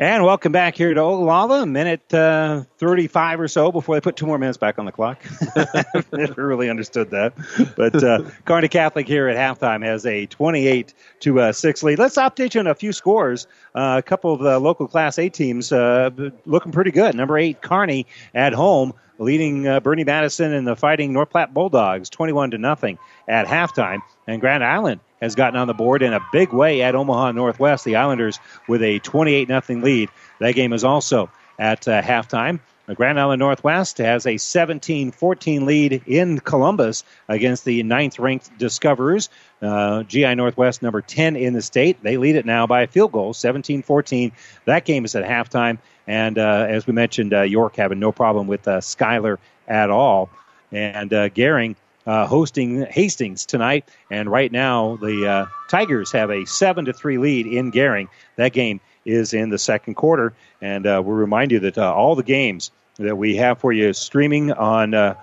A: And welcome back here to Ogallala. A minute uh, 35 or so before they put two more minutes back on the clock. (laughs) Never really understood that. But uh, Kearney Catholic here at halftime has a 28 to uh, 6 lead. Let's update you on a few scores. Uh, a couple of the local Class A teams uh, looking pretty good. Number 8, Kearney at home leading uh, Bernie Madison and the Fighting North Platte Bulldogs 21 to nothing at halftime. And Grand Island has gotten on the board in a big way at Omaha Northwest. The Islanders with a 28 0 lead. That game is also at uh, halftime. The Grand Island Northwest has a 17 14 lead in Columbus against the ninth ranked Discoverers. Uh, GI Northwest, number 10 in the state. They lead it now by a field goal, 17 14. That game is at halftime. And uh, as we mentioned, uh, York having no problem with uh, Schuyler at all. And uh, Gering uh, hosting Hastings tonight. And right now, the uh, Tigers have a seven to three lead in Gering. That game is in the second quarter, and uh, we'll remind you that uh, all the games that we have for you streaming on.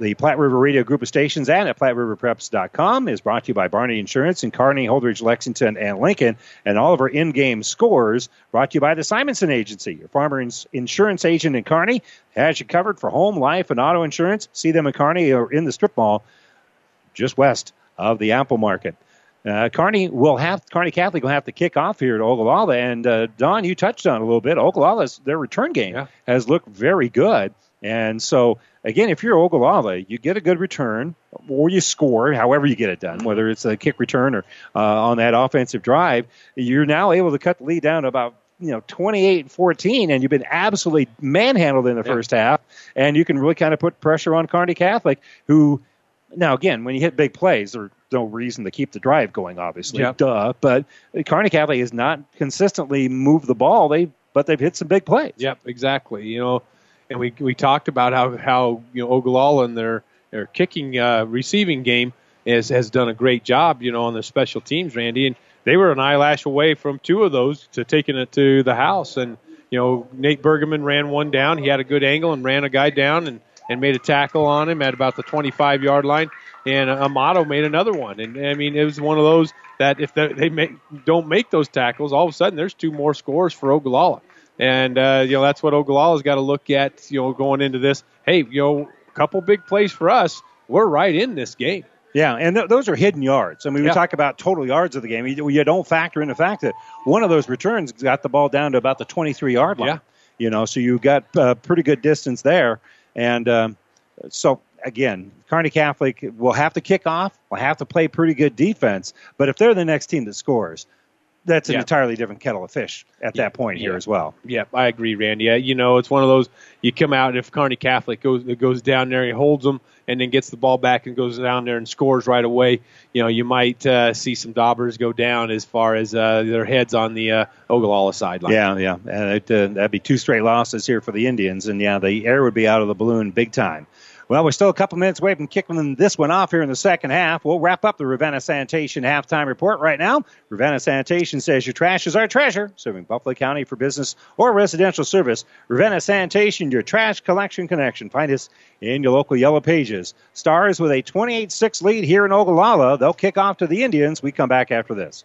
A: The Platte River Radio Group of Stations and at PlatteRiverPreps.com is brought to you by Barney Insurance in Kearney, Holdrege, Lexington, and Lincoln. And all of our in-game scores brought to you by the Simonson Agency, your farmer insurance agent in Kearney, has you covered for home, life, and auto insurance. See them in Kearney or in the strip mall just west of the Apple Market. Uh, Kearney will have Kearney Catholic will have to kick off here at Ogallala, and uh, Don, you touched on it a little bit. Ogallala's their return game
B: Yeah.
A: has looked very good, and so again, if you're Ogallala, you get a good return or you score, however you get it done, whether it's a kick return or uh, on that offensive drive, you're now able to cut the lead down to about you know 28 14 and you've been absolutely manhandled in the
B: Yeah.
A: first half and you can really kind of put pressure on Kearney Catholic who now again when you hit big plays there's no reason to keep the drive going obviously
B: Yep.
A: duh but Kearney Catholic has not consistently moved the ball they but they've hit some big plays
B: Yep, exactly. You know, and we we talked about how how you know Ogallala and their their kicking uh, receiving game is has done a great job. You know, on their special teams, Randy, and they were an eyelash away from two of those to taking it to the house. And you know, Nate Bergman ran one down. He had a good angle and ran a guy down and and made a tackle on him at about the 25 yard line. And Amato made another one. And I mean, it was one of those that if they they make, don't make those tackles, all of a sudden there's two more scores for Ogallala. And uh, you know that's what Ogallala's got to look at. You know, going into this, hey, you know, a couple big plays for us. We're right in this game.
A: Yeah, and th- those are hidden yards. I mean, we talk about total yards of the game. You, you don't factor in the fact that one of those returns got the ball down to about the 23 yard line.
B: Yeah.
A: You know, so you've got uh, pretty good distance there. And um, so, again, Kearney Catholic will have to kick off, will have to play pretty good defense. But if they're the next team that scores, that's an
B: Yeah.
A: entirely different kettle of fish at that point here as well.
B: Yep, I agree, Randy. Yeah, you know, it's one of those you come out if Kearney Catholic goes goes down there, he holds them, and then gets the ball back and goes down there and scores right away. You know, you might uh, see some daubers go down as far as uh, their heads on the uh, Ogallala sideline.
A: Yeah, yeah, and it, uh, that'd be two straight losses here for the Indians, and yeah, the air would be out of the balloon big time. Well, we're still a couple minutes away from kicking this one off here in the second half. We'll wrap up the Ravenna Sanitation halftime report right now. Ravenna Sanitation says your trash is our treasure, serving Buffalo County for business or residential service. Ravenna Sanitation, your trash collection connection. Find us in your local Yellow Pages. Stars with a 28-6 lead here in Ogallala. They'll kick off to the Indians. We come back after this.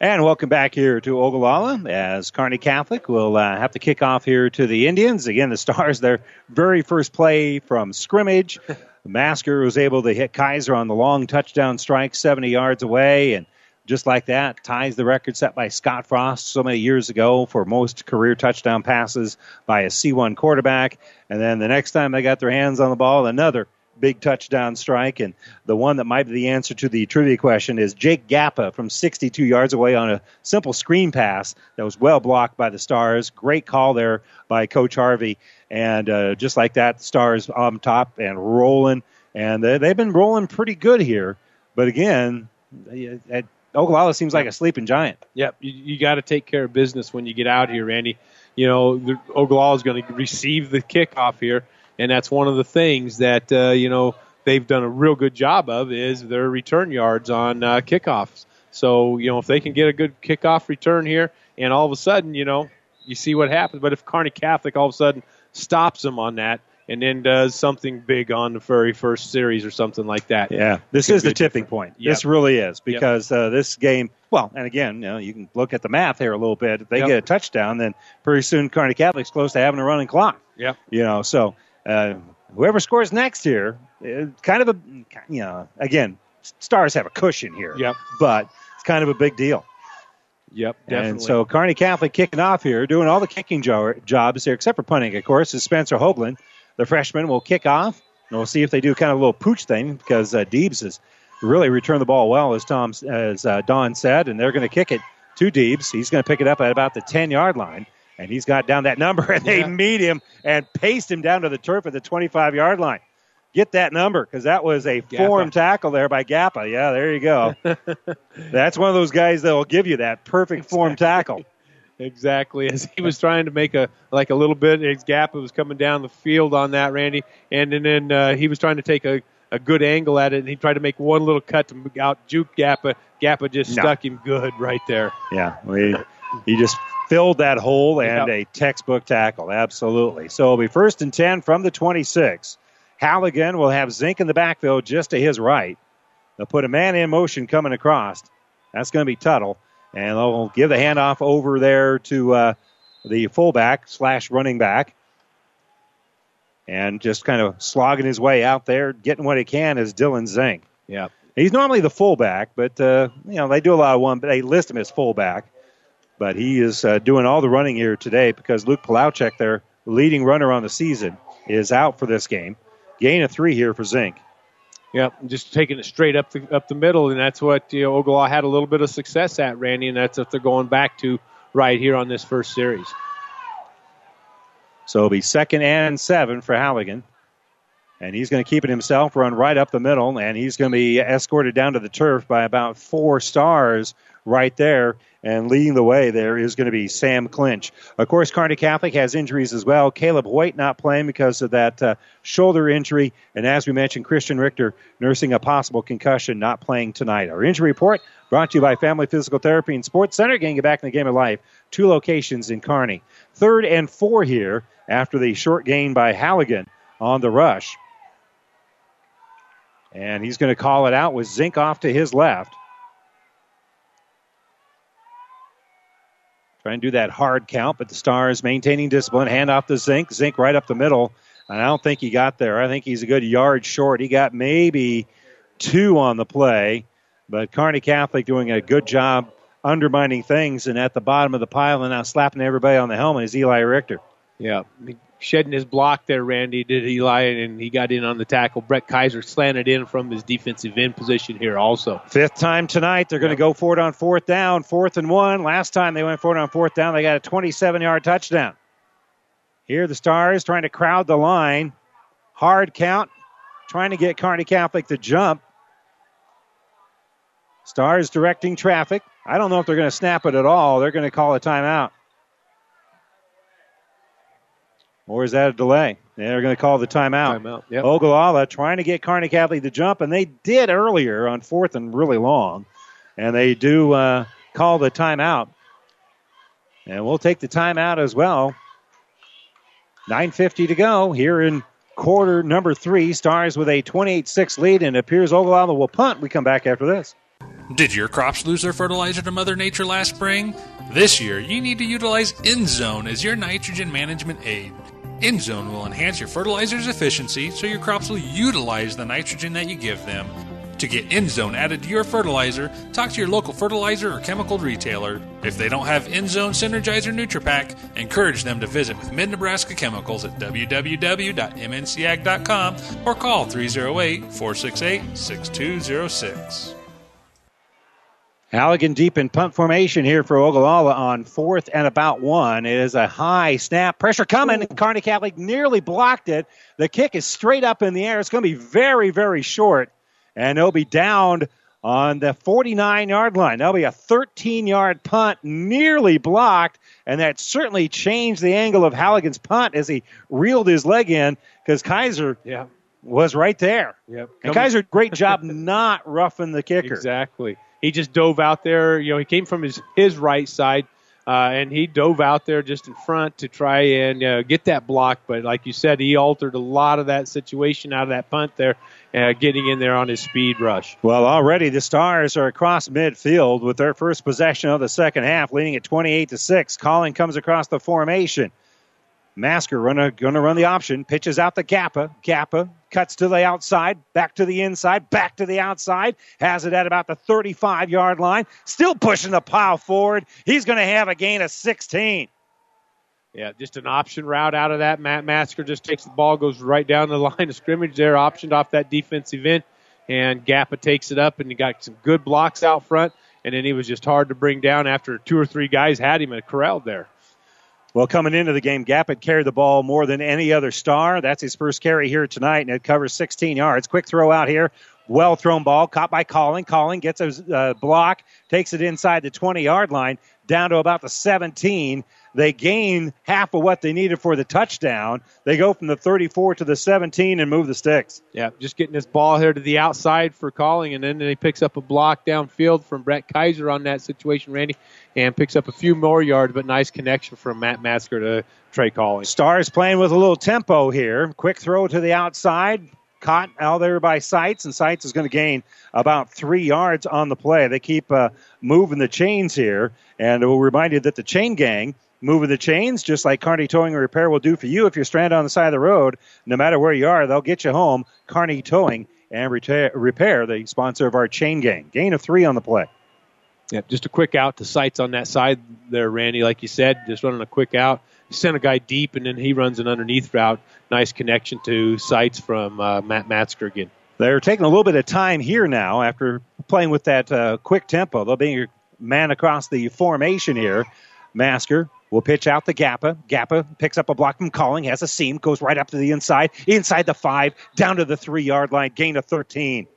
A: And welcome back here to Ogallala as Kearney Catholic will uh, have to kick off here to the Indians. Again, the Stars, (laughs) their very first play from scrimmage. Masker was able to hit Kaiser on the long touchdown strike 70 yards away. And just like that, ties the record set by Scott Frost so many years ago for most career touchdown passes by a C1 quarterback. And then the next time they got their hands on the ball, another big touchdown strike. And the one that might be the answer to the trivia question is Jake Gappa from 62 yards away on a simple screen pass that was well blocked by the Stars. Great call there by Coach Harvey. And uh, just like that, Stars on top and rolling. And they, they've been rolling pretty good here. But again, at Ogallala seems like a sleeping giant.
B: Yep, you, you got to take care of business when you get out here, Randy. You know, the, Ogallala is going to receive the kickoff here, and that's one of the things that uh, you know they've done a real good job of is their return yards on uh, kickoffs. So you know, if they can get a good kickoff return here, and all of a sudden, you know, you see what happens. But if Kearney Catholic all of a sudden stops them on that and then does something big on the very first series or something like that.
A: Yeah, this is the tipping
B: different.
A: point.
B: Yep.
A: This really is
B: Yep.
A: because uh, this game. Well, and again, you know, you can look at the math here a little bit. If they
B: Yep.
A: get a touchdown, then pretty soon Kearney Catholic's close to having a running clock.
B: Yeah,
A: You know, so uh, whoever scores next here, uh, kind of a, you know, again, Stars have a cushion here.
B: Yep.
A: But it's kind of a big deal.
B: Yep, definitely.
A: And so Kearney Catholic kicking off here, doing all the kicking jo- jobs here, except for punting, of course, is Spencer Hoagland. The freshman will kick off. And we'll see if they do kind of a little pooch thing because uh, Deebs has really returned the ball well, as Tom, as uh, Don said, and they're going to kick it to Deebs. He's going to pick it up at about the 10 yard line, and he's got down that number, (laughs) and they
B: Yeah.
A: meet him and paste him down to the turf at the 25 yard line. Get that number because that was a
B: Gappa.
A: form tackle there by Gappa. Yeah, there you go. (laughs) That's one of those guys that will give you that perfect form tackle.
B: Exactly. As he was trying to make a like a little bit, his gap was coming down the field on that, Randy, and, and then uh, he was trying to take a, a good angle at it, and he tried to make one little cut to out juke Gappa. Gappa just
A: No.
B: stuck him good right there.
A: Yeah, we, he just filled that hole and
B: Yep.
A: a textbook tackle. Absolutely. So it'll be first and 10 from the 26. Halligan will have Zink in the backfield just to his right. They'll put a man in motion coming across. That's going to be Tuttle. And they'll give the handoff over there to uh, the fullback slash running back. And just kind of slogging his way out there, getting what he can is Dylan Zink.
B: Yeah.
A: He's normally the fullback, but uh, you know they do a lot of one. But they list him as fullback. But he is uh, doing all the running here today because Luke Palauchek, their leading runner on the season, is out for this game. Gain of three here for Zink.
B: Yep, just taking it straight up the up the middle, and that's what you know, Ogallala had a little bit of success at, Randy, and that's what they're going back to right here on this first series.
A: So it'll be second and seven for Halligan. And he's going to keep it himself, run right up the middle, and he's going to be escorted down to the turf by about four stars right there. And leading the way there is going to be Sam Clinch. Of course, Kearney Catholic has injuries as well. Caleb Hoyt not playing because of that uh, shoulder injury. And as we mentioned, Christian Richter nursing a possible concussion, not playing tonight. Our injury report brought to you by Family Physical Therapy and Sports Center, getting you back in the game of life. Two locations in Kearney. Third and four here after the short gain by Halligan on the rush. And he's going to call it out with Zink off to his left. Trying to do that hard count, but the Stars maintaining discipline. Hand off to Zink. Zink right up the middle. And I don't think he got there. I think he's a good yard short. He got maybe two on the play, but Kearney Catholic doing a good job undermining things. And at the bottom of the pile and now slapping everybody on the helmet is Eli Richter.
B: Yeah, shedding his block there, Randy did Eli, and he got in on the tackle. Brett Kaiser slanted in from his defensive end position here also.
A: Fifth time tonight, they're going to go for it on fourth down, fourth and one. Last time they went for it on fourth down, they got a 27 yard touchdown. Here the Stars trying to crowd the line. Hard count, trying to get Kearney Catholic to jump. Stars directing traffic. I don't know if they're going to snap it at all. They're going to call a timeout. Or is that a delay? They're going to call the timeout.
B: Timeout, yep.
A: Ogallala trying to get Kearney Catholic to jump, and they did earlier on fourth and really long. And they do uh, call the timeout. And we'll take the timeout as well. 9.50 to go here in quarter number three. Stars with a 28 6 lead, and it appears Ogallala will punt. We come back after this.
N: Did your crops lose their fertilizer to Mother Nature last spring? This year, you need to utilize InZone as your nitrogen management aid. InZone will enhance your fertilizer's efficiency so your crops will utilize the nitrogen that you give them. To get InZone added to your fertilizer, talk to your local fertilizer or chemical retailer. If they don't have InZone Synergizer NutriPack, encourage them to visit with Mid Nebraska Chemicals at www.mncag.com or call 308 468 6206.
A: Halligan deep in punt formation here for Ogallala on fourth and about one. It is a high snap. Pressure coming. Ooh. Kearney Catholic nearly blocked it. The kick is straight up in the air. It's going to be very, very short. And it'll be downed on the 49 yard line. That'll be a 13 yard punt, nearly blocked. And that certainly changed the angle of Halligan's punt as he reeled his leg in because Kaiser
B: yeah.
A: was right there.
B: Yep.
A: And Kaiser, great (laughs) job not roughing the kicker.
B: Exactly he just dove out there. You know, he came from his his right side, uh, and he dove out there just in front to try and uh, get that block. But like you said, he altered a lot of that situation out of that punt there, uh, getting in there on his speed rush.
A: Well, already the Stars are across midfield with their first possession of the second half, leading at 28 to six. Calling comes across the formation. Masker going to run the option, pitches out to Gappa. Gappa cuts to the outside, back to the inside, back to the outside, has it at about the 35 yard line, still pushing the pile forward. He's to have a gain of 16.
B: Yeah, just an option route out of that. Matt Masker just takes the ball, goes right down the (laughs) line of scrimmage there, optioned off that defensive end, and Gappa takes it up, and he got some good blocks out front, and then he was just hard to bring down after two or three guys had him corralled there.
A: Well, coming into the game, Gappa carried the ball more than any other star. That's his first carry here tonight, and it covers 16 yards. Quick throw out here. Well thrown ball, caught by Calling. Calling gets a uh, block, takes it inside the 20 yard line, down to about the 17. They gain half of what they needed for the touchdown. They go from the 34 to the 17 and move the sticks.
B: Yeah, just getting this ball here to the outside for Calling, and then he picks up a block downfield from Brett Kaiser on that situation, Randy, and picks up a few more yards, but nice connection from Matt Masker to Trey Calling.
A: Stars playing with a little tempo here. Quick throw to the outside. Caught out there by Seitz, and Seitz is going to gain about three yards on the play. They keep uh, moving the chains here, and we'll remind you that the chain gang moving the chains, just like Kearney Towing and Repair will do for you if you're stranded on the side of the road. No matter where you are, they'll get you home. Kearney Towing and Repair, the sponsor of our chain gang. Gain of three on the play.
B: Yeah, just a quick out to Seitz on that side there, Randy. Like you said, just running a quick out. Sent a guy deep, and then he runs an underneath route. Nice connection to Seitz from uh, Matt Masker again.
A: They're taking a little bit of time here now after playing with that uh, quick tempo. They'll be a man across the formation here. Masker will pitch out the Gappa. Gappa picks up a block from Calling, has a seam, goes right up to the inside, inside the five, down to the three yard line, gain of 13.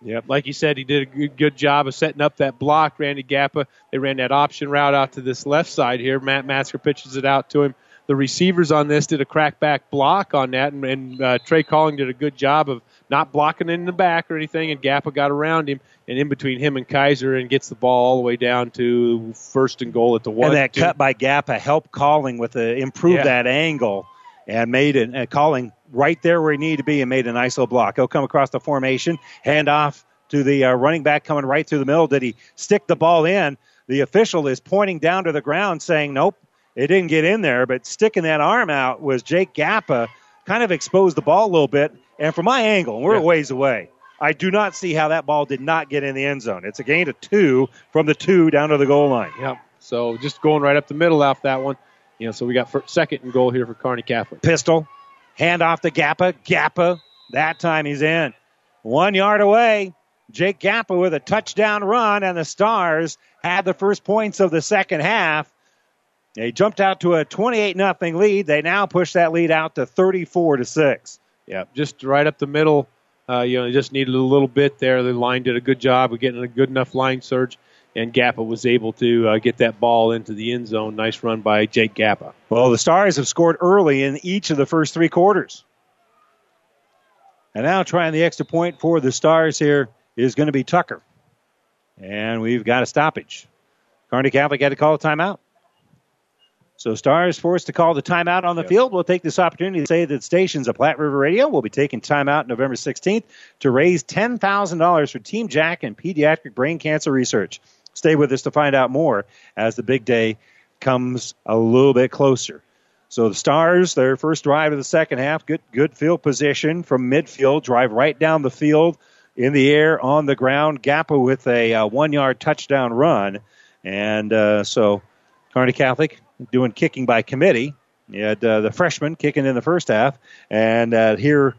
B: Yep, like you said, he did a good, job of setting up that block. Randy Gappa, they ran that option route out to this left side here. Matt Masker pitches it out to him. The receivers on this did a crackback block on that, and, and uh, Trey Calling did a good job of not blocking in the back or anything, and Gappa got around him and in between him and Kaiser and gets the ball all the way down to first and goal at the one.
A: And that
B: two.
A: cut by Gappa helped Calling with the improve
B: Yeah.
A: that angle and made it uh, Calling right there where he needed to be and made a nice little block. He'll come across the formation, hand off to the uh, running back coming right through the middle. Did he stick the ball in? The official is pointing down to the ground saying, nope, it didn't get in there, but sticking that arm out was Jake Gappa. Kind of exposed the ball a little bit. And from my angle, we're a ways away, I do not see how that ball did not get in the end zone. It's a gain of two from the two down to the goal line.
B: Yep. So just going right up the middle off that one. You know, so we got fir- second and goal here for Kearney Catholic.
A: Pistol, hand off to Gappa. Gappa, that time he's in. One yard away. Jake Gappa with a touchdown run, and the Stars had the first points of the second half. They jumped out to a 28 nothing lead. They now push that lead out to 34 to 6.
B: Yeah, just right up the middle. Uh, you know, they just needed a little bit there. The line did a good job of getting a good enough line surge, and Gappa was able to uh, get that ball into the end zone. Nice run by Jake Gappa.
A: Well, the Stars have scored early in each of the first three quarters. And now trying the extra point for the Stars here is going to be Tucker. And we've got a stoppage. Kearney Catholic had to call a timeout. So Stars forced to call the timeout on the field. We'll take this opportunity to say that stations of Platte River Radio will be taking timeout November 16th to raise $10,000 for Team Jack and pediatric brain cancer research. Stay with us to find out more as the big day comes a little bit closer. So the Stars, their first drive of the second half, good good field position from midfield, drive right down the field in the air, on the ground. Gappa with a uh, one yard touchdown run. And uh, so Kearney Catholic doing kicking by committee. You had uh, the freshman kicking in the first half. And uh, here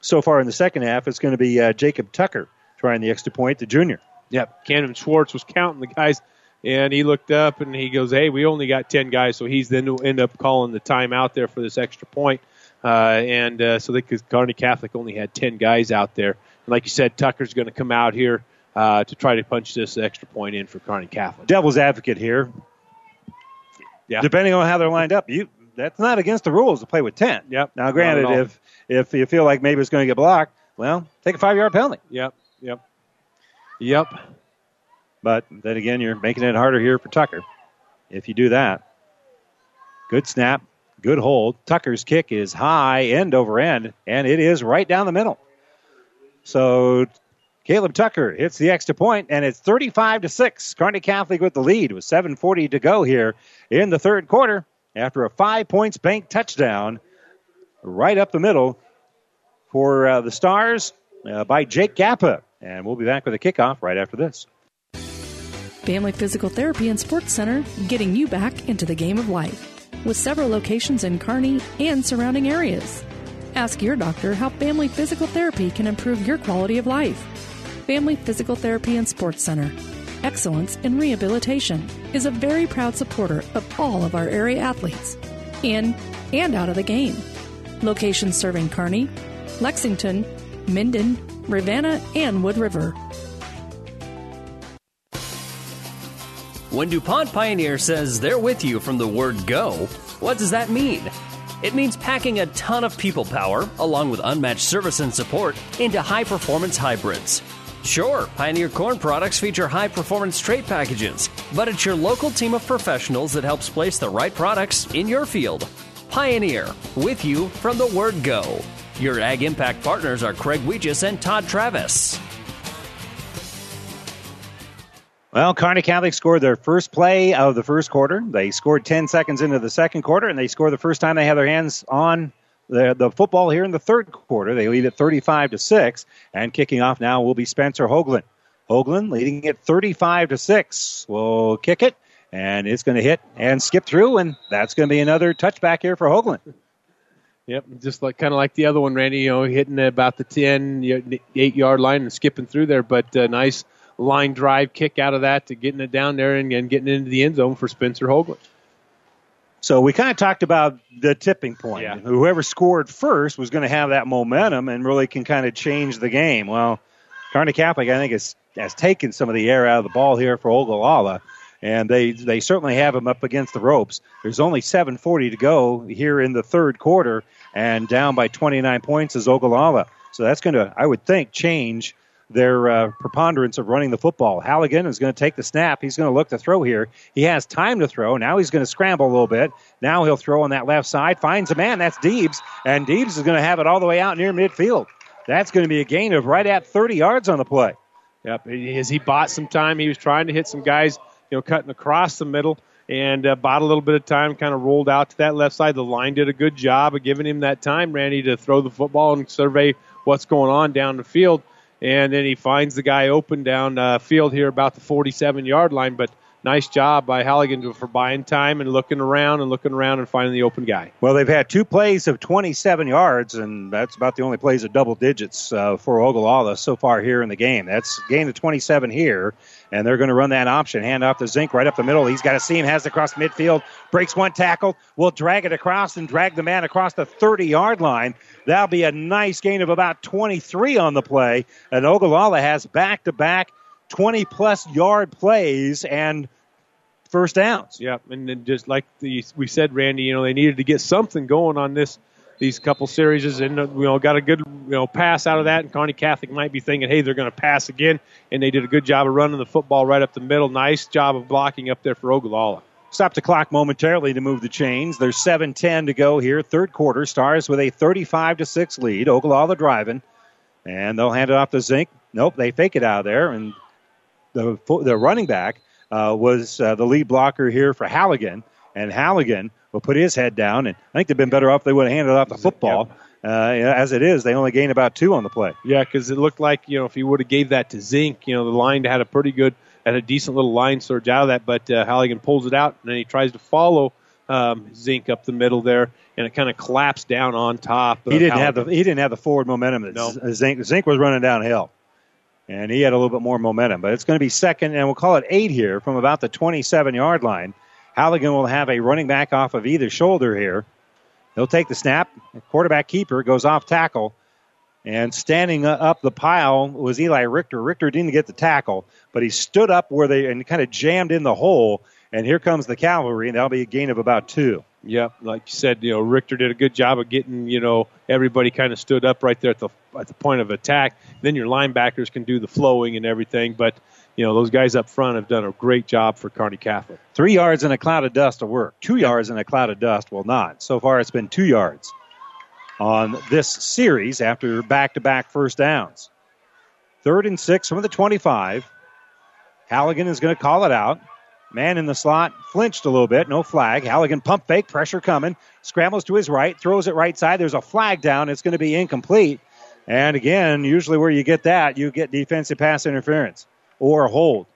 A: so far in the second half, it's going to be uh, Jacob Tucker trying the extra point, the junior.
B: Yep. Camden Schwartz was counting the guys, and he looked up and he goes, "Hey, we only got ten guys." So he's then to end up calling the time out there for this extra point. Uh, and uh, so because Kearney Catholic only had ten guys out there, and like you said, Tucker's going to come out here uh, to try to punch this extra point in for Kearney Catholic.
A: Devil's advocate here.
B: Yeah.
A: Depending on how they're lined up, you that's not against the rules to play with ten.
B: Yep.
A: Now, granted,
B: Not at all.
A: if if you feel like maybe it's going to get blocked, well, take a five yard penalty.
B: Yep. Yep. Yep.
A: But then again, you're making it harder here for Tucker. If you do that, good snap, good hold. Tucker's kick is high, end over end, and it is right down the middle. So Caleb Tucker hits the extra point, and it's 35 to six. Kearney Catholic with the lead with 7:40 to go here in the third quarter after a five points bank touchdown right up the middle for uh, the Stars uh, by Jake Gappa. And we'll be back with a kickoff right after this.
S: Family Physical Therapy and Sports Center, getting you back into the game of life. With several locations in Kearney and surrounding areas. Ask your doctor how Family Physical Therapy can improve your quality of life. Family Physical Therapy and Sports Center. Excellence in Rehabilitation is a very proud supporter of all of our area athletes, in and out of the game. Locations serving Kearney, Lexington, Minden, Ravenna, and Wood River.
V: When DuPont Pioneer says they're with you from the word go, what does that mean? It means packing a ton of people power, along with unmatched service and support, into high performance hybrids. Sure, Pioneer Corn products feature high performance trait packages, but it's your local team of professionals that helps place the right products in your field. Pioneer, with you from the word go. Your Ag Impact partners are Craig Weegis and Todd Travis.
A: Well, Kearney Catholic scored their first play of the first quarter. They scored 10 seconds into the second quarter, and they scored the first time they had their hands on the, the football here in the third quarter. They lead at 35 to 6, and kicking off now will be Spencer Hoagland. Hoagland leading it 35 to 6. Will kick it, and it's going to hit and skip through, and that's going to be another touchback here for Hoagland.
B: Yep, just like kind of like the other one, Randy. You know, hitting about the 10, eight yard line and skipping through there, but uh, nice line drive kick out of that to getting it down there and, and getting into the end zone for Spencer Hoagland.
A: So we kind of talked about the tipping point. Whoever scored first was going to have that momentum and really can kind of change the game. Well, Kearney Catholic, I think, has, has taken some of the air out of the ball here for Ogallala, and they they certainly have him up against the ropes. There's only 7:40 to go here in the third quarter, and down by 29 points is Ogallala. So that's going to, I would think, change their uh, preponderance of running the football. Halligan is going to take the snap. He's going to look to throw here. He has time to throw. Now he's going to scramble a little bit. Now he'll throw on that left side. Finds a man. That's Deebs. And Deebs is going to have it all the way out near midfield. That's going to be a gain of right at 30 yards on the play.
B: Yep, as he bought some time, he was trying to hit some guys, you know, cutting across the middle, and uh, bought a little bit of time, kind of rolled out to that left side. The line did a good job of giving him that time, Randy, to throw the football and survey what's going on down the field. And then he finds the guy open down uh, field here about the 47 yard line. But nice job by Halligan for buying time and looking around and looking around and finding the open guy.
A: Well, they've had two plays of 27 yards, and that's about the only plays of double digits uh, for Ogallala so far here in the game. That's gain of 27 here, and they're going to run that option. Hand off to Zink right up the middle. He's got a seam, has it across midfield, breaks one tackle, will drag it across and drag the man across the 30 yard line. That'll be a nice gain of about 23 on the play, and Ogallala has back to back 20 plus yard plays and first downs.
B: Yeah, and just like the, we said, Randy, you know, they needed to get something going on this these couple series, and you know, got a good you know pass out of that. And Kearney Catholic might be thinking, hey, they're going to pass again, and they did a good job of running the football right up the middle. Nice job of blocking up there for Ogallala.
A: Stop the clock momentarily to move the chains. There's 7:10 to go here, third quarter. Stars with a 35 to six lead. Ogallala driving, and they'll hand it off to Zink. Nope, they fake it out of there, and the the running back uh, was uh, the lead blocker here for Halligan, and Halligan will put his head down. And I think they've been better off if they would have handed off the football. Uh, as it is, they only gain about two on the play.
B: Yeah, because it looked like you know if he would have gave that to Zink, you know the line had a pretty good, had a decent little line surge out of that, but uh, Halligan pulls it out and then he tries to follow um, Zink up the middle there, and it kind of collapsed down on top.
A: He didn't have the he didn't have the forward momentum
B: No.
A: Z- Zink Zink was running downhill, and he had a little bit more momentum. But it's going to be second, and we'll call it eight here from about the 27 yard line. Halligan will have a running back off of either shoulder here. He'll take the snap. Quarterback keeper goes off tackle. And standing up the pile was Eli Richter. Richter didn't get the tackle, but he stood up where they and kind of jammed in the hole. And here comes the cavalry, and that'll be a gain of about two.
B: Yep, like you said, you know Richter did a good job of getting you know everybody kind of stood up right there at the at the point of attack. Then your linebackers can do the flowing and everything, but you know those guys up front have done a great job for Kearney Catholic.
A: Three yards in a cloud of dust will work. Two yards in a cloud of dust will not. So far, it's been two yards on this series after back to back first downs. Third and six from the 25. Halligan is going to call it out. Man in the slot flinched a little bit. No flag. Halligan pump fake. Pressure coming. Scrambles to his right. Throws it right side. There's a flag down. It's going to be incomplete. And again, usually where you get that, you get defensive pass interference or hold.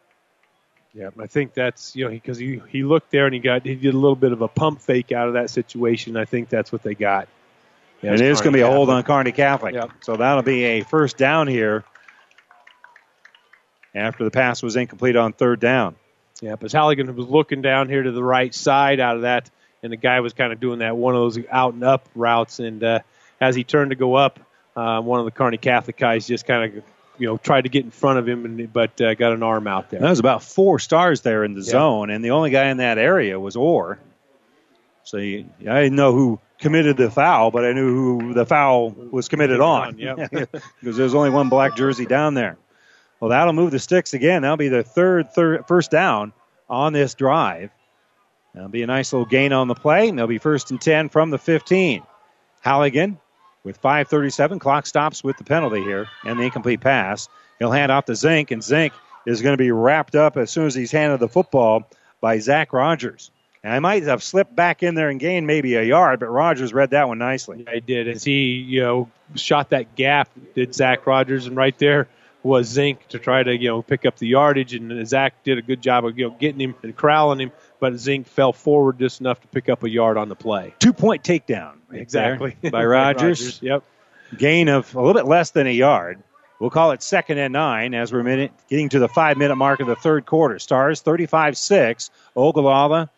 B: Yeah, I think that's you know because he, he looked there and he got he did a little bit of a pump fake out of that situation. I think that's what they got. Yeah,
A: it is going to be a hold on
B: Kearney
A: Catholic. So that'll be a first down here after the pass was incomplete on third down.
B: Yeah, but Halligan was looking down here to the right side out of that, and the guy was kind of doing that one of those out and up routes. And uh, as he turned to go up, uh, one of the Kearney Catholic guys just kind of you know tried to get in front of him, and but uh, got an arm out there.
A: That was about four stars there in the zone, and the only guy in that area was Orr. So you, I didn't know who committed the foul, but I knew who the foul was committed on. (laughs)
B: Yep. (laughs)
A: because there's only one black jersey down there. Well, that'll move the sticks again. That'll be the third, third first down on this drive. That'll be a nice little gain on the play. And they'll be first and 10 from the 15. Halligan with 5.37. Clock stops with the penalty here and the incomplete pass. He'll hand off to Zink, and Zink is going to be wrapped up as soon as he's handed the football by Zach Rogers. And I might have slipped back in there and gained maybe a yard, but Rogers read that one nicely.
B: I did as he you know shot that gap. Did Zach Rogers and right there was Zink to try to you know pick up the yardage, and Zach did a good job of you know getting him and corralling him, but Zink fell forward just enough to pick up a yard on the play.
A: Two point takedown. right
B: Exactly.
A: by (laughs) Rogers.
B: Rogers, Yep.
A: Gain of a little bit less than a yard. We'll call it second and nine as we're minute, getting to the five minute mark of the third quarter. Stars 35 6. Ogallala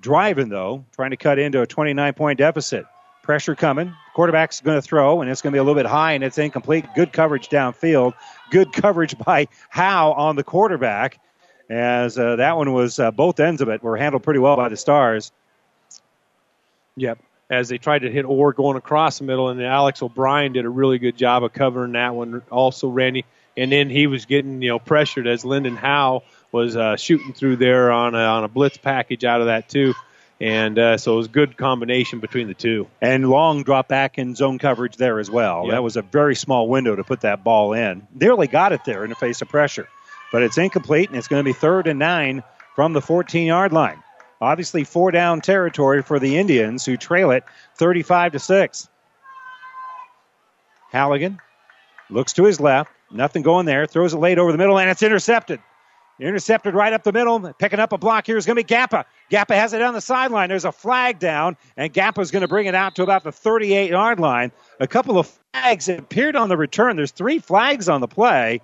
A: driving, though, trying to cut into a 29 point deficit. Pressure coming. Quarterback's going to throw, and it's going to be a little bit high, and it's incomplete. Good coverage downfield. Good coverage by Howe on the quarterback, as uh, that one was uh, both ends of it were handled pretty well by the Stars.
B: Yep. As they tried to hit Orr going across the middle, and Alex O'Brien did a really good job of covering that one. Also, Randy, and then he was getting you know pressured as Lyndon Howe was uh, shooting through there on a, on a blitz package out of that too, and uh, so it was a good combination between the two.
A: And long drop back in zone coverage there as well.
B: Yep.
A: That was a very small window to put that ball in. Nearly got it there in the face of pressure, but it's incomplete, and it's going to be third and nine from the 14 yard line. Obviously, four down territory for the Indians, who trail it 35 to 6. Halligan looks to his left. Nothing going there. Throws it late over the middle, and it's intercepted. Intercepted right up the middle. Picking up a block here is going to be Gappa. Gappa has it on the sideline. There's a flag down, and Gappa's going to bring it out to about the 38 yard line. A couple of flags appeared on the return. There's three flags on the play.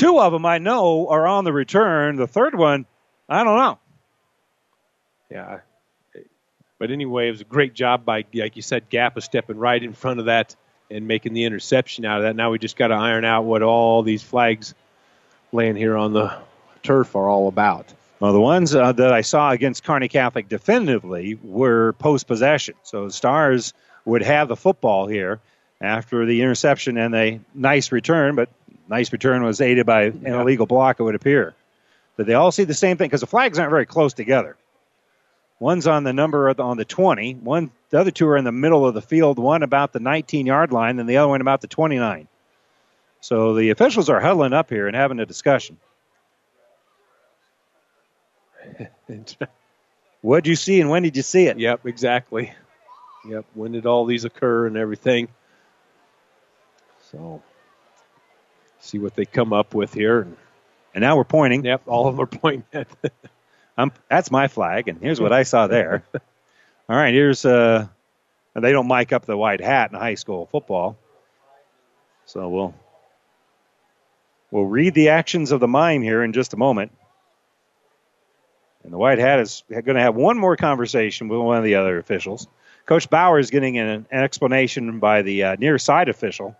A: Two of them I know are on the return. The third one, I don't know.
B: Yeah. But anyway, it was a great job by, like you said, Gappa stepping right in front of that and making the interception out of that. Now we just got to iron out what all these flags laying here on the turf are all about.
A: Well, the ones uh, that I saw against Kearney Catholic definitively were post possession. So the Stars would have the football here after the interception and a nice return, but nice return was aided by an illegal block, it would appear. But they all see the same thing because the flags aren't very close together. One's on the number of the- on the 20. One, the other two are in the middle of the field. One about the 19 yard line, and the other one about the 29. So the officials are huddling up here and having a discussion. (laughs) What did you see, and when did you see it?
B: Yep, exactly. Yep, when did all these occur and everything? So, see what they come up with here.
A: And now we're pointing.
B: Yep, all of them are pointing at. (laughs)
A: I'm, that's my flag, and here's what I saw there. (laughs) All right, here's uh, they don't mic up the white hat in high school football, so we'll we'll read the actions of the mime here in just a moment. And the white hat is going to have one more conversation with one of the other officials. Coach Bauer is getting an, an explanation by the uh, near side official.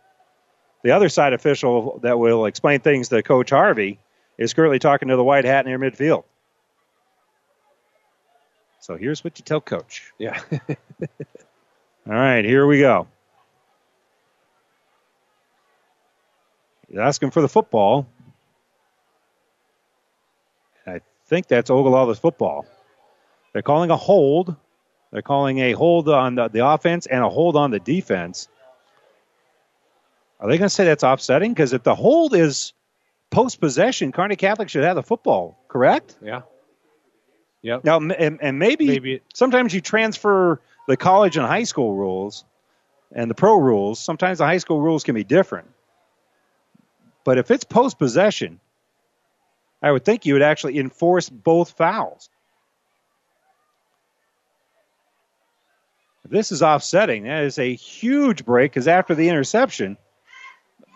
A: The other side official that will explain things to Coach Harvey is currently talking to the white hat near midfield. So here's what you tell Coach.
B: Yeah. (laughs)
A: All right, here we go. He's asking for the football. I think that's Ogallala's football. They're calling a hold. They're calling a hold on the, the offense and a hold on the defense. Are they going to say that's offsetting? Because if the hold is post possession, Kearney Catholic should have the football, correct?
B: Yeah. Yep.
A: Now, and, and maybe,
B: Maybe
A: sometimes you transfer the college and high school rules and the pro rules. Sometimes the high school rules can be different. But if it's post possession, I would think you would actually enforce both fouls. If this is offsetting, that is a huge break because after the interception,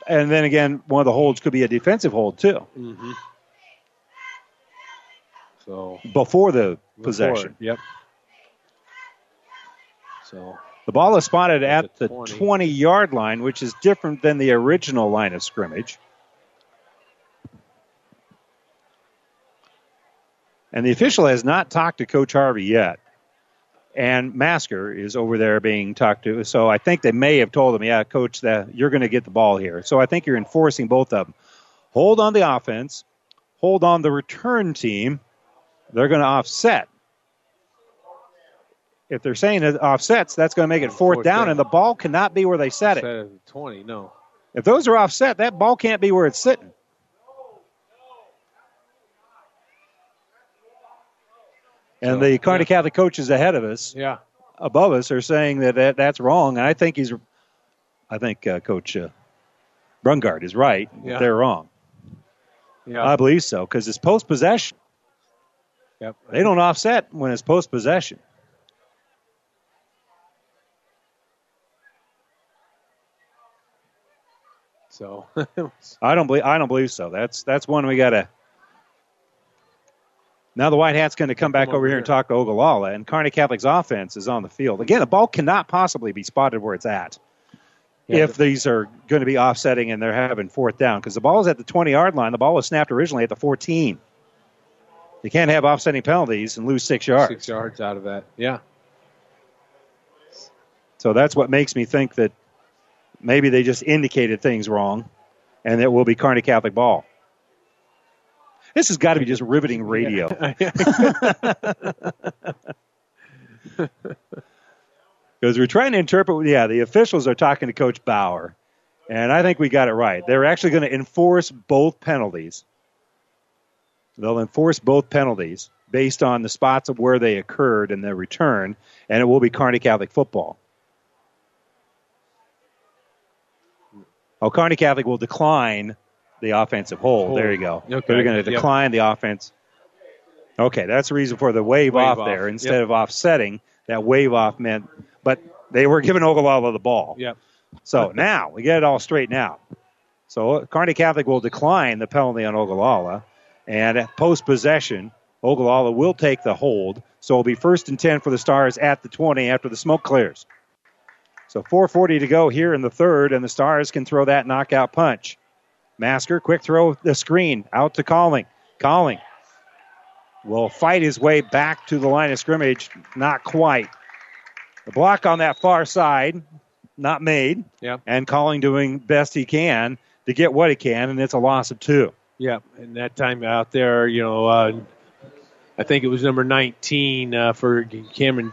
A: and then again, one of the holds could be a defensive hold too
B: Mm-hmm. So
A: before the
B: before
A: possession.
B: Yep. So
A: The ball is spotted at the
B: 20.
A: 20 yard line, which is different than the original line of scrimmage. And the official has not talked to Coach Harvey yet. And Masker is over there being talked to. So I think they may have told him, yeah, coach, that you're going to get the ball here. So I think you're enforcing both of them. Hold on the offense, hold on the return team. They're going to offset. If they're saying it offsets, that's going to make it fourth,
B: Fourth
A: down,
B: down.
A: and the ball cannot be where they set it.
B: Set at 20, no.
A: If those are offset, that ball can't be where it's sitting. And the Kearney Catholic coaches ahead of us,
B: Yeah.
A: above us, are saying that, that that's wrong. And I think he's, I think uh, Coach uh, Brungard is right.
B: Yeah.
A: They're wrong.
B: Yeah.
A: I believe so because it's post possession.
B: Yep.
A: They don't offset when it's post possession.
B: So (laughs)
A: I don't believe I don't believe so. That's that's one we got to. Now the White Hat's going to come back over here and talk to Ogallala, and Kearney Catholic's offense is on the field. Again, the ball cannot possibly be spotted where it's at
B: Yeah,
A: if these are going to be offsetting and they're having fourth down because the ball is at the 20 yard line. The ball was snapped originally at the 14. You can't have offsetting penalties and lose six yards.
B: six yards out of that. Yeah.
A: So that's what makes me think that maybe they just indicated things wrong and it will be Kearney Catholic ball. This has got to be just riveting radio. (laughs) Because we're trying to interpret, yeah, the officials are talking to Coach Bauer, and I think we got it right. They're actually going to enforce both penalties. They'll enforce both penalties based on the spots of where they occurred in the return, and it will be Kearney Catholic football. Oh, Kearney Catholic will decline the offensive hold.
B: Hold.
A: There you go.
B: Okay.
A: They're going to
B: Yep.
A: decline the offense. Okay, that's the reason for the wave,
B: Wave
A: off,
B: off.
A: there instead
B: Yep.
A: of offsetting. That wave off meant, but they were giving Ogallala the ball.
B: Yep.
A: So now we get it all straightened out. So Kearney Catholic will decline the penalty on Ogallala, and post possession, Ogallala will take the hold. So it'll be first and ten for the Stars at the 20 after the smoke clears. So 4:40 to go here in the third, and the Stars can throw that knockout punch. Masker, quick throw the screen out to Calling. Calling will fight his way back to the line of scrimmage. Not quite. The block on that far side, not made.
B: Yeah.
A: And Calling doing best he can to get what he can, and it's a loss of two.
B: Yeah, and that time out there, you know, uh, I think it was number 19 uh, for Cameron.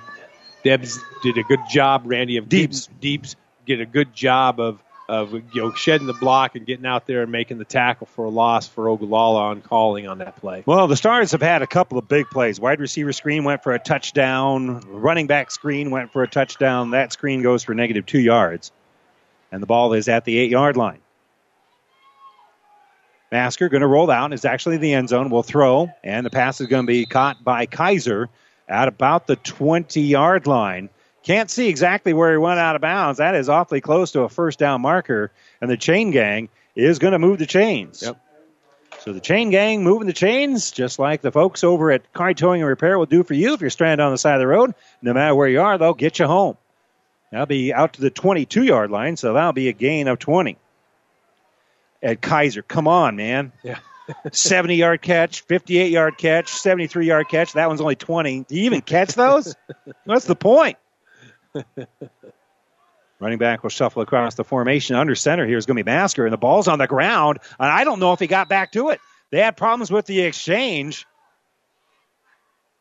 B: Debs did a good job, Randy, of
A: Deebs.
B: Deebs did a good job of of you know shedding the block and getting out there and making the tackle for a loss for Ogallala on Calling on that play.
A: Well, the Stars have had a couple of big plays. Wide receiver screen went for a touchdown. Running back screen went for a touchdown. That screen goes for negative two yards. And the ball is at the eight yard line. Masker going to roll out. Is actually the end zone. Will throw. And the pass is going to be caught by Kaiser at about the 20 yard line. Can't see exactly where he went out of bounds. That is awfully close to a first down marker. And the chain gang is going to move the chains.
B: Yep.
A: So the chain gang moving the chains, just like the folks over at Car Towing and Repair will do for you if you're stranded on the side of the road. No matter where you are, they'll get you home. That'll be out to the 22 yard line, so that'll be a gain of 20. Ed Kaiser, come on, man.
B: Yeah. (laughs)
A: 70 yard catch, 58 yard catch, 73 yard catch. That one's only 20. Do you even catch those? (laughs) What's the point? Running back will shuffle across the formation. Under center here is going to be Masker, and the ball's on the ground. And I don't know if he got back to it. They had problems with the exchange.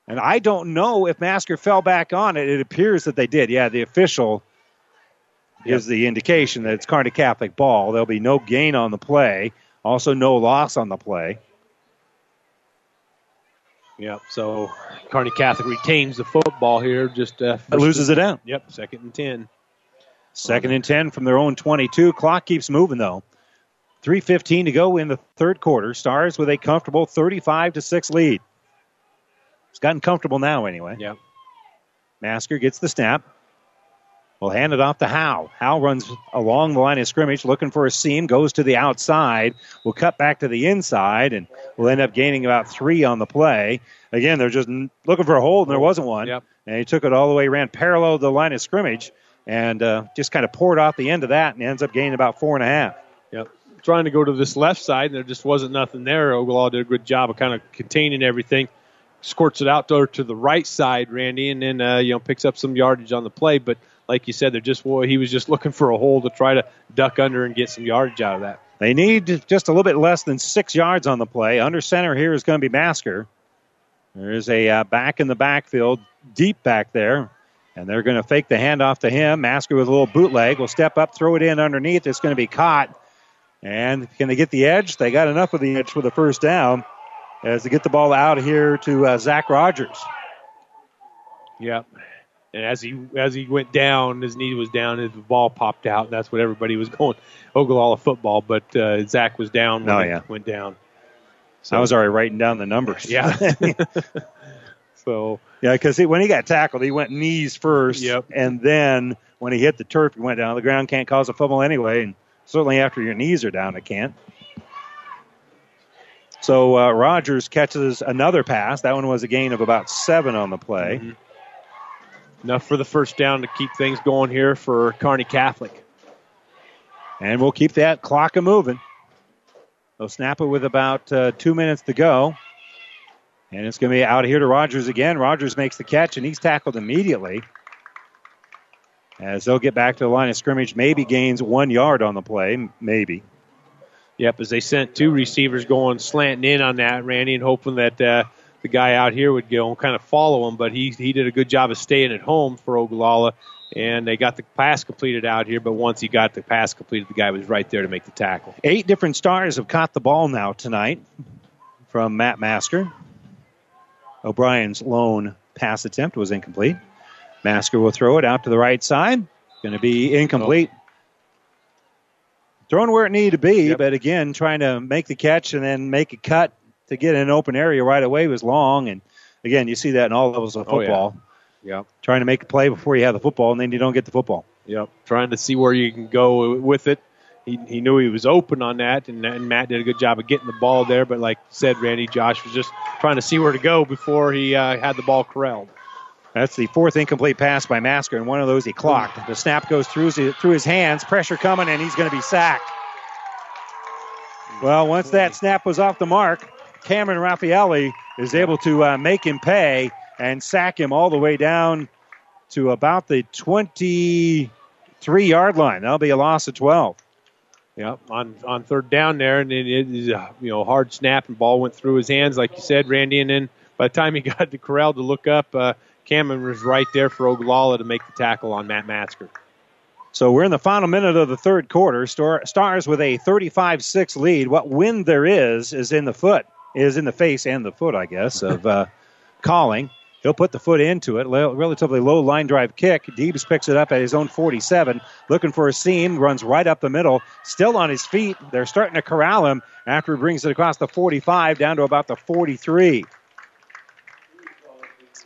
A: And I don't know if Masker fell back on it. It appears that they did. Yeah, the official gives the indication that it's Kearney Catholic ball. There'll be no gain on the play. Also, no loss on the play.
B: Yep. So Kearney Catholic retains the football here. Just uh,
A: loses it down.
B: Yep. Second and ten.
A: Second and 10 from their own 22. Clock keeps moving, though. 3.15 to go in the third quarter. Stars with a comfortable 35 to 6 lead. It's gotten comfortable now, anyway.
B: Yep.
A: Masker gets the snap. We'll hand it off to Howe. Howe runs along the line of scrimmage looking for a seam, goes to the outside. We'll cut back to the inside, and we'll end up gaining about three on the play. Again, they're just looking for a hold, and there wasn't one.
B: Yep.
A: And he took it all the way, ran parallel to the line of scrimmage, and uh, just kind of poured off the end of that and ends up gaining about four and a half.
B: Yep. Trying to go to this left side, and there just wasn't nothing there. Ogallala did a good job of kind of containing everything. Squirts it out to, to the right side, Randy, and then uh, you know picks up some yardage on the play. But like you said, they're just well, he was just looking for a hole to try to duck under and get some yardage out of that.
A: They need just a little bit less than six yards on the play. Under center here is going to be Masker. There is a uh, back in the backfield, deep back there, and they're going to fake the handoff to him. Masker with a little bootleg will step up, throw it in underneath. It's going to be caught. And can they get the edge? They got enough of the edge for the first down as they get the ball out here to uh, Zach Rogers.
B: Yep. And as he as he went down, his knee was down, his ball popped out, and that's what everybody was (laughs) going Ogallala football. But uh, Zach was down when
A: Oh,
B: he
A: yeah.
B: went down.
A: I was already writing down the numbers.
B: Yeah. (laughs) so
A: yeah, because when he got tackled, he went knees first,
B: Yep.
A: and then when he hit the turf, he went down. The ground can't cause a fumble anyway, and certainly after your knees are down, it can't. So uh, Rogers catches another pass. That one was a gain of about seven on the play.
B: Mm-hmm. Enough for the first down to keep things going here for Kearney Catholic.
A: And we'll keep that clock a moving. They'll snap it with about uh, two minutes to go. And it's going to be out here to Rogers again. Rogers makes the catch, and he's tackled immediately. As they'll get back to the line of scrimmage, maybe gains one yard on the play, maybe.
B: Yep, as they sent two receivers going slanting in on that, Randy, and hoping that uh, the guy out here would go and kind of follow him. But he he did a good job of staying at home for Ogallala, and they got the pass completed out here. But once he got the pass completed, the guy was right there to make the tackle.
A: Eight different stars have caught the ball now tonight from Matt Masker. O'Brien's lone pass attempt was incomplete. Masker will throw it out to the right side. Going to be incomplete. Oh. Thrown where it needed to be, but again, trying to make the catch and then make a cut to get in an open area right away was long. And again, you see that in all levels of
B: Oh, yeah.
A: football.
B: Yep.
A: Trying to make a play before you have the football, and then you don't get the football.
B: Yep. Trying to see where you can go with it. He, he knew he was open on that, and, and Matt did a good job of getting the ball there. But like said, Randy, Josh was just trying to see where to go before he uh, had the ball corralled.
A: That's the fourth incomplete pass by Masker, and one of those he clocked. The snap goes through his, through his hands, pressure coming, and he's going to be sacked. Well, once that snap was off the mark, Cameron Raffaelli is able to uh, make him pay and sack him all the way down to about the 23 yard line. That'll be a loss of 12.
B: Yep, on on third down there, and it is a you know hard snap and ball went through his hands, like you said, Randy. And then by the time he (laughs) got to corral to look up, uh, Cameron was right there for Ogallala to make the tackle on Matt Masker.
A: So we're in the final minute of the third quarter. Star, stars with a 35-6 lead. What wind there is is in the foot, is in the face and the foot, I guess, of uh, Calling. He'll put the foot into it. Relatively low line drive kick. Deebs picks it up at his own 47, looking for a seam, runs right up the middle, still on his feet. They're starting to corral him after he brings it across the 45 down to about the 43.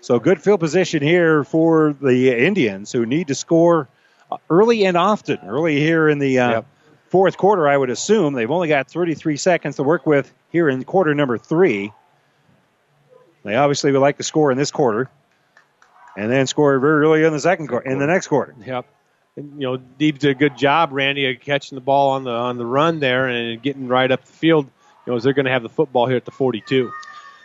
A: So good field position here for the Indians who need to score uh, early and often. Early here in the uh, fourth quarter, I would assume. They've only got 33 seconds to work with here in quarter number three. They obviously would like to score in this quarter, and then score very early in the second quarter, in the next quarter.
B: Yep. And, you know, Deeb did a good job, Randy, of catching the ball on the on the run there and getting right up the field. You know, as they're going to have the football here at the 42.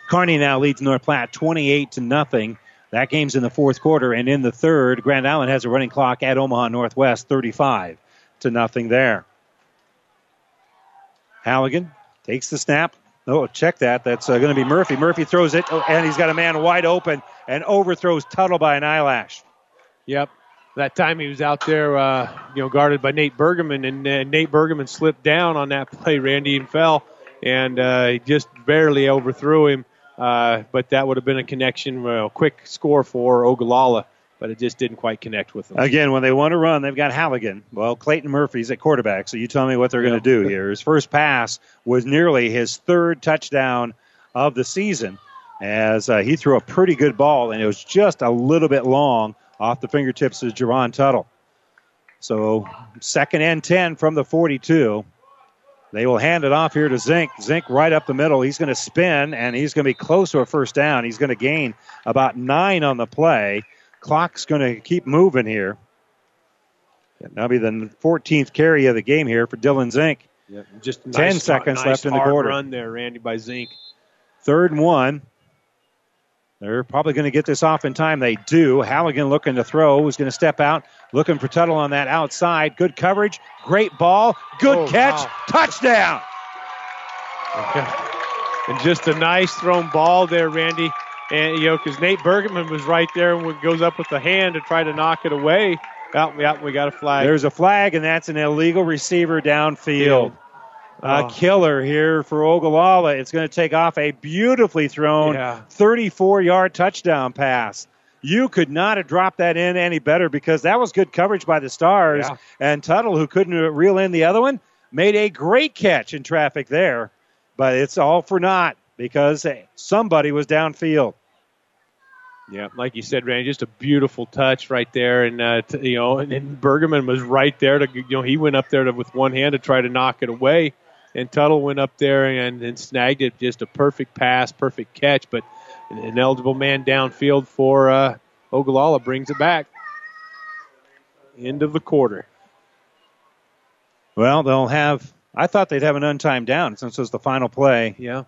A: Kearney now leads North Platte 28 to nothing. That game's in the fourth quarter, and in the third, Grand Island has a running clock at Omaha Northwest, 35 to nothing there. Halligan takes the snap. Oh, check that. That's uh, going to be Murphy. Murphy throws it, oh, and he's got a man wide open and overthrows Tuttle by an eyelash.
B: Yep. That time he was out there, uh, you know, guarded by Nate Bergman, and uh, Nate Bergman slipped down on that play. Randy and fell, and uh, he just barely overthrew him. Uh, but that would have been a connection, well, quick score for Ogallala, but it just didn't quite connect with them.
A: Again, when they want to run, they've got Halligan. Well, Clayton Murphy's at quarterback, so you tell me what they're going to do here. His first pass was nearly his third touchdown of the season, as uh, he threw a pretty good ball, and it was just a little bit long off the fingertips of Jerron Tuttle. So, second and 10 from the 42. They will hand it off here to Zink. Zink right up the middle. He's going to spin, and he's going to be close to a first down. He's going to gain about nine on the play. Clock's going to keep moving here. That'll be the 14th carry of the game here for Dylan Zink.
B: Yep. Just
A: 10
B: nice,
A: seconds
B: nice
A: left in the quarter.
B: Run there, Randy by Zink.
A: Third and one. They're probably going to get this off in time. They do. Halligan looking to throw. Who's going to step out? Looking for Tuttle on that outside. Good coverage. Great ball. Good
B: Oh,
A: catch.
B: wow.
A: Touchdown.
B: And just a nice thrown ball there, Randy. And you know, because Nate Bergman was right there and goes up with the hand to try to knock it away. Yep, yep, we got a flag.
A: There's a flag, and that's an illegal receiver downfield. A
B: Oh.
A: killer here for Ogallala. It's going to take off a beautifully thrown
B: Yeah.
A: 34 yard touchdown pass. You could not have dropped that in any better because that was good coverage by the Stars.
B: Yeah.
A: And Tuttle, who couldn't uh, reel in the other one, made a great catch in traffic there. But it's all for naught because eh, somebody was downfield.
B: Yeah, like you said, Randy, just a beautiful touch right there, and uh, t- you know, and, and Bergman was right there to, you know, he went up there to, with one hand to try to knock it away, and Tuttle went up there and, and snagged it, just a perfect pass, perfect catch, but an, an eligible man downfield for uh, Ogallala brings it back. End of the quarter.
A: Well, they'll have. I thought they'd have an untimed down since it was the final play.
B: Yeah.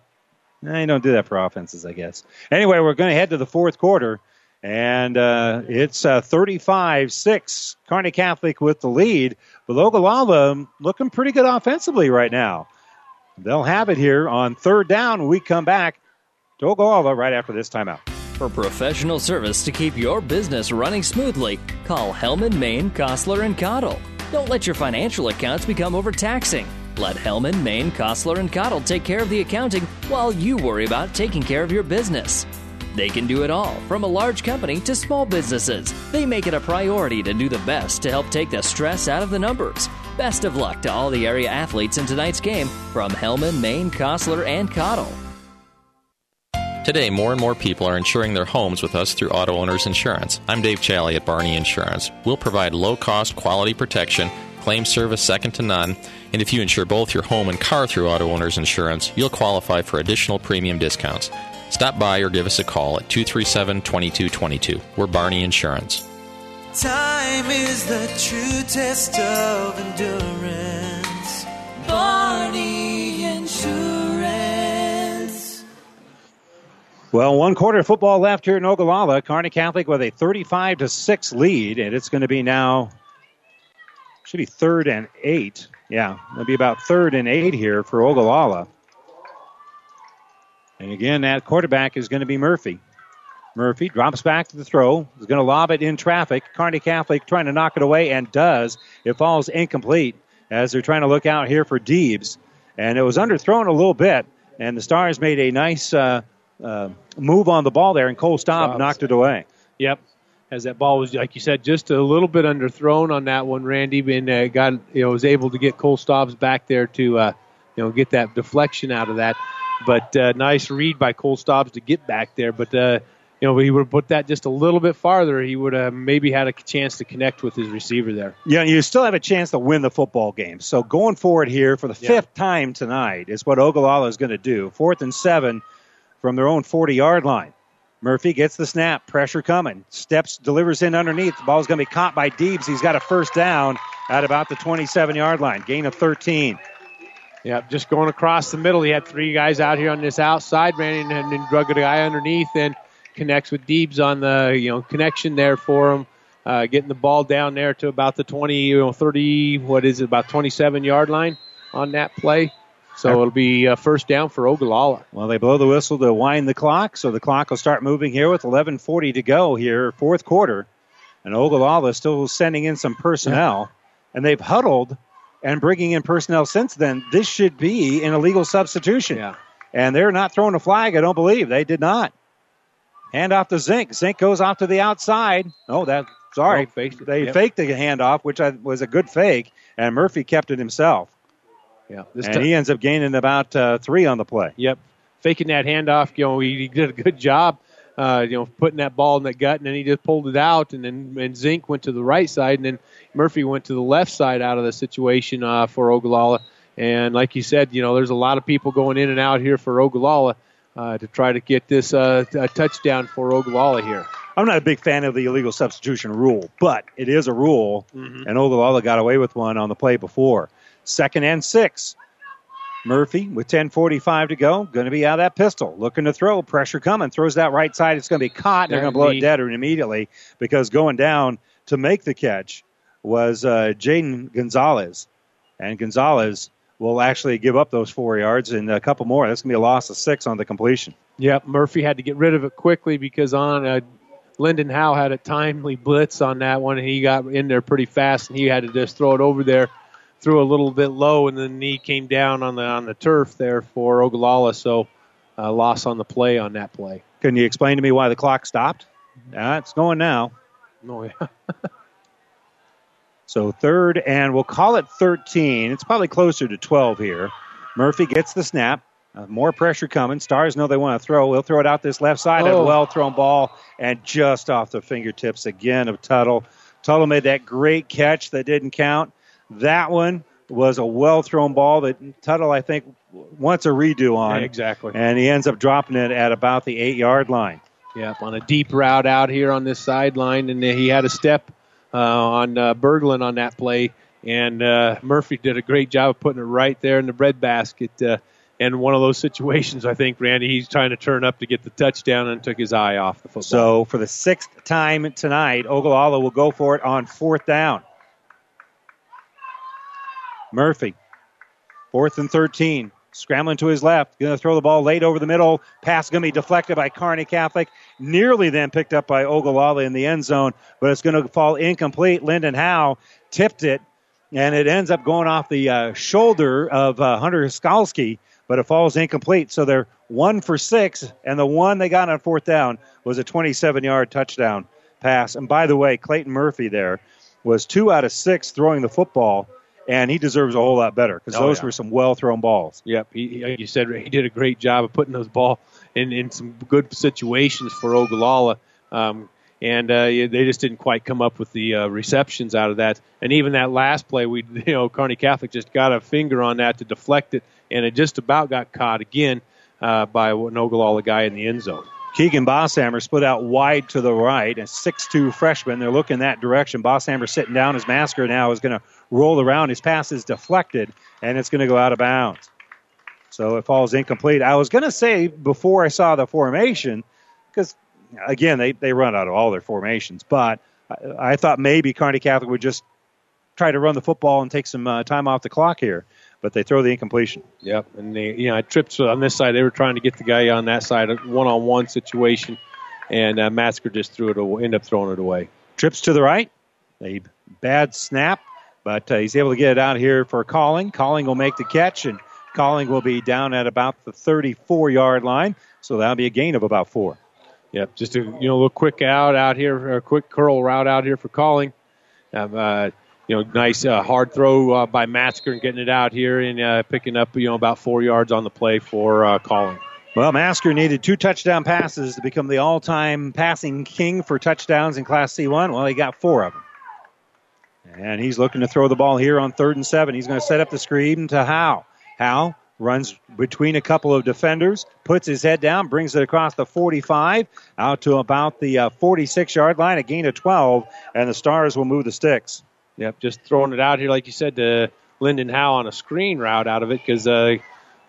A: Eh, you don't do that for offenses, I guess. Anyway, we're going to head to the fourth quarter, and uh, it's uh, 35-6. Kearney Catholic with the lead, but Ogallala looking pretty good offensively right now. They'll have it here on third down when we come back to Ogallala right after this timeout.
G: For professional service to keep your business running smoothly, call Hellman, Maine, Kostler, and Cottle. Don't let your financial accounts become overtaxing. Let Hellman, Maine, Kostler, and Cottle take care of the accounting while you worry about taking care of your business. They can do it all, from a large company to small businesses. They make it a priority to do the best to help take the stress out of the numbers. Best of luck to all the area athletes in tonight's game from Hellman, Maine, Kostler, and Cottle.
L: Today, more and more people are insuring their homes with us through Auto Owners Insurance. I'm Dave Challey at Barney Insurance. We'll provide low cost, quality protection, claim service second to none, and if you insure both your home and car through Auto Owners Insurance, you'll qualify for additional premium discounts. Stop by or give us a call at 237 2222. We're Barney Insurance.
W: Time is the true test of endurance. Barney Insurance.
A: Well, one quarter of football left here in Ogallala. Kearney Catholic with a 35 to 6 lead, and it's going to be now, should be third and eight. Yeah, it'll be about third and eight here for Ogallala. And again, that quarterback is going to be Murphy. Murphy drops back to the throw. Is going to lob it in traffic. Kearney Catholic trying to knock it away and does. It falls incomplete as they're trying to look out here for Deebs. And it was underthrown a little bit. And the Stars made a nice uh, uh, move on the ball there, and Cole Staub knocked it away.
B: Yep. As that ball was, like you said, just a little bit underthrown on that one, Randy, and uh, got you know was able to get Cole Stobbs back there to uh, you know get that deflection out of that. But uh, nice read by Cole Stobbs to get back there. But uh, you know he would have put that just a little bit farther. He would have maybe had a chance to connect with his receiver there.
A: Yeah, you still have a chance to win the football game. So going forward here for the
B: Yeah.
A: fifth time tonight is what Ogallala is going to do. Fourth and seven from their own 40 yard line. Murphy gets the snap, pressure coming, steps, delivers in underneath. The ball's going to be caught by Deebs. He's got a first down at about the 27 yard line, gain of 13.
B: Yeah, just going across the middle. He had three guys out here on this outside, ran in and then drug a guy underneath and connects with Deebs on the you know connection there for him. Uh, getting the ball down there to about the 20, you know, 30, what is it, about 27 yard line on that play. So it'll be uh, first down for Ogallala.
A: Well, they blow the whistle to wind the clock, so the clock will start moving here with 11:40 to go here, fourth quarter, and Ogallala is still sending in some personnel, and they've huddled and bringing in personnel since then. This should be an illegal substitution,
B: Yeah.
A: and they're not throwing a flag. I don't believe they did not. Hand off to Zink. Zink goes off to the outside. Oh, that sorry,
B: Oh, faked
A: they
B: Yep.
A: faked the handoff, which I, was a good fake, and Murphy kept it himself,
B: Yeah. This
A: and
B: ti-
A: he ends up gaining about uh, three on the play.
B: Yep, faking that handoff. You know, he, he did a good job. Uh, you know, putting that ball in the gut, and then he just pulled it out, and then and Zink went to the right side, and then Murphy went to the left side out of the situation uh, for Ogallala. And like you said, you know, there's a lot of people going in and out here for Ogallala uh, to try to get this uh, a touchdown for Ogallala here.
A: I'm not a big fan of the illegal substitution rule, but it is a rule,
B: Mhm.
A: and Ogallala got away with one on the play before. Second and six. Murphy with 10:45 to go, going to be out of that pistol, looking to throw, pressure coming, throws that right side. It's going to be caught. They're going to blow it dead immediately because going down to make the catch was uh, Jaden Gonzalez, and Gonzalez will actually give up those four yards and a couple more. That's going to be a loss of six on the completion.
B: Yep, Murphy had to get rid of it quickly because on uh, Lyndon Howe had a timely blitz on that one, and he got in there pretty fast, and he had to just throw it over there, threw a little bit low, and then knee came down on the on the turf there for Ogallala, so uh, loss on the play on that play.
A: Can you explain to me why the clock stopped? Uh, it's going now.
B: Oh, yeah. (laughs)
A: So third, and we'll call it 13. It's probably closer to 12 here. Murphy gets the snap. Uh, more pressure coming. Stars know they want to throw. We'll throw it out this left side. A
B: Oh.
A: well thrown ball, and just off the fingertips again of Tuttle. Tuttle made that great catch that didn't count. That one was a well thrown ball that Tuttle, I think, wants a redo on.
B: Yeah, exactly.
A: And he ends up dropping it at about the eight yard line.
B: Yep, on a deep route out here on this sideline, and he had a step uh, on uh, Berglund on that play, and uh, Murphy did a great job of putting it right there in the breadbasket. Uh, and one of those situations, I think, Randy, he's trying to turn up to get the touchdown and took his eye off the football.
A: So for the sixth time tonight, Ogallala will go for it on fourth down. Murphy, fourth and 13, scrambling to his left, going to throw the ball late over the middle. Pass going to be deflected by Kearney Catholic, nearly then picked up by Ogallala in the end zone, but it's going to fall incomplete. Lyndon Howe tipped it, and it ends up going off the uh, shoulder of uh, Hunter Skalski, but it falls incomplete. So they're one for six, and the one they got on fourth down was a 27 yard touchdown pass. And by the way, Clayton Murphy there was two out of six throwing the football, and he deserves a whole lot better because
B: Oh,
A: those
B: yeah.
A: were some well thrown balls.
B: Yep, he, like you said, he did a great job of putting those ball in, in some good situations for Ogallala. Um, and uh, they just didn't quite come up with the uh, receptions out of that. And even that last play, we (laughs) you know Kearney Catholic just got a finger on that to deflect it, and it just about got caught again uh, by an Ogallala guy in the end zone.
A: Keegan Bosshammer split out wide to the right, a 6'2 freshman. They're looking that direction. Bosshammer sitting down. His masker now is going to roll around. His pass is deflected, and it's going to go out of bounds. So it falls incomplete. I was going to say before I saw the formation, because again, they, they run out of all their formations, but I, I thought maybe Kearney Catholic would just try to run the football and take some uh, time off the clock here, but they throw the incompletion.
B: Yep, and they you know I tripped on this side. They were trying to get the guy on that side, a one-on-one situation, and uh, Masker just threw it, away, ended up throwing it away.
A: Trips to the right. A bad snap, but uh, he's able to get it out here for Calling. Calling will make the catch, and Calling will be down at about the 34 yard line. So that'll be a gain of about four.
B: Yep, just a you know a little quick out out here, a quick curl route out here for Calling. Um, uh, you know, nice uh, hard throw uh, by Masker and getting it out here and uh, picking up you know about four yards on the play for uh, Calling.
A: Well, Masker needed two touchdown passes to become the all time passing king for touchdowns in Class C1. Well, he got four of them. And he's looking to throw the ball here on third and seven. He's going to set up the screen to Howe. Howe runs between a couple of defenders, puts his head down, brings it across the 45 out to about the 46 yard line, a gain of 12, and the Stars will move the sticks.
B: Yep, just throwing it out here, like you said, to Lyndon Howe on a screen route out of it because, uh,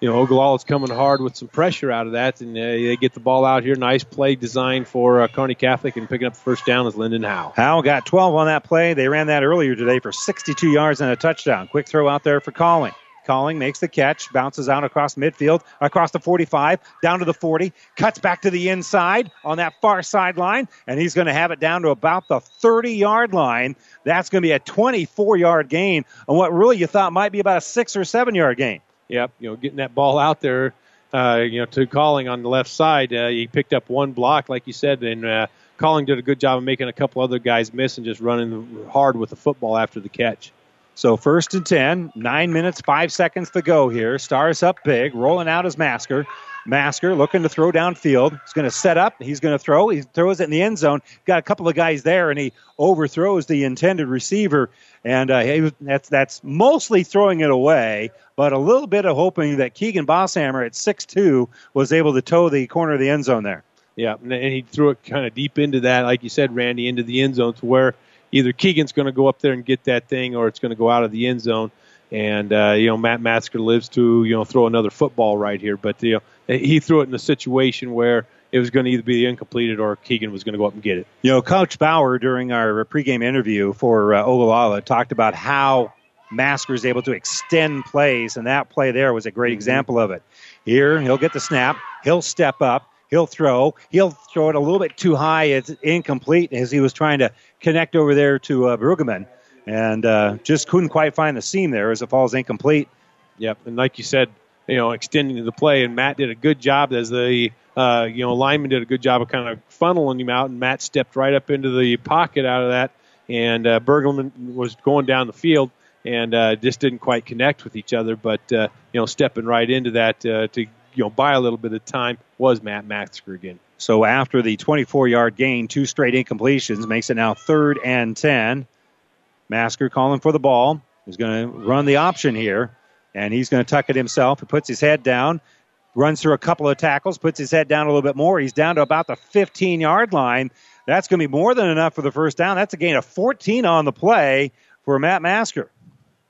B: you know, Ogallala's coming hard with some pressure out of that, and uh, they get the ball out here. Nice play design for uh, Kearney Catholic, and picking up the first down is Lyndon Howe.
A: Howe got 12 on that play. They ran that earlier today for 62 yards and a touchdown. Quick throw out there for Calling. Calling makes the catch, bounces out across midfield, across the 45, down to the 40, cuts back to the inside on that far sideline, and he's going to have it down to about the 30 yard line. That's going to be a 24 yard gain on what really you thought might be about a six or seven yard gain.
B: Yep, you know, getting that ball out there, uh, you know, to Calling on the left side. Uh, he picked up one block, like you said, and uh, Calling did a good job of making a couple other guys miss and just running hard with the football after the catch.
A: So first and 10, nine minutes, five seconds to go here. Stars up big, rolling out his Masker. Masker looking to throw downfield. He's going to set up. He's going to throw. He throws it in the end zone. Got a couple of guys there, and he overthrows the intended receiver. And uh, that's that's mostly throwing it away, but a little bit of hoping that Keegan Bosshammer at 6'2 was able to toe the corner of the end zone there.
B: Yeah, and he threw it kind of deep into that, like you said, Randy, into the end zone to where either Keegan's going to go up there and get that thing, or it's going to go out of the end zone. And uh, you know, Matt Masker lives to you know throw another football right here, but you know he threw it in a situation where it was going to either be incompleted or Keegan was going to go up and get it.
A: You know, Coach Bauer during our pregame interview for uh, Ogallala talked about how Masker is able to extend plays, and that play there was a great example of it. Here, he'll get the snap, he'll step up, he'll throw, he'll throw it a little bit too high, it's incomplete as he was trying to connect over there to uh, Brueggemann, and uh, just couldn't quite find the seam there as it falls incomplete.
B: Yep, and like you said, you know, extending the play. And Matt did a good job as the uh, you know lineman did a good job of kind of funneling him out, and Matt stepped right up into the pocket out of that, and uh, Bergelman was going down the field and uh, just didn't quite connect with each other. But uh, you know, stepping right into that uh, to you know buy a little bit of time was Matt Masker again.
A: So after the 24 yard gain, two straight incompletions makes it now third and 10. Masker calling for the ball. He's going to run the option here, and he's going to tuck it himself. He puts his head down, runs through a couple of tackles, puts his head down a little bit more. He's down to about the 15 yard line. That's going to be more than enough for the first down. That's a gain of 14 on the play for Matt Masker.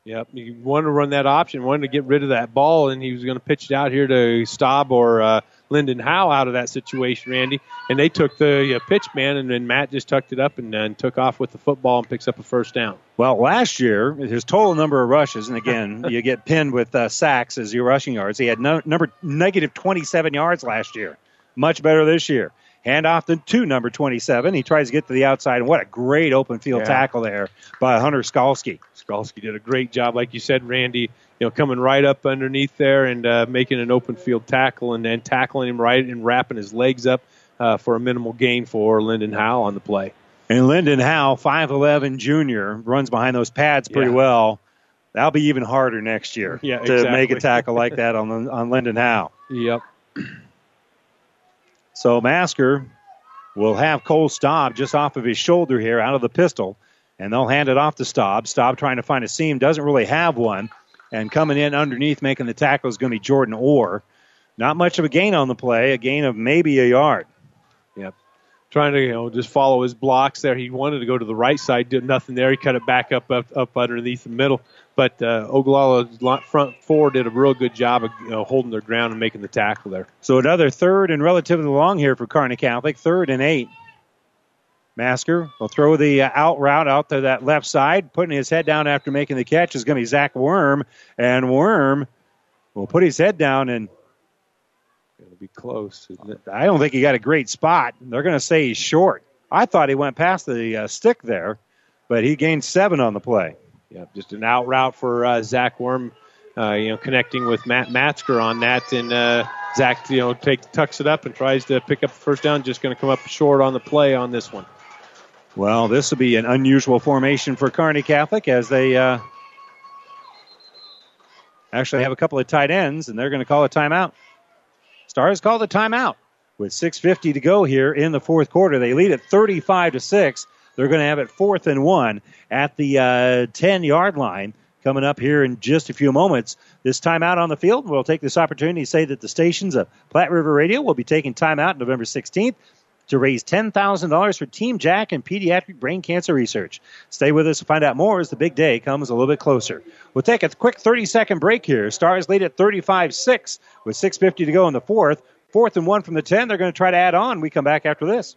B: Yep, he wanted to run that option, wanted to get rid of that ball, and he was going to pitch it out here to Staub or uh, Lyndon Howe out of that situation, Randy. And they took the uh, pitch man, and then Matt just tucked it up and, and took off with the football and picks up a first down.
A: Well, last year, his total number of rushes, and again, (laughs) you get pinned with uh, sacks as your rushing yards. He had no, number negative 27 yards last year. Much better this year. Hand off to, number 27. He tries to get to the outside, and what a great open field
B: Yeah.
A: tackle there by Hunter Skalski.
B: Skalski did a great job, like you said, Randy. You know, coming right up underneath there and uh, making an open field tackle, and then tackling him right and wrapping his legs up uh, for a minimal gain for Lyndon Howe on the play.
A: And Lyndon Howe, 5'11 junior, runs behind those pads pretty
B: Yeah.
A: well. That'll be even harder next year
B: Yeah,
A: to make a tackle like (laughs) that on on Lyndon Howe.
B: Yep.
A: So Masker will have Cole Staub just off of his shoulder here out of the pistol, and they'll hand it off to Staub. Staub trying to find a seam, doesn't really have one, and coming in underneath making the tackle is going to be Jordan Orr. Not much of a gain on the play, a gain of maybe a yard.
B: Yep. Trying to you know just follow his blocks there. He wanted to go to the right side, did nothing there. He cut it back up up, up underneath the middle. But uh, Ogallala's front four did a real good job of you know, holding their ground and making the tackle there.
A: So another third and relatively long here for Kearney Catholic, third and eight. Masker will throw the uh, out route out to that left side, putting his head down after making the catch is going to be Zach Worm, and Worm will put his head down and
B: It'll be close.
A: I don't think he got a great spot. They're going to say he's short. I thought he went past the uh, stick there, but he gained seven on the play.
B: Yeah, just an out route for uh, Zach Worm, uh, you know, connecting with Matt Masker on that, and uh, Zach, you know, takes tucks it up and tries to pick up the first down. Just going to come up short on the play on this one.
A: Well, this will be an unusual formation for Kearney Catholic as they uh, actually have a couple of tight ends, and they're going to call a timeout. Stars called a timeout with 6:50 to go here in the fourth quarter. They lead at 35 to six. They're going to have it fourth and one at the uh, 10 yard line. Coming up here in just a few moments. This timeout on the field, we'll take this opportunity to say that the stations of Platte River Radio will be taking timeout November 16th to raise $10,000 for Team Jack and pediatric brain cancer research. Stay with us to find out more as the big day comes a little bit closer. We'll take a quick 30 second break here. Stars lead at 35 6 with 6.50 to go in the fourth. Fourth and one from the 10. They're going to try to add on. We come back after this.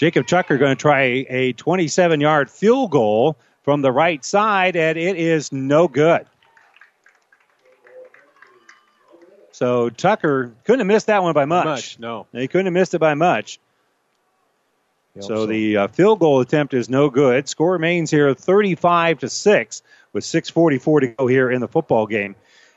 A: Jacob Tucker going to try a 27 yard field goal from the right side, and it is no good. So Tucker couldn't have missed that one by much.
B: Much, no.
A: He couldn't have missed it by much.
B: Yep,
A: so
B: so-
A: the uh, field goal attempt is no good. Score remains here 35 to 6 with 6:44 to go here in the football game.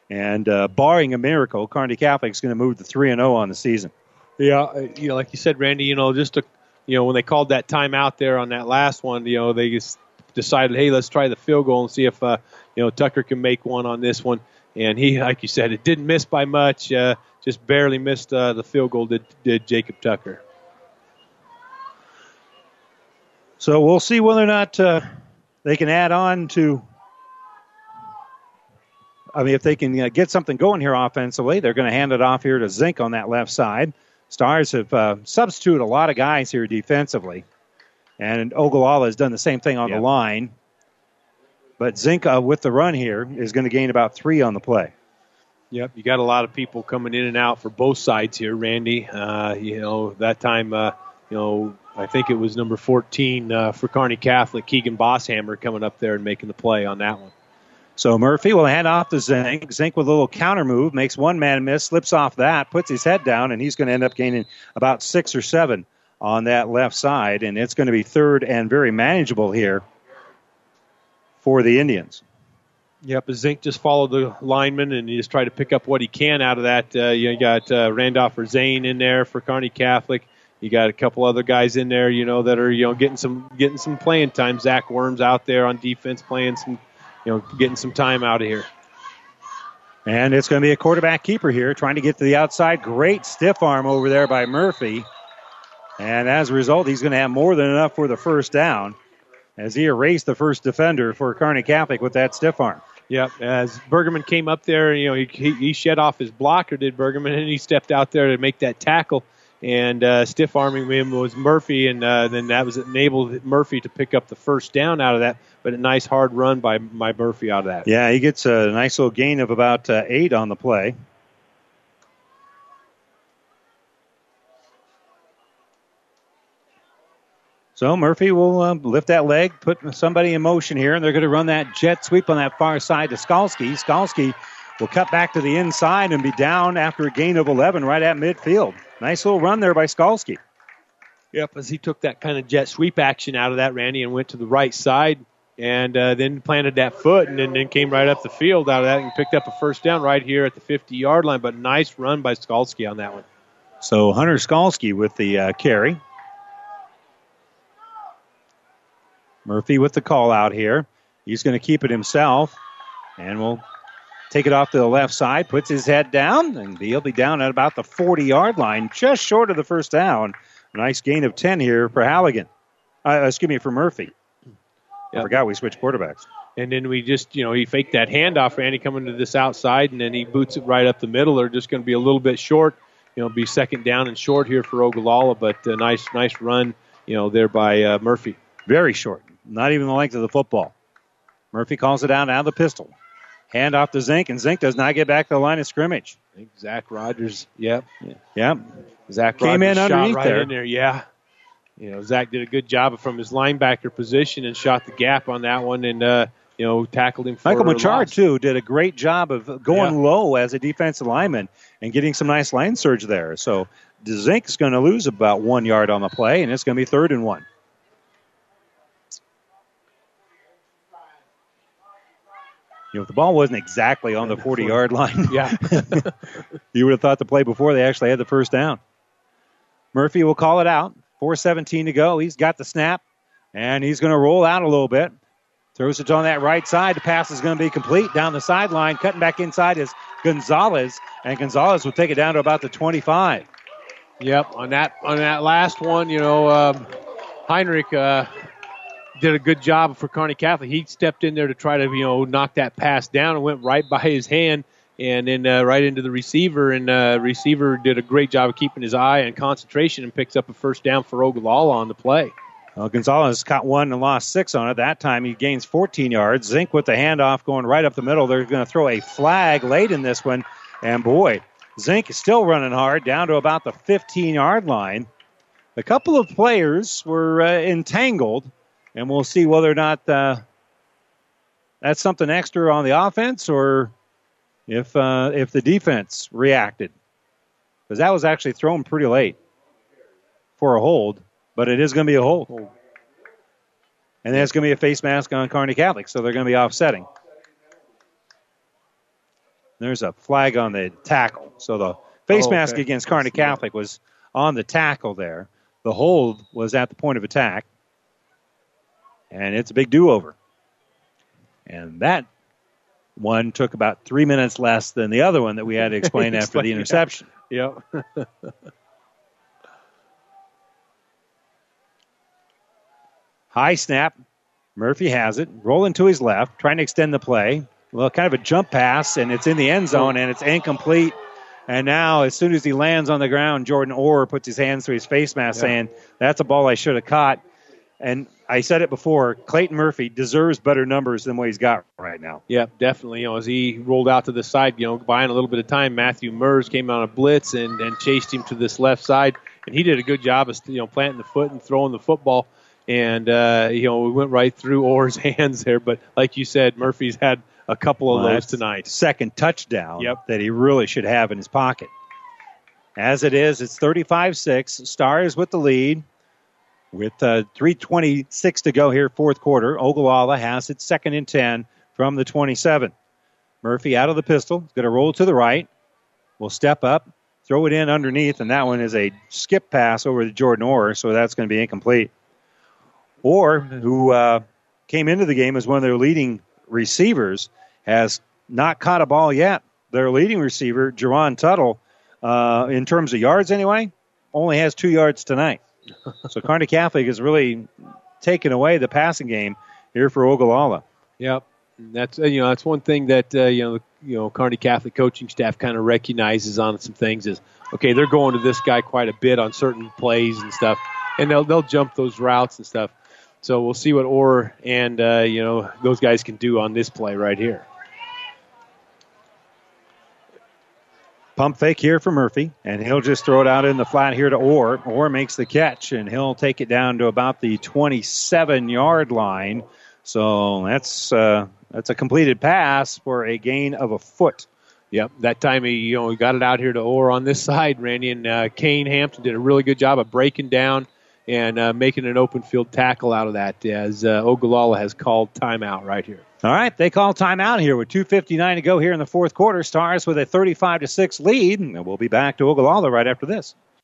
A: And uh, barring a miracle, Kearney Catholic's going to move to 3 and 0 on the season.
B: Yeah, uh, you know, like you said, Randy, you know, just to, you know, when they called that timeout there on that last one, you know, they just decided, hey, let's try the field goal and see if, uh, you know, Tucker can make one on this one. And he, like you said, it didn't miss by much, uh, just barely missed uh, the field goal. Did did Jacob Tucker?
A: So we'll see whether or not uh, they can add on to. I mean, if they can uh, get something going here offensively, they're going to hand it off here to Zink on that left side. Stars have uh, substituted a lot of guys here defensively, and Ogallala has done the same thing on the line. But Zink uh, with the run here is going to gain about three on the play.
B: Yep, you got a lot of people coming in and out for both sides here, Randy. Uh, you know that time, uh, you know I think it was number 14 uh, for Kearney Catholic, Keegan Bosshammer, coming up there and making the play on that one.
A: So Murphy will hand off to Zink. Zink with a little counter move, makes one man miss, slips off that, puts his head down, and he's going to end up gaining about six or seven on that left side, and it's going to be third and very manageable here for the Indians.
B: Yep, Zink just followed the lineman and he just tried to pick up what he can out of that. Uh, you got uh, Randolph or Zane in there for Kearney Catholic. You got a couple other guys in there, you know, that are you know getting some getting some playing time. Zach Worms out there on defense playing some, you know, getting some time out of here.
A: And it's going to be a quarterback keeper here, trying to get to the outside. Great stiff arm over there by Murphy. And as a result, he's going to have more than enough for the first down as he erased the first defender for Kearney Catholic with that stiff arm.
B: Yep. As Bergerman came up there, you know, he, he, he shed off his blocker, did Bergerman, and he stepped out there to make that tackle. And uh, stiff arming him was Murphy, and uh, then that was enabled Murphy to pick up the first down out of that. But a nice hard run by, by Murphy out of that.
A: Yeah, he gets a nice little gain of about uh, eight on the play. So Murphy will uh, lift that leg, put somebody in motion here, and they're going to run that jet sweep on that far side to Skalski. Skalski will cut back to the inside and be down after a gain of 11 right at midfield. Nice little run there by Skalski.
B: Yep, as he took that kind of jet sweep action out of that, Randy, and went to the right side and uh, then planted that foot and then, then came right up the field out of that and picked up a first down right here at the 50 yard line. But nice run by Skalski on that one.
A: So Hunter Skalski with the uh, carry. Murphy with the call out here. He's going to keep it himself and we'll take it off to the left side, puts his head down, and he'll be down at about the 40 yard line, just short of the first down. Nice gain of 10 here for Halligan. Uh, excuse me, for Murphy. I forgot we switched quarterbacks.
B: And then we just, you know, he faked that handoff, Randy, coming to this outside, and then he boots it right up the middle. They're just going to be a little bit short. You know, be second down and short here for Ogallala, but a nice, nice run, you know, there by uh, Murphy.
A: Very short. Not even the length of the football. Murphy calls it out out of the pistol. Hand off to Zink, and Zink does not get back to the line of scrimmage.
B: I think Zach Rogers, yep.
A: Yep.
B: Zach
A: Came
B: Rogers
A: in underneath
B: shot right
A: there.
B: in there, yeah. You know, Zach did a good job from his linebacker position and shot the gap on that one and, uh, you know, tackled him for
A: Michael Machard, too, did a great job of going
B: Yeah.
A: low as a defensive lineman and getting some nice line surge there. So Zink's going to lose about one yard on the play, and it's going to be third and one. You know, if the ball wasn't exactly on the 40 yard line, (laughs)
B: yeah, (laughs)
A: you would have thought the play before they actually had the first down. Murphy will call it out. 4.17 to go. He's got the snap, and he's going to roll out a little bit. Throws it on that right side. The pass is going to be complete down the sideline. Cutting back inside is Gonzalez, and Gonzalez will take it down to about the 25.
B: Yep, on that on that last one, you know, um, Heinrich uh, did a good job for Kearney Catholic. He stepped in there to try to you know knock that pass down and went right by his hand and then uh, right into the receiver. And uh, receiver did a great job of keeping his eye and concentration and picks up a first down for Ogallala on the play.
A: Well, Gonzalez caught one and lost six on it. That time he gains 14 yards. Zink with the handoff going right up the middle. They're going to throw a flag late in this one. And boy, Zink is still running hard down to about the 15 yard line. A couple of players were uh, entangled, and we'll see whether or not uh, that's something extra on the offense or if uh, if the defense reacted. Because that was actually thrown pretty late for a hold, but it is going to be a hold. And then it's going to be a face mask on Kearney Catholic, so they're going to be offsetting. There's a flag on the tackle. So the face
B: Oh,
A: mask
B: okay.
A: against Kearney Catholic was on the tackle there. The hold was at the point of attack. And it's a big do over. And that one took about three minutes less than the other one that we had to explain (laughs) after the interception.
B: Yep. (laughs)
A: High snap. Murphy has it. Rolling to his left, trying to extend the play. Well, kind of a jump pass, and it's in the end zone, and it's incomplete. And now, as soon as he lands on the ground, Jordan Orr puts his hands to his face mask,
B: Yeah.
A: saying, That's a ball I should have caught. And I said it before, Clayton Murphy deserves better numbers than what he's got right now.
B: Yeah, definitely. You know, as he rolled out to the side, you know, buying a little bit of time, Matthew Mers came on a blitz and, and chased him to this left side, and he did a good job of you know planting the foot and throwing the football. And uh, you know, we went right through (laughs) Orr's hands there. But like you said, Murphy's had a couple of
A: Well,
B: those tonight.
A: Second touchdown yep. that he really should have in his pocket. As it is, it's 35 6. Stars with the lead. With uh, 3.26 to go here, fourth quarter, Ogallala has it second and 10 from the 27. Murphy out of the pistol, going to roll to the right, will step up, throw it in underneath, and that one is a skip pass over to Jordan Orr, so that's going to be incomplete. Orr, who uh, came into the game as one of their leading receivers, has not caught a ball yet. Their leading receiver, Jerron Tuttle, uh, in terms of yards anyway, only has two yards tonight. So Kearney Catholic has really taken away the passing game here for Ogallala.
B: Yep. That's uh, you know that's one thing that uh, you know you know Kearney Catholic coaching staff kind of recognizes on some things is okay they're going to this guy quite a bit on certain plays and stuff and they'll they'll jump those routes and stuff. So we'll see what Orr and uh, you know those guys can do on this play right here.
A: Pump fake here for Murphy, and he'll just throw it out in the flat here to Orr. Orr makes the catch, and he'll take it down to about the 27 yard line. So that's uh, that's a completed pass for a gain of a foot.
B: Yep, that time he you know got it out here to Orr on this side, Randy, and uh, Kane Hampton did a really good job of breaking down and uh, making an open field tackle out of that. As uh, Ogallala has called timeout right here.
A: All right, they call timeout here with 2:59 to go here in the fourth quarter. Stars with a 35 to six lead, and we'll be back to Ogallala right after this.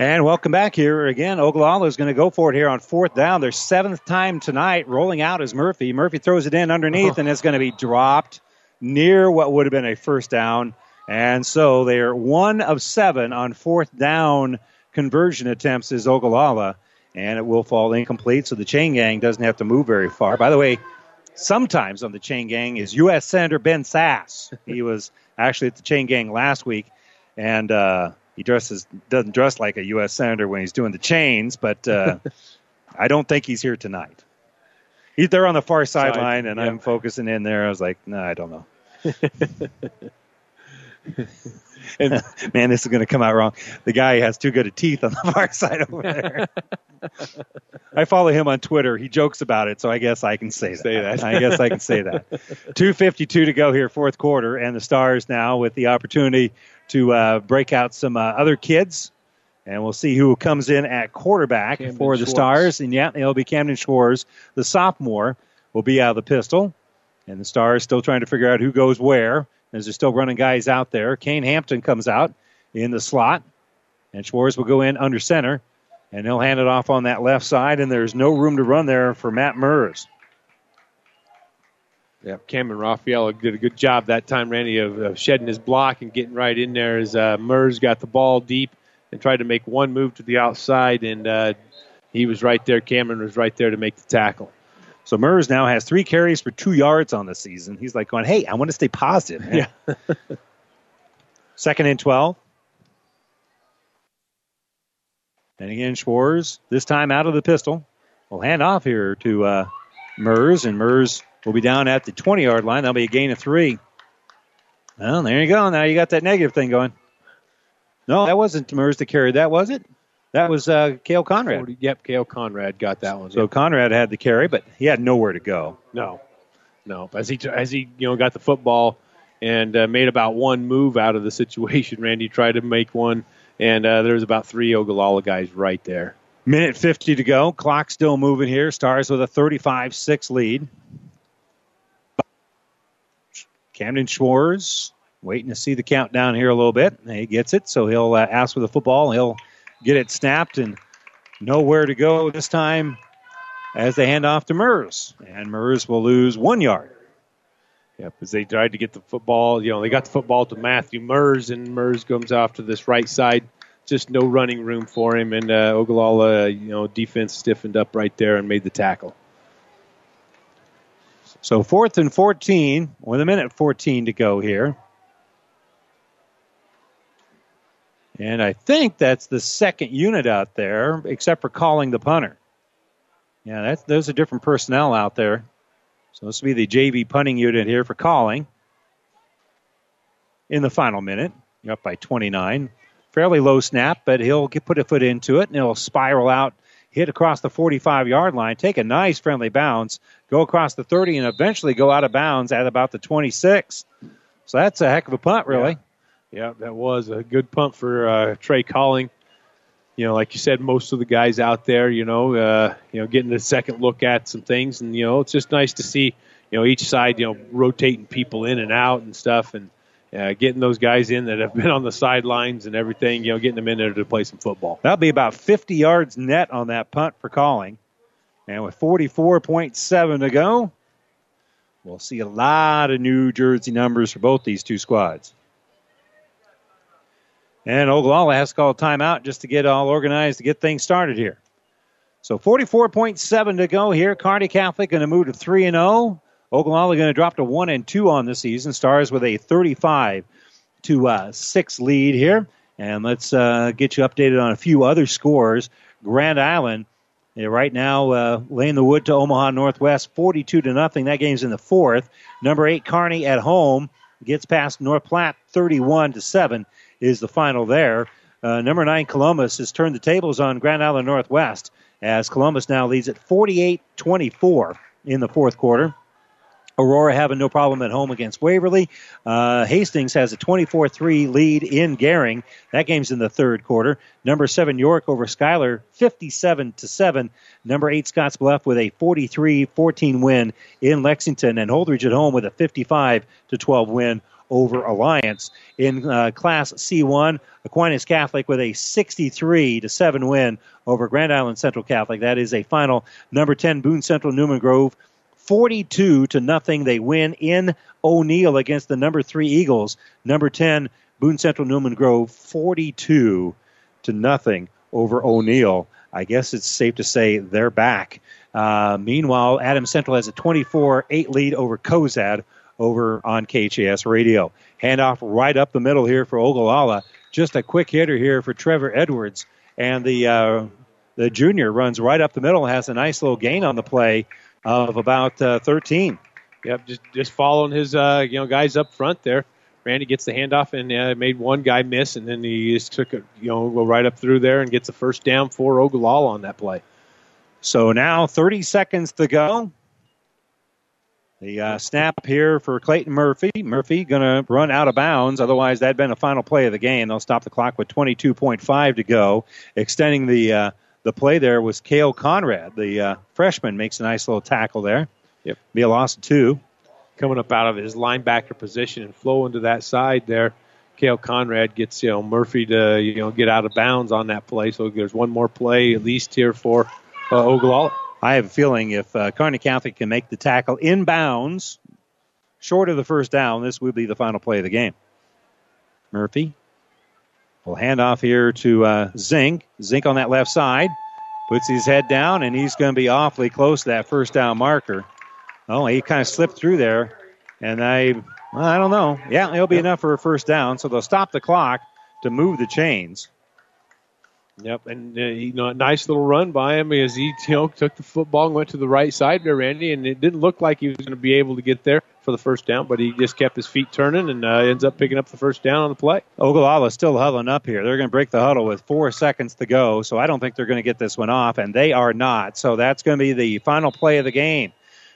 A: And welcome back here again. Ogallala is going to go for it here on fourth down. Their seventh time tonight. Rolling out is Murphy. Murphy throws it in underneath, (laughs) and it's going to be dropped near what would have been a first down. And so they are one of seven on fourth down conversion attempts is Ogallala, and it will fall incomplete. So the chain gang doesn't have to move very far. By the way, sometimes on the chain gang is U.S. Senator Ben Sasse. he was actually at the chain gang last week, and uh, he dresses doesn't dress like a U.S. senator when he's doing the chains, but uh, (laughs) I don't think he's here tonight. He's there on the far
B: Side,
A: sideline, and
B: yeah.
A: I'm focusing in there. I was like, no, I don't know. (laughs) and man, this is going to come out wrong. The guy has too good of teeth on the (laughs) far side over there. I follow him on Twitter. He jokes about it, so I guess I can say that.
B: Say that.
A: I guess I can say that. Two fifty two to go here, fourth quarter, and the Stars now with the opportunity to uh, break out some uh, other kids, and we'll see who comes in at quarterback
B: Camden
A: for the
B: Schwartz.
A: Stars. And yeah, it'll be Camden Schwartz, the sophomore, will be out of the pistol, and the Stars still trying to figure out who goes where as they're still running guys out there. Kane Hampton comes out in the slot, and Schwartz will go in under center, and he'll hand it off on that left side, and there's no room to run there for Matt Mers.
B: Yeah, Cameron Raphael did a good job that time, Randy, of, of shedding his block and getting right in there as uh, Mers got the ball deep and tried to make one move to the outside, and uh, he was right there. Cameron was right there to make the tackle.
A: So Mers now has three carries for two yards on the season. He's like going, "Hey, I want to stay positive." man."
B: Yeah. (laughs)
A: Second and twelve. And again, Schwartz, this time out of the pistol. We'll hand off here to uh, Mers, and Mers will be down at the 20 yard line. That'll be a gain of three. Well, there you go. Now you got that negative thing going. No, that wasn't Mers that carried that, was it? That was uh, Kale Conrad.
B: 40 yep, Kale Conrad got that one.
A: So Conrad had the carry, but he had nowhere to go.
B: No, no. As he as he you know got the football and uh, made about one move out of the situation, (laughs) Randy tried to make one, and uh, there was about three Ogallala guys right there.
A: Minute 50 to go. Clock still moving here. Stars with a 35 6 lead. Camden Schwartz waiting to see the countdown here a little bit. He gets it, so he'll uh, ask for the football. He'll get it snapped and nowhere to go this time as they hand off to Mers. And Mers will lose one yard.
B: Yep, as they tried to get the football, you know, they got the football to Matthew Mers, and Mers comes off to this right side. Just no running room for him, and uh, Ogallala, you know, defense stiffened up right there and made the tackle.
A: So fourth and 14 with a minute 14 to go here. And I think that's the second unit out there, except for Calling the punter. Yeah, that's, there's a different personnel out there. So this will be the JV punting unit here for Calling. In the final minute, you're up by 29. Fairly low snap, but he'll get, put a foot into it and it'll spiral out, hit across the 45 yard line, take a nice friendly bounce, go across the 30, and eventually go out of bounds at about the 26. So that's a heck of a punt, really.
B: Yeah. Yeah, that was a good punt for uh, Trey Calling. You know, like you said, most of the guys out there, you know, uh, you know, getting a second look at some things, and you know, it's just nice to see, you know, each side, you know, rotating people in and out and stuff, and uh, getting those guys in that have been on the sidelines and everything, you know, getting them in there to play some football.
A: That'll be about 50 yards net on that punt for Calling, and with 44.7 to go, we'll see a lot of New Jersey numbers for both these two squads. And Ogallala has to call a timeout just to get all organized to get things started here. So 44.7 to go here. Kearney Catholic going to move to 3 and 0. Ogallala going to drop to 1 and 2 on the season. Stars with a 35 to uh, 6 lead here. And let's uh, get you updated on a few other scores. Grand Island right now uh, laying the wood to Omaha Northwest 42 to nothing. That game's in the fourth. Number 8 Kearney at home gets past North Platte 31 to 7 is the final there. Uh, number nine, Columbus, has turned the tables on Grand Island Northwest as Columbus now leads at 48 24 in the fourth quarter. Aurora having no problem at home against Waverly. Uh, Hastings has a 24 3 lead in Gering. That game's in the third quarter. Number 7 York over Schuyler 57 to 7. Number 8 Scotts Bluff with a 43 14 win in Lexington. And Holdrege at home with a 55 to 12 win over Alliance. In uh, Class C1, Aquinas Catholic with a 63 to 7 win over Grand Island Central Catholic. That is a final. Number 10 Boone Central Newman Grove 42 to nothing. They win in O'Neill against the number 3 Eagles. Number 10 Boone Central Newman Grove 42 to nothing over O'Neill. I guess it's safe to say they're back. Uh, meanwhile, Adams Central has a 24 8 lead over Cozad over on KHAS radio. Handoff right up the middle here for Ogallala. Just a quick hitter here for Trevor Edwards. And the, uh, the junior runs right up the middle, has a nice little gain on the play of about uh, 13.
B: Yep, just just following his uh, you know guys up front there. Randy gets the handoff and uh, made one guy miss, and then he just took it, you know, go right up through there and gets a first down for Ogallala on that play.
A: So now 30 seconds to go. The uh, snap here for Clayton Murphy. Murphy going to run out of bounds. Otherwise, that'd been a final play of the game. They'll stop the clock with 22.5 to go. Extending the uh, the play there was Kale Conrad, the uh, freshman, makes a nice little tackle there.
B: Yep.
A: Be a loss of two.
B: Coming up out of his linebacker position and flowing to that side there. Kale Conrad gets you know Murphy to you know get out of bounds on that play. So there's one more play at least here for uh, Ogallala.
A: I have a feeling if uh, Kearney Catholic can make the tackle in bounds, short of the first down, this will be the final play of the game. Murphy will hand off here to uh, Zink. Zink on that left side puts his head down, and he's going to be awfully close to that first down marker. Oh, he kind of slipped through there, and I, well, I don't know. Yeah, it'll be enough for a first down, so they'll stop the clock to move the chains.
B: Yep, and uh, you know, a nice little run by him as he you know took the football and went to the right side there, Randy, and it didn't look like he was going to be able to get there for the first down, but he just kept his feet turning and uh, ends up picking up the first down on the play.
A: Ogallala still huddling up here. They're going to break the huddle with four seconds to go, so I don't think they're going to get this one off, and they are not. So that's going to be the final play of the game.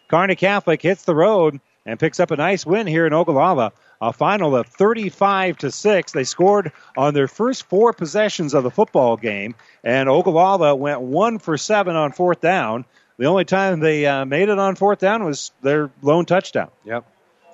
A: Kearney Catholic hits the road and picks up a nice win here in Ogallala. A final of 35 to 6. They scored on their first four possessions of the football game, and Ogallala went one for seven on fourth down. The only time they uh, made it on fourth down was their lone touchdown.
B: Yep.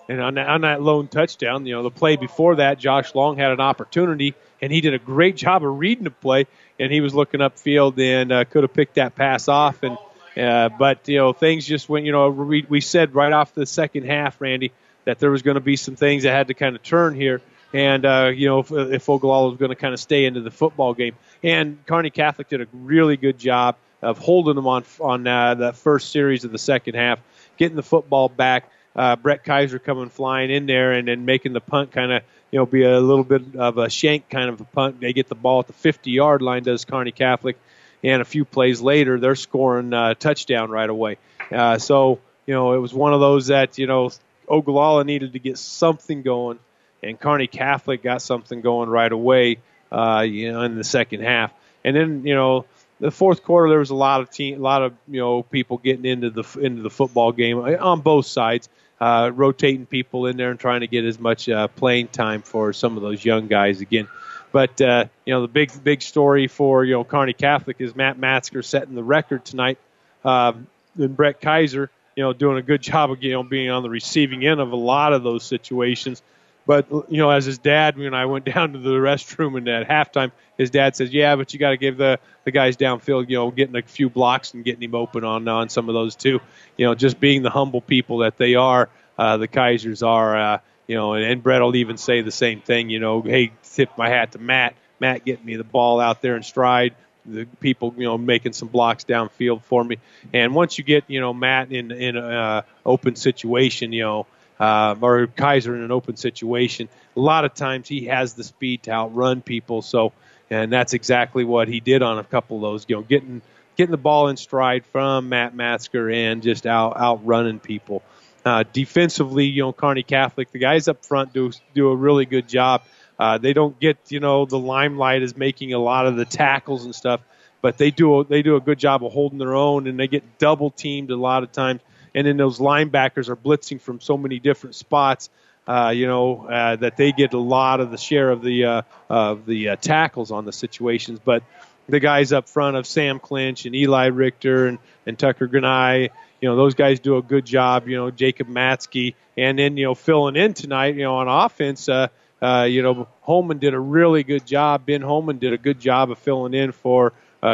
B: And on that, on that lone touchdown, you know, the play before that, Josh Long had an opportunity, and he did a great job of reading the play, and he was looking upfield and uh, could have picked that pass off. And uh, but you know, things just went. You know, we, we said right off the second half, Randy, that there was going to be some things that had to kind of turn here. And uh, you know, if, if Ogallala was going to kind of stay into the football game, and Kearney Catholic did a really good job of holding them on on uh, that first series of the second half, getting the football back. Uh, Brett Kaiser coming flying in there and then making the punt kind of you know be a little bit of a shank kind of a punt. They get the ball at the 50 yard line. Does Kearney Catholic, and a few plays later they're scoring a touchdown right away. Uh, so you know it was one of those that you know Ogallala needed to get something going, and Kearney Catholic got something going right away. Uh, you know in the second half, and then you know the fourth quarter there was a lot of team, a lot of you know people getting into the into the football game on both sides, uh, rotating people in there and trying to get as much uh, playing time for some of those young guys again. But uh, you know the big big story for you know Kearney Catholic is Matt Masker setting the record tonight, um, and Brett Kaiser you know doing a good (laughs) job of you know being on the receiving end of a lot of those situations. But you know, as his dad, when I went (laughs) down to the restroom and at halftime, his dad says, "Yeah, but you got to give the the guys downfield, you know, getting a few blocks and getting him open on on some of those too. You know, just being the humble people that they are, uh, the Kaisers are. Uh, you know, and, and Brett will even say the same thing. You know, hey, tip my hat to Matt. Matt getting me the ball out there in stride. The people, you know, making some blocks downfield for me. And once you get, you know, Matt in in an uh, open situation, you know uh, or Kaiser in an open situation. A lot of times he has the speed to outrun people. So, and that's exactly what he did on a couple of those. You know, getting getting the ball in stride from Matt Masker and just out outrunning people. Uh, defensively, you know, Kearney Catholic, the guys up front do do a really good job. Uh, they don't get you know the limelight is making a lot of the tackles and stuff, but they do they do a good job of holding their own, and they get double teamed a lot of times and then those linebackers are blitzing from so many different spots. Uh, you know uh, that they get a lot of the share of the uh, of the uh, tackles on the situations, but the guys up front of Sam Clinch and Eli Richter and, and Tucker Granai, you know those guys do a good job. You know Jacob Matsky, and then you know filling in tonight, you know on offense. Uh, uh, you know Holman did a really good job. Ben Holman did a good job of filling in for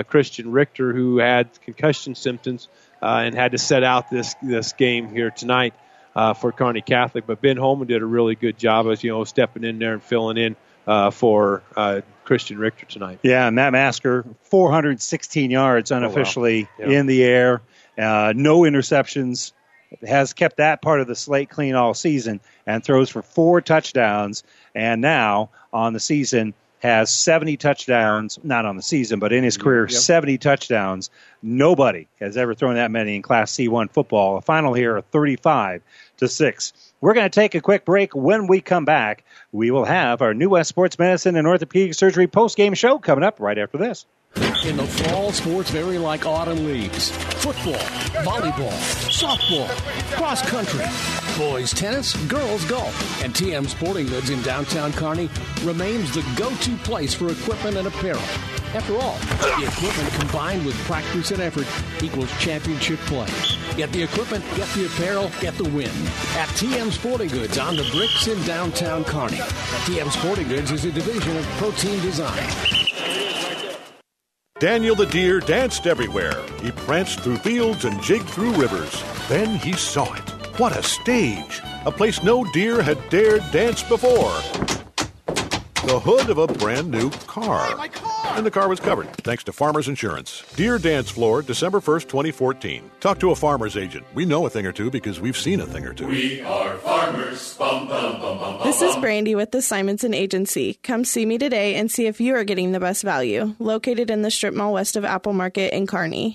B: Christian Richter, who had concussion symptoms and had to set out this this game here tonight uh, for Kearney Catholic. But Ben Holman did a really good job as you know stepping in there and filling in uh, for uh, Christian Richter tonight.
A: Yeah, Matt Masker, 416 yards unofficially
B: oh, wow. yeah.
A: in the air, uh, no interceptions. Has kept that part of the slate clean all season and throws for four touchdowns. And now on the season, has 70 touchdowns, not on the season, but in his career,
B: Yep.
A: 70 touchdowns. Nobody has ever thrown that many in Class C1 football. A final here of 35 to 6. We're going to take a quick break. When we come back, we will have our New West Sports Medicine and Orthopedic Surgery post-game show coming up right after this.
O: In the fall, sports vary like autumn leaves. Football, volleyball, softball, cross country, boys tennis, girls golf. And TM Sporting Goods in downtown Kearney remains the go-to place for equipment and apparel. After all, the equipment combined with practice and effort equals championship play. Get the equipment, get the apparel, get the win. At TM Sporting Goods on the bricks in downtown Kearney. TM Sporting Goods is a division of Protein Design.
P: Daniel the deer danced everywhere. He pranced through fields and jigged through rivers. Then he saw it. What a stage! A place no deer had dared dance before. The hood of a brand new car. And the car was covered, thanks to Farmers Insurance. Deer Dance Floor, December 1st, 2014. Talk to a farmer's agent. We know a thing or two because we've seen a thing or two.
Q: We are farmers. Bum, bum, bum, bum, bum,
R: This is
Q: bum.
R: Brandy with the Simonson Agency. Come see me today and see if you are getting the best value. Located in the strip mall west of Apple Market in Kearney.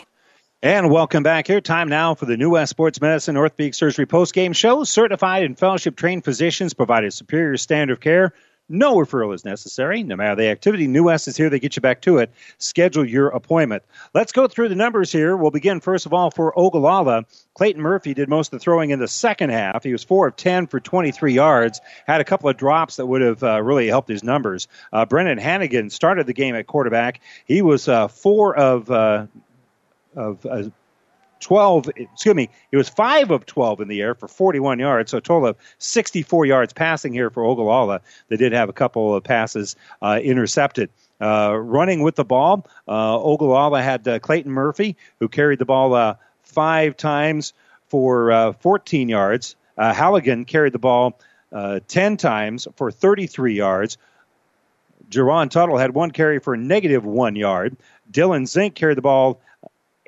A: And welcome back here. Time now for the New West Sports Medicine North Peak Surgery post game show. Certified and fellowship trained physicians provide a superior standard of care. No referral is necessary. No matter the activity, New West is here. They get you back to it. Schedule your appointment. Let's go through the numbers here. We'll begin first of all for Ogallala. Clayton Murphy did most of the throwing in the second half. He was four of ten for 23 yards. Had a couple of drops that would have uh, really helped his numbers. Uh, Hannigan started the game at quarterback. He was uh, four of uh, of uh, 12, excuse me, it was 5 of 12 in the air for 41 yards, so a total of 64 yards passing here for Ogallala. They did have a couple of passes uh, intercepted. Uh, running with the ball, uh, Ogallala had uh, Clayton Murphy, who carried the ball uh, five times for uh, 14 yards. Halligan carried the ball 10 times for 33 yards. Jerron Tuttle had one carry for negative one yard. Dylan Zink carried the ball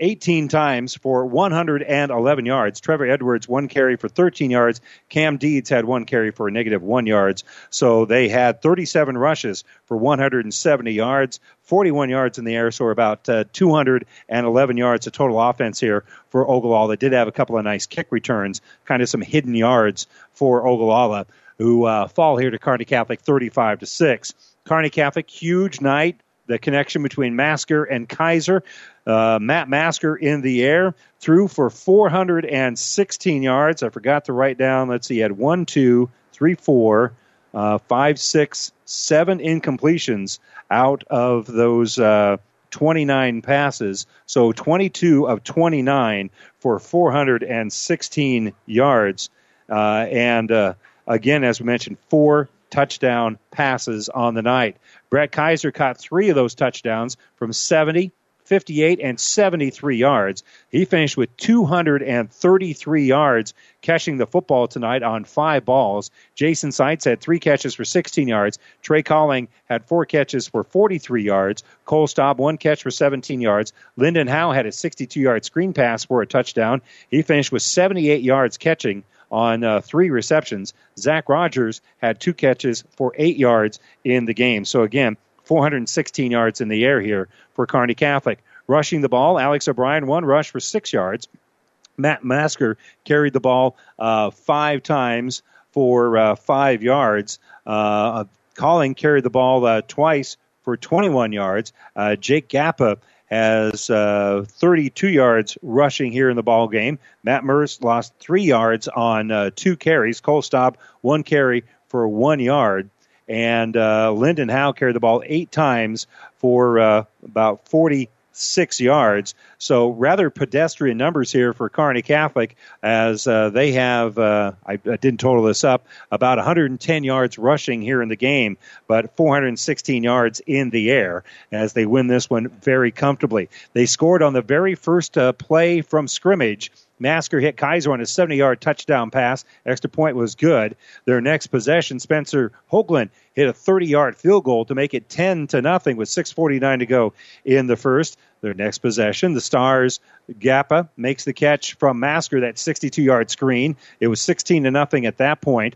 A: 18 times for 111 yards. Trevor Edwards, one carry for 13 yards. Cam Deebs had one carry for a negative one yards. So they had 37 rushes for 170 yards, 41 yards in the air, so about uh, 211 yards of total offense here for Ogallala. They did have a couple of nice kick returns, kind of some hidden yards for Ogallala, who uh, fall here to Kearney Catholic 35 to 6. Kearney Catholic, huge night the connection between Masker and Kaiser. Uh, Matt Masker in the air threw for 416 yards. I forgot to write down. Let's see, he had one, two, three, four, uh, five, six, seven incompletions out of those uh, 29 passes. So 22 of 29 for 416 yards. Uh, and uh, again, as we mentioned, four touchdown passes on the night. Brett Kaiser caught three of those touchdowns from 70, 58, and 73 yards. He finished with 233 yards catching the football tonight on five balls. Jason Seitz had three catches for 16 yards. Trey Calling had four catches for 43 yards. Cole Staub, one catch for 17 yards. Lyndon Howe had a 62 yard screen pass for a touchdown. He finished with 78 yards catching on uh, three receptions. Zach Rogers had two catches for eight yards in the game. So again, 416 yards in the air here for Kearney Catholic. Rushing the ball, Alex O'Brien, one rush for six yards. Matt Masker carried the ball uh, five times for uh, five yards. Uh, Calling carried the ball uh, twice for 21 yards. Uh, Jake Gappa has uh, 32 yards rushing here in the ball game. Matt Mers lost three yards on two carries. Cole Staub, one carry for one yard. And uh, Lyndon Howe carried the ball eight times for uh, about 46 yards. So rather pedestrian numbers here for Kearney Catholic as uh, they have, uh, I, I, didn't total this up, about 110 yards rushing here in the game, but 416 yards in the air as they win this one very comfortably. They scored on the very first uh, play from scrimmage. Masker hit Kaiser on a 70 yard touchdown pass. Extra point was good. Their next possession, Spencer Hoagland hit a 30 yard field goal to make it 10 to nothing with 6.49 to go in the first. Their next possession, the Stars, Gappa makes the catch from Masker, that 62 yard screen. It was 16 to nothing at that point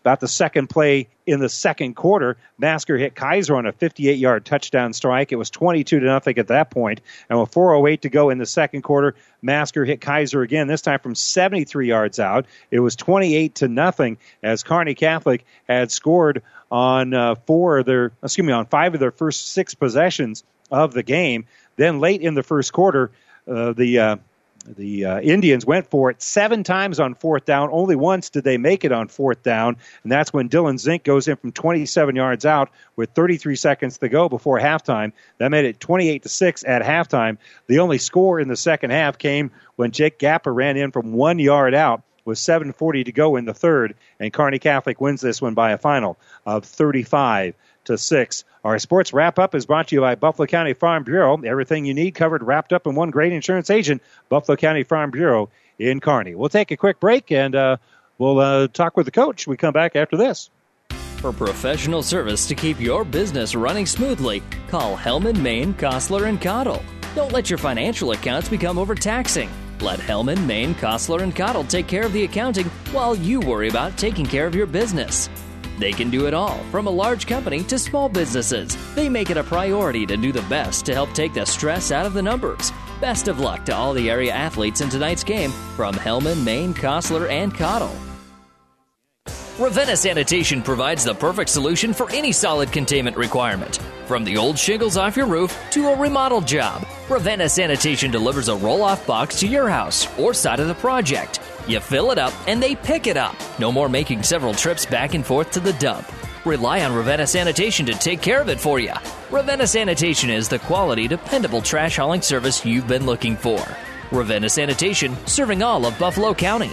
A: about the second play in the second quarter, Masker hit Kaiser on a 58 yard touchdown strike. It was 22 to nothing at that point. And with 4.08 to go in the second quarter, Masker hit Kaiser again, this time from 73 yards out. It was 28 to nothing as Kearney Catholic had scored on uh, four of their, excuse me, on five of their first six possessions of the game. Then late in the first quarter, uh, the uh, the uh, Indians went for it seven times on fourth down. Only once did they make it on fourth down, and that's when Dylan Zink goes in from 27 yards out with 33 seconds to go before halftime. That made it 28 to six at halftime. The only score in the second half came when Jake Gappa ran in from one yard out with 7:40 to go in the third, and Kearney Catholic wins this one by a final of 35 to 6. Our sports wrap up is brought to you by Buffalo County Farm Bureau. Everything you need covered wrapped up in one great insurance agent, Buffalo County Farm Bureau in Kearney. We'll take a quick break and uh, we'll uh, talk with the coach. We come back after this.
G: For professional service to keep your business running smoothly, call Hellman, Maine, Kostler, and Cottle. Don't let your financial accounts become overtaxing. Let Hellman, Maine, Kostler, and Cottle take care of the accounting while you worry about taking care of your business. They can do it all, from a large company to small businesses. They make it a priority to do the best to help take the stress out of the numbers. Best of luck to all the area athletes in tonight's game from Hellman, Maine, Kostler, and Cottle.
V: Ravenna Sanitation provides the perfect solution for any solid containment requirement. From the old shingles off your roof to a remodel job, Ravenna Sanitation delivers a roll off box to your house or side of the project. You fill it up and they pick it up. No more making several trips back and forth to the dump. Rely on Ravenna Sanitation to take care of it for you. Ravenna Sanitation is the quality, dependable trash hauling service you've been looking for. Ravenna Sanitation, serving all of Buffalo County.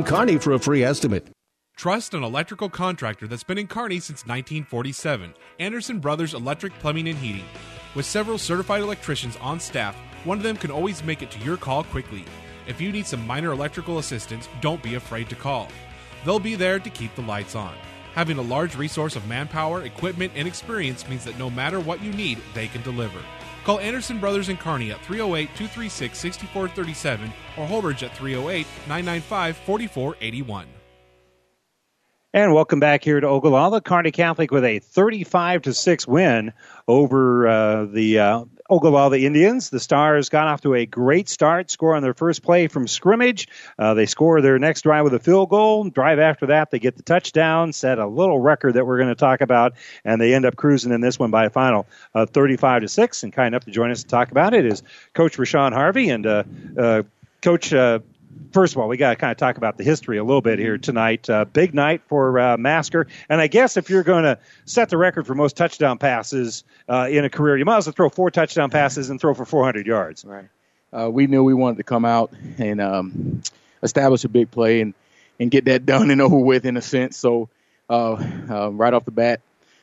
O: Kearney for a free estimate.
N: Trust an electrical contractor that's been in Kearney since 1947. Anderson Brothers Electric Plumbing and Heating. With several certified electricians on staff, one of them can always make it to your call quickly. If you need some minor electrical assistance, don't be afraid to call. They'll be there to keep the lights on. Having a large resource of manpower, equipment, and experience means that no matter what you need, they can deliver. Call Anderson Brothers and Kearney at 308 236 6437 or Holdrege at 308 995 4481.
A: And welcome back here to Ogallala. Kearney Catholic with a 35 to 6 win over uh, the uh, Ogallala Indians. The Stars got off to a great start, score on their first play from scrimmage. Uh, they score their next drive with a field goal. Drive after that, they get the touchdown, set a little record that we're going to talk about, and they end up cruising in this one by a final of 35 to 6. And kind enough to join us to talk about it is Coach Rashawn Harvey and uh, uh, Coach uh, first of all, we got to kind of talk about the history a little bit here tonight. Uh, big night for uh, Masker, and I guess if you're going to set the record for most touchdown passes uh, in a career, you might as well throw four touchdown passes and throw for 400 yards.
X: Right. Uh, we knew we wanted to come out and um, establish a big play and and get that done and over with in a sense. So uh, uh, right off the bat,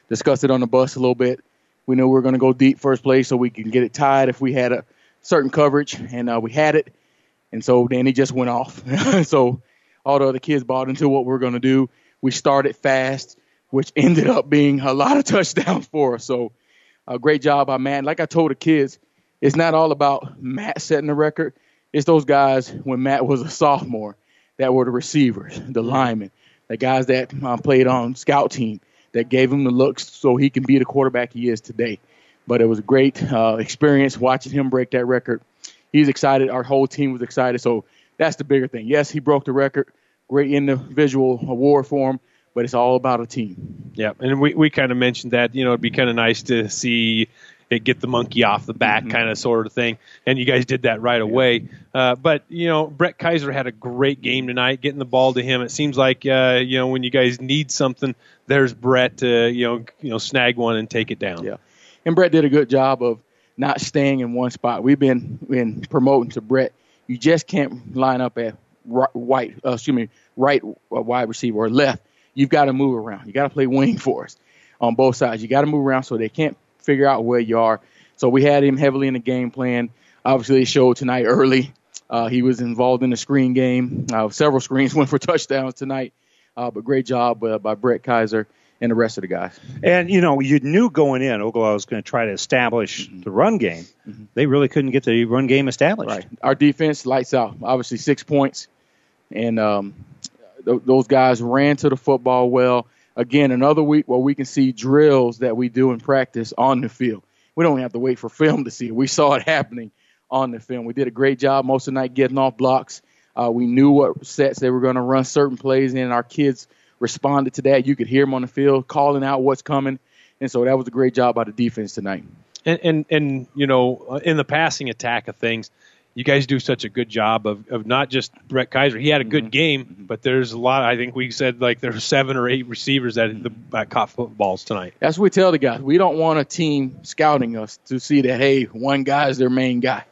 X: discussed it on the bus a little bit. We knew we were going to go deep first play so we can get it tied if we had a certain coverage, and we had it and so then he just went off. (laughs) so all the other kids bought into what we are going to do. We started fast, which (laughs) ended up being a lot of touchdowns for us. So a great job by Matt. Like I told the kids, it's not all about Matt setting the record. It's those guys when Matt was a sophomore that were the receivers, the linemen, the guys that uh, played on scout team that gave him the looks so he can be the quarterback he is today. But it was a great uh, experience watching him break that record he's excited. Our whole team was excited. So that's the bigger thing. Yes, he broke the record. Great individual award for him, but it's all about a team.
B: Yeah, and we, we kind of mentioned that, you know, it'd be kind of nice to see it get the monkey off the back mm-hmm. kind of sort of thing. And you guys did that right away. Uh, but, you know, Brett Kaiser had a great game tonight, getting the ball to him. It seems like, uh, you know, when you guys need something, there's Brett to, you know, you know, snag one and take it down.
X: Yeah. And Brett did a good job of not staying in one spot. We've been been promoting to Brett. You just can't line up at right, white, uh, excuse me, right uh, wide receiver or left. You've got to move around. You got to play wing (laughs) for us on both sides. You got to move around so they can't figure out where you are. So we had him heavily in the game plan. Obviously, it showed tonight early. Uh, he was involved in the screen game. Uh, several screens (laughs) went for touchdowns tonight. Uh, but great job uh, by Brett Kaiser and the rest of the guys.
A: And you know, you knew going in Ogallala was going to try to establish mm-hmm. the run game. Mm-hmm. They really couldn't get the run game established.
X: Right. Our defense lights out. Obviously, six points, and um, th- those guys ran to the football well. Again, another week where we can see drills that we do in practice on the field. We don't have to wait for (laughs) film to see it. We saw it happening on the film. We did a great job most of the night getting off blocks. Uh, we knew what sets they were going to run certain plays in. Our kids responded to that. You could hear them on the field calling out what's coming, and so that was a great job by the defense tonight.
B: And and, and you know, in the passing attack of things, you guys do such a good job of, of not just Brett Kaiser. He had a good
X: Mm-hmm.
B: game, but there's a lot. I think we said like there were seven or eight receivers that, the, that caught footballs tonight.
X: That's what we tell the guys. We don't want a team scouting us to see that hey, one guy is their main guy.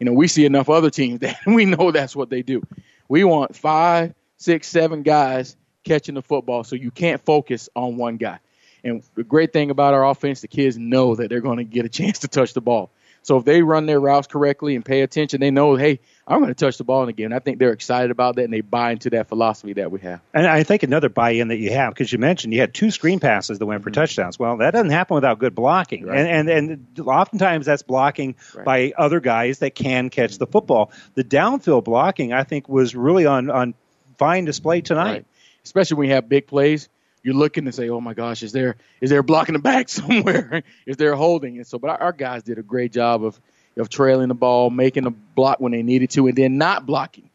X: You know, we see enough other teams (laughs) that we know that's what they do. We want five, six, seven guys catching the football, so you can't focus on one guy. And the great thing about our offense, the kids know that they're going to get a chance to touch the ball. So if they run their routes correctly and pay attention, they know, hey, I'm going to touch the ball in the game. I think they're excited about that and they buy into that philosophy that we have.
A: And I think another buy-in that you have, because you mentioned you had two screen passes that went for touchdowns. Well, that doesn't happen without good blocking,
X: Mm-hmm. Right.
A: and, and and oftentimes that's blocking by other guys that can catch the football. The downfield blocking, I think, was really on on fine display tonight.
X: Right. Especially when you have big plays, you're looking to say, "Oh my gosh, is there is there blocking the back (laughs) somewhere? is there holding?" And so, but our, guys did a great job of of trailing the ball, making a block when they needed to, and then not blocking,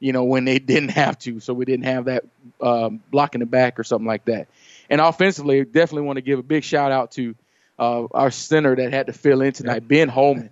X: you know, when they (laughs) didn't have to. So we didn't have that um, blocking the back or something like that. And offensively, definitely want to give a big shout out to uh, our center that had to fill in tonight, Ben Holman,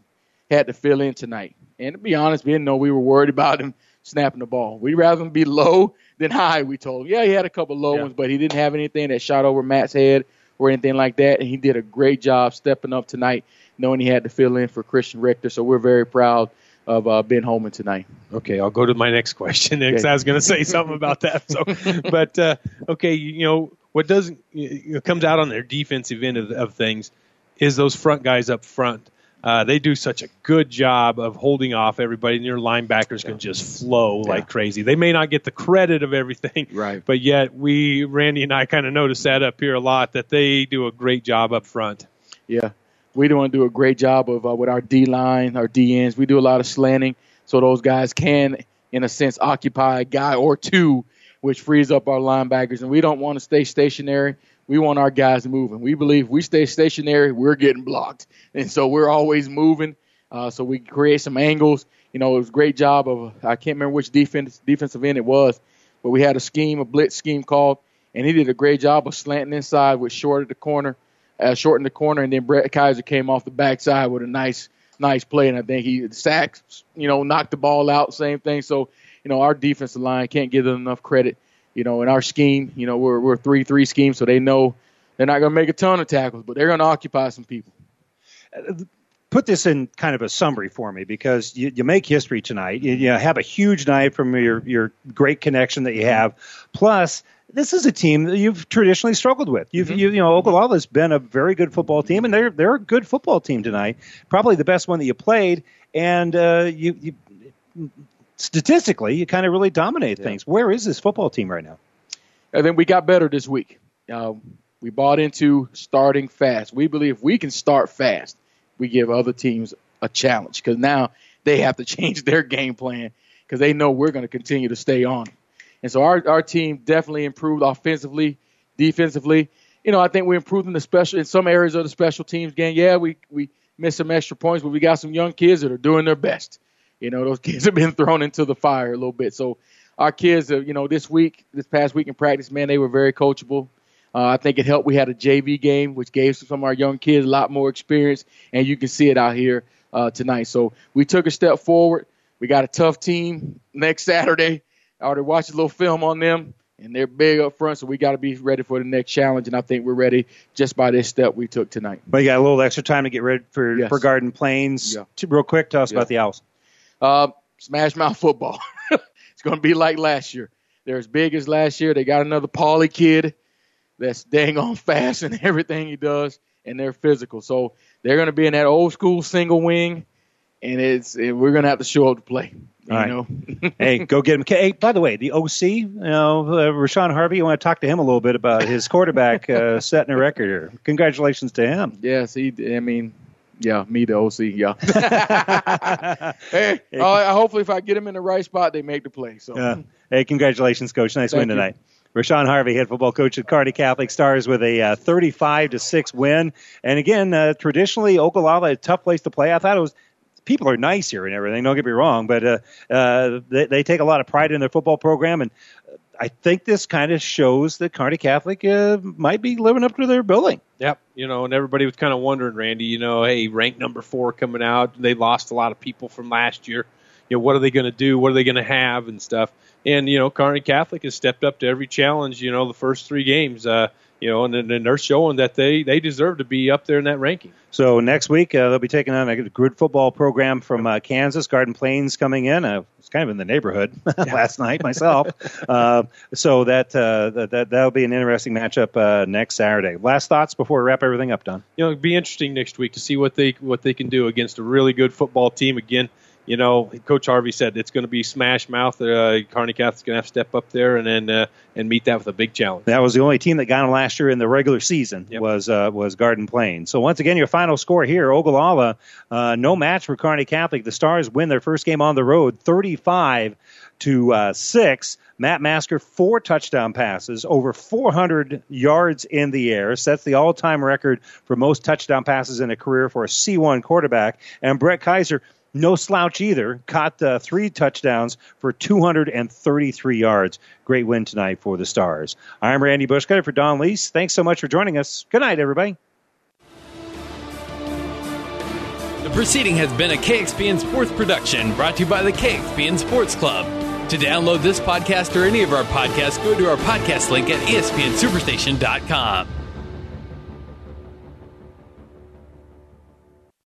X: had to fill in tonight. And to be honest, we didn't know we were worried about him snapping the ball. We'd rather him be low than high, we told him. Yeah, he had a couple low ones, but he didn't have anything that shot over Matt's head or anything like that. And he did a great job stepping up tonight, knowing he had to fill in for Christian Richter. So we're very proud of uh, Ben Holman tonight.
B: Okay, I'll go to my next question (laughs) because
X: Okay.
B: I was going to say something about that. So, (laughs) but uh, okay, you know what does you know, comes out on their defensive end of, of things is those front guys up front. Uh, they do such a good job of holding off everybody, and your linebackers can just flow like crazy. They may not get the credit of everything,
X: right?
B: But yet, we Randy and I kind of notice that up here a lot that they do a great job up front.
X: Yeah, we do want to do a great job of uh, with our D line, our D ends. We do a lot of slanting, so those guys can, in a sense, occupy a guy or two, which frees up our linebackers. And we don't want to stay stationary. We want our guys moving. We believe we stay stationary, we're getting blocked, and so we're always moving. Uh, so we create some angles. You know, it was a great job of I can't remember which defense defensive end it was, but we had a scheme, a blitz scheme called, and he did a great job of slanting inside with short at the corner, uh, short in the corner, and then Brett Kaiser came off the backside with a nice, nice play, and I think he sacked, you know, knocked the ball out, same thing. So, you know, our defensive line can't give them enough credit. You know, in our scheme, you know, we're we're three three scheme, so they know they're not going to make a ton of tackles, but they're going to occupy some people.
A: put this in kind of a summary for me because you, you make history tonight. You, you have a huge night from your your great connection that you have. Plus, this is a team that you've traditionally struggled with. You've you, you know Ogallala's been a very good football team, and they're they're a good football team tonight. Probably the best one that you played, and uh, you. you Statistically, you kind of really dominate things. Where is this football team right now?
X: And then we got better this week. Uh, we bought into starting fast. We believe we can start fast, we give other teams a challenge because now they have to (laughs) change their game plan because they know we're going to continue to stay on. And so our our team definitely improved offensively, defensively. You know, I think we improved in the special in some areas of the special teams game. Yeah, we we missed some extra points, but we got some young kids that are doing their best. You know, those (laughs) kids have been thrown into the fire a little bit. So our kids, uh, you know, this week, this past week in practice, man, they were very coachable. Uh, I think it helped. We had a JV game, which gave some of our young kids a lot more experience, and you can see it out here uh, tonight. So we took a step forward. We got a tough team next Saturday. I already watched a little film on them, and they're big up front, so we got to be ready for the next challenge. And I think we're ready just by this step we took tonight.
A: But you got a little extra time to get ready for
X: Yes.
A: for Garden Plains.
X: Yeah.
A: Real quick, tell us
X: Yeah.
A: about the Owls.
X: Uh, smash mouth football. (laughs) it's going to be like last year. They're as big as last year. They got another Pauly kid that's dang on fast in (laughs) everything he does, and they're physical. So they're going to be in that old school single wing, and it's and we're going to have to show up to play. You
A: right.
X: know, (laughs)
A: hey, go get him. Hey, by the way, the OC, you know, uh, Rashawn Harvey, you want to talk to him a little bit about his quarterback uh, setting a record here. Congratulations to him.
X: Yes, he. I mean, yeah, me the OC. Yeah. (laughs) hey, I, hopefully if I get him in the right spot, they make the play. So.
A: Uh, hey, congratulations, Coach. Nice
X: Thank
A: win
X: you.
A: tonight. Rashawn Harvey, head football coach at Kearney Catholic Stars, with a uh, 35 to six win. And again, uh, traditionally, Ogallala is a tough place to play. I thought it was. People are nice here and everything. Don't get me wrong, but uh, uh, they, they take a lot of pride in their football program. And I think this kind of shows that Kearney Catholic uh, might be living up to their billing.
B: Yep. You know, and everybody was kind of wondering, Randy, you know, hey, ranked number four coming out. They lost a lot of people from last year. You know, what are they going to do? What are they going to have and stuff? And, you know, Kearney Catholic has stepped up to every challenge, you know, the first three games. Uh, you know, and, and they're showing that they, they deserve to be up there in that ranking.
A: So next week uh, they'll be taking on a good football program from uh, Kansas. Garden Plains coming in. I was kind of in the neighborhood (laughs) last night myself. (laughs) uh, so that, uh, that that that'll be an interesting matchup uh, next Saturday. Last thoughts before we wrap everything up, Don.
B: You know, it'd be interesting next week to see what they what they can do against a really good football team again you know, Coach Harvey said it's going to be smash mouth. Uh, Kearney Catholic's going to have to step up there and then uh, and meet that with a big challenge.
A: That was the only team that got him last year in the regular season yep. was uh, was Garden Plain. So once again, your final score here: Ogallala, uh, no match for Kearney Catholic. The Stars win their first game on the road, thirty-five to uh, six. Matt Masker, four touchdown passes, over 400 yards in the air, sets the all time record for most touchdown passes in a career for a C1 quarterback. And Brett Kaiser, no slouch either. Caught uh, three touchdowns for 233 yards. Great win tonight for the Stars. I'm Randy Bushcutter for Don Lease. Thanks so much for joining us. Good night, everybody.
Y: The proceeding has been a KXPN Sports production brought to you by the KXPN Sports Club. To download this podcast or any of our podcasts, go to our podcast link at espnsuperstation.com.